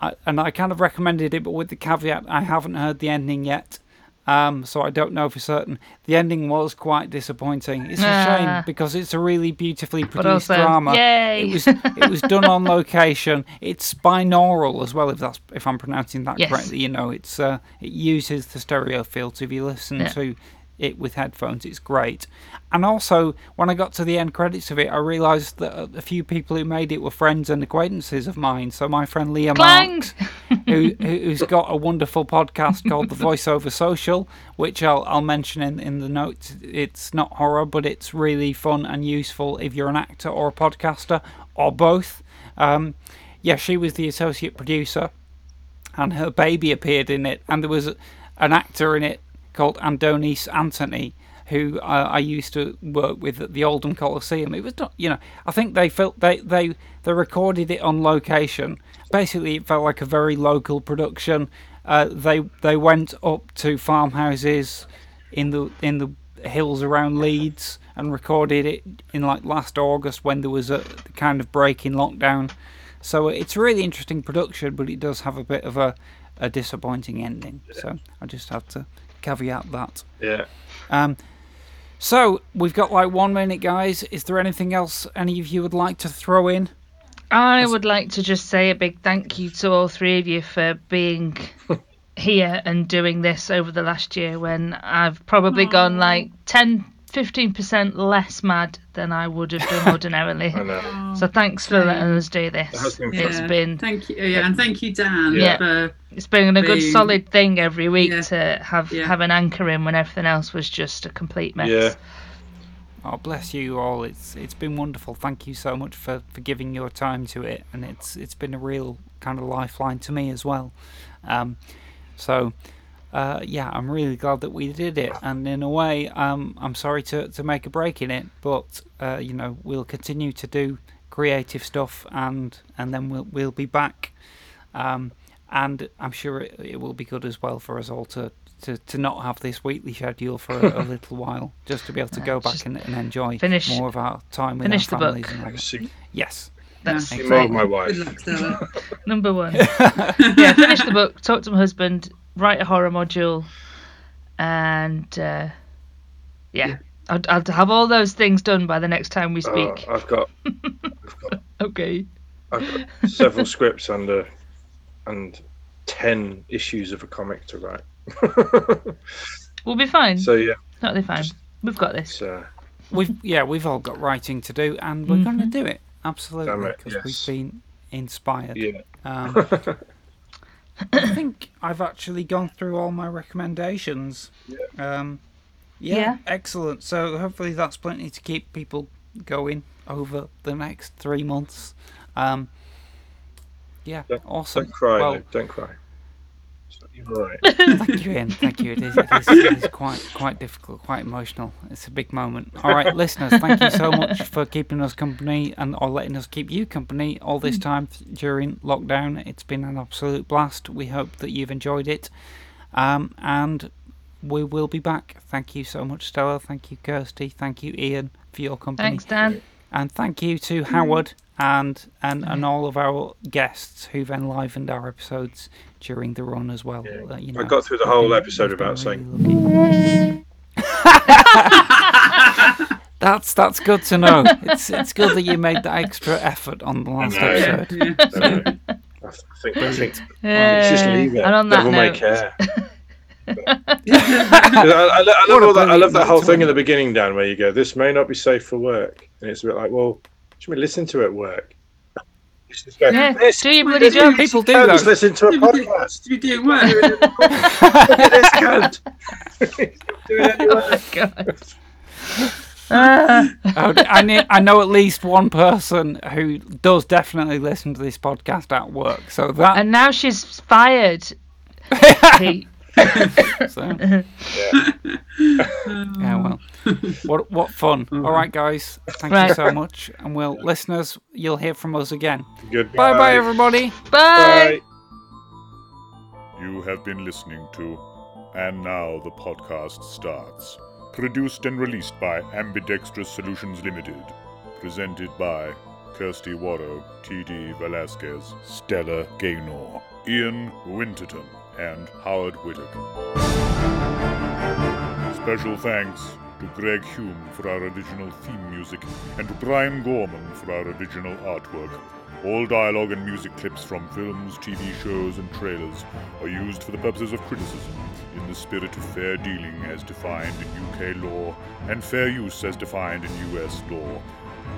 [SPEAKER 2] I, and I kind of recommended it, but with the caveat I haven't heard the ending yet, um, so I don't know for certain. The ending was quite disappointing. It's a
[SPEAKER 5] Ah.
[SPEAKER 2] shame because it's a really beautifully produced
[SPEAKER 5] also,
[SPEAKER 2] drama.
[SPEAKER 5] yay!
[SPEAKER 2] It was it was done on location. It's binaural as well, if that's if I'm pronouncing that
[SPEAKER 5] Yes.
[SPEAKER 2] correctly. You know, it's uh, it uses the stereo field. So if you listen
[SPEAKER 5] Yeah.
[SPEAKER 2] to it with headphones, it's great. And also, when I got to the end credits of it, I realised that a- few people who made it were friends and acquaintances of mine. So my friend Leah
[SPEAKER 5] Clang!
[SPEAKER 2] Marks, who, who- who's got a wonderful podcast called The Voiceover Social, which I'll, I'll mention in, in the notes. It's not horror, but it's really fun and useful if you're an actor or a podcaster or both. Um, yeah, she was the associate producer, and her baby appeared in it, and there was an actor in it called Andonis Anthony. Who uh, I used to work with at the Oldham Coliseum. It was not, you know, I think they felt they they they recorded it on location. Basically, it felt like a very local production. Uh, they they went up to farmhouses in the in the hills around Leeds and recorded it in like last August when there was a kind of break in lockdown. So it's a really interesting production, but it does have a bit of a, a disappointing ending. So I just have to caveat that.
[SPEAKER 4] Yeah.
[SPEAKER 2] Um, so we've got like one minute, guys. Is there anything else any of you would like to throw in?
[SPEAKER 5] I would like to just say a big thank you to all three of you for being here and doing this over the last year when I've probably gone like 10, 15% less mad than I would have done ordinarily.
[SPEAKER 4] I know.
[SPEAKER 5] So thanks for letting us do this.
[SPEAKER 4] It's been
[SPEAKER 5] It's
[SPEAKER 3] Yeah.
[SPEAKER 5] been
[SPEAKER 3] Thank you. Yeah, and thank you, Dan,
[SPEAKER 5] Yeah.
[SPEAKER 3] for
[SPEAKER 5] it's been a good
[SPEAKER 3] Being-
[SPEAKER 5] solid thing every week
[SPEAKER 3] Yeah.
[SPEAKER 5] to have
[SPEAKER 3] Yeah.
[SPEAKER 5] have an anchor in when everything else was just a complete mess.
[SPEAKER 4] Yeah.
[SPEAKER 2] Oh, bless you all. It's it's been wonderful. Thank you so much for, for giving your time to it, and it's it's been a real kind of lifeline to me as well. Um, so, uh, yeah, I'm really glad that we did it, and in a way, um, I'm sorry to, to make a break in it, but uh, you know we'll continue to do creative stuff, and and then we'll we'll be back, um, and I'm sure it, it will be good as well for us all to. To, to not have this weekly schedule for a, a little while, just to be able to go back and, and enjoy
[SPEAKER 5] finish-
[SPEAKER 2] more of our time with
[SPEAKER 5] finish
[SPEAKER 2] our
[SPEAKER 5] the
[SPEAKER 2] families
[SPEAKER 5] book.
[SPEAKER 2] and.
[SPEAKER 4] See,
[SPEAKER 2] Yes,
[SPEAKER 5] That's
[SPEAKER 4] see
[SPEAKER 2] Yeah.
[SPEAKER 4] more of my wife.
[SPEAKER 5] Number one. yeah, finish the book, talk to my husband, write a horror module, and uh, yeah,
[SPEAKER 3] Yeah.
[SPEAKER 5] I'll, I'll have all those things done by the next time we
[SPEAKER 4] Uh,
[SPEAKER 5] speak.
[SPEAKER 4] I've got, I've got,
[SPEAKER 5] okay.
[SPEAKER 4] I've got several scripts and uh, and ten issues of a comic to write.
[SPEAKER 5] We'll be fine.
[SPEAKER 4] so yeah,
[SPEAKER 5] totally fine. We've got this.
[SPEAKER 4] it's, uh,
[SPEAKER 2] we've yeah we've all got writing to do, and we're going to do it absolutely because
[SPEAKER 4] yes.
[SPEAKER 2] we've been inspired.
[SPEAKER 4] Yeah.
[SPEAKER 2] Um, I think I've actually gone through all my recommendations. Um, yeah,
[SPEAKER 5] Yeah.
[SPEAKER 2] excellent. So hopefully that's plenty to keep people going over the next three months. Um, yeah,
[SPEAKER 4] Don't-
[SPEAKER 2] awesome.
[SPEAKER 4] Don't cry,
[SPEAKER 2] Well,
[SPEAKER 4] Luke. Don't cry. You're right.
[SPEAKER 2] Thank you, Ian. Thank you. It is, it is, it is quite quite difficult, quite emotional. It's a big moment. All right, listeners, thank you so much for keeping us company and or letting us keep you company all this time during lockdown. It's been an absolute blast. We hope that you've enjoyed it, um, and we will be back. Thank you so much, Stella. Thank you, Kirsty. Thank you, Ian, for your company.
[SPEAKER 5] Thanks, Dan.
[SPEAKER 2] And thank you to Howard and, and and all of our guests who've enlivened our episodes during the run as well.
[SPEAKER 4] Yeah.
[SPEAKER 2] Uh, you
[SPEAKER 4] I got through the whole
[SPEAKER 2] been-
[SPEAKER 4] episode
[SPEAKER 2] we've been
[SPEAKER 4] without saying-
[SPEAKER 2] really. That's that's good to know. It's it's good that you made that extra effort on the last
[SPEAKER 4] know.
[SPEAKER 2] episode.
[SPEAKER 3] Yeah.
[SPEAKER 4] So, I think, I think just leave it.
[SPEAKER 5] and on that
[SPEAKER 4] Devil may
[SPEAKER 5] note,
[SPEAKER 4] care. 'Cause I, I, lo- I love all that. I love that whole thing in the beginning, Dan, where you go, "This may not be safe for work," and it's a bit like, "Well, should we listen to it at work?" You go,
[SPEAKER 5] Yeah,
[SPEAKER 4] "This-
[SPEAKER 5] do your bloody
[SPEAKER 4] this
[SPEAKER 5] job.
[SPEAKER 2] People do
[SPEAKER 4] cunt is
[SPEAKER 2] though.
[SPEAKER 4] to a
[SPEAKER 3] To be do-
[SPEAKER 4] podcast.
[SPEAKER 3] to work.
[SPEAKER 4] Look at this cunt. Do it anyway.
[SPEAKER 5] God.
[SPEAKER 2] Oh, I, ne- I know at least one person who does definitely listen to this podcast at work. So that
[SPEAKER 5] and now she's fired. Pete.
[SPEAKER 2] so.
[SPEAKER 4] Yeah.
[SPEAKER 2] Yeah, well, what what fun! Mm-hmm. All right, guys, thank you so much, and well, listeners, you'll hear from us again.
[SPEAKER 4] Goodbye.
[SPEAKER 2] Bye, bye, everybody.
[SPEAKER 5] Bye.
[SPEAKER 4] Bye.
[SPEAKER 8] You have been listening to And Now the Podcast Starts. Produced and released by Ambidextrous Solutions Limited. Presented by Kirsty Warrow, T.D. Velasquez, Stella Gaynor, Ian Winterton, and Howard Whittaker. Special thanks to Greg Hume for our original theme music and to Brian Gorman for our original artwork. All dialogue and music clips from films, TV shows, and trailers are used for the purposes of criticism in the spirit of fair dealing as defined in UK law and fair use as defined in US law.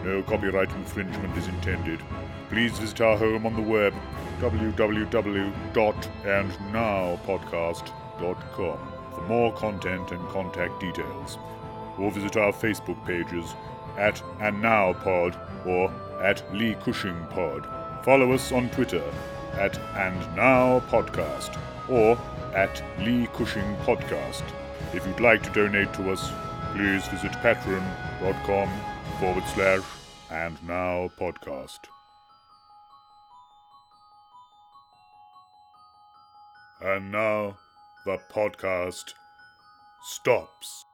[SPEAKER 8] No copyright infringement is intended. Please visit our home on the web www.andnowpodcast.com for more content and contact details. Or visit our Facebook pages at AndNowPod or at Lee Cushing Pod. Follow us on Twitter at AndNowPodcast or at Lee Cushing Podcast. If you'd like to donate to us, please visit patreon.com forward slash and now podcast. And now the podcast stops.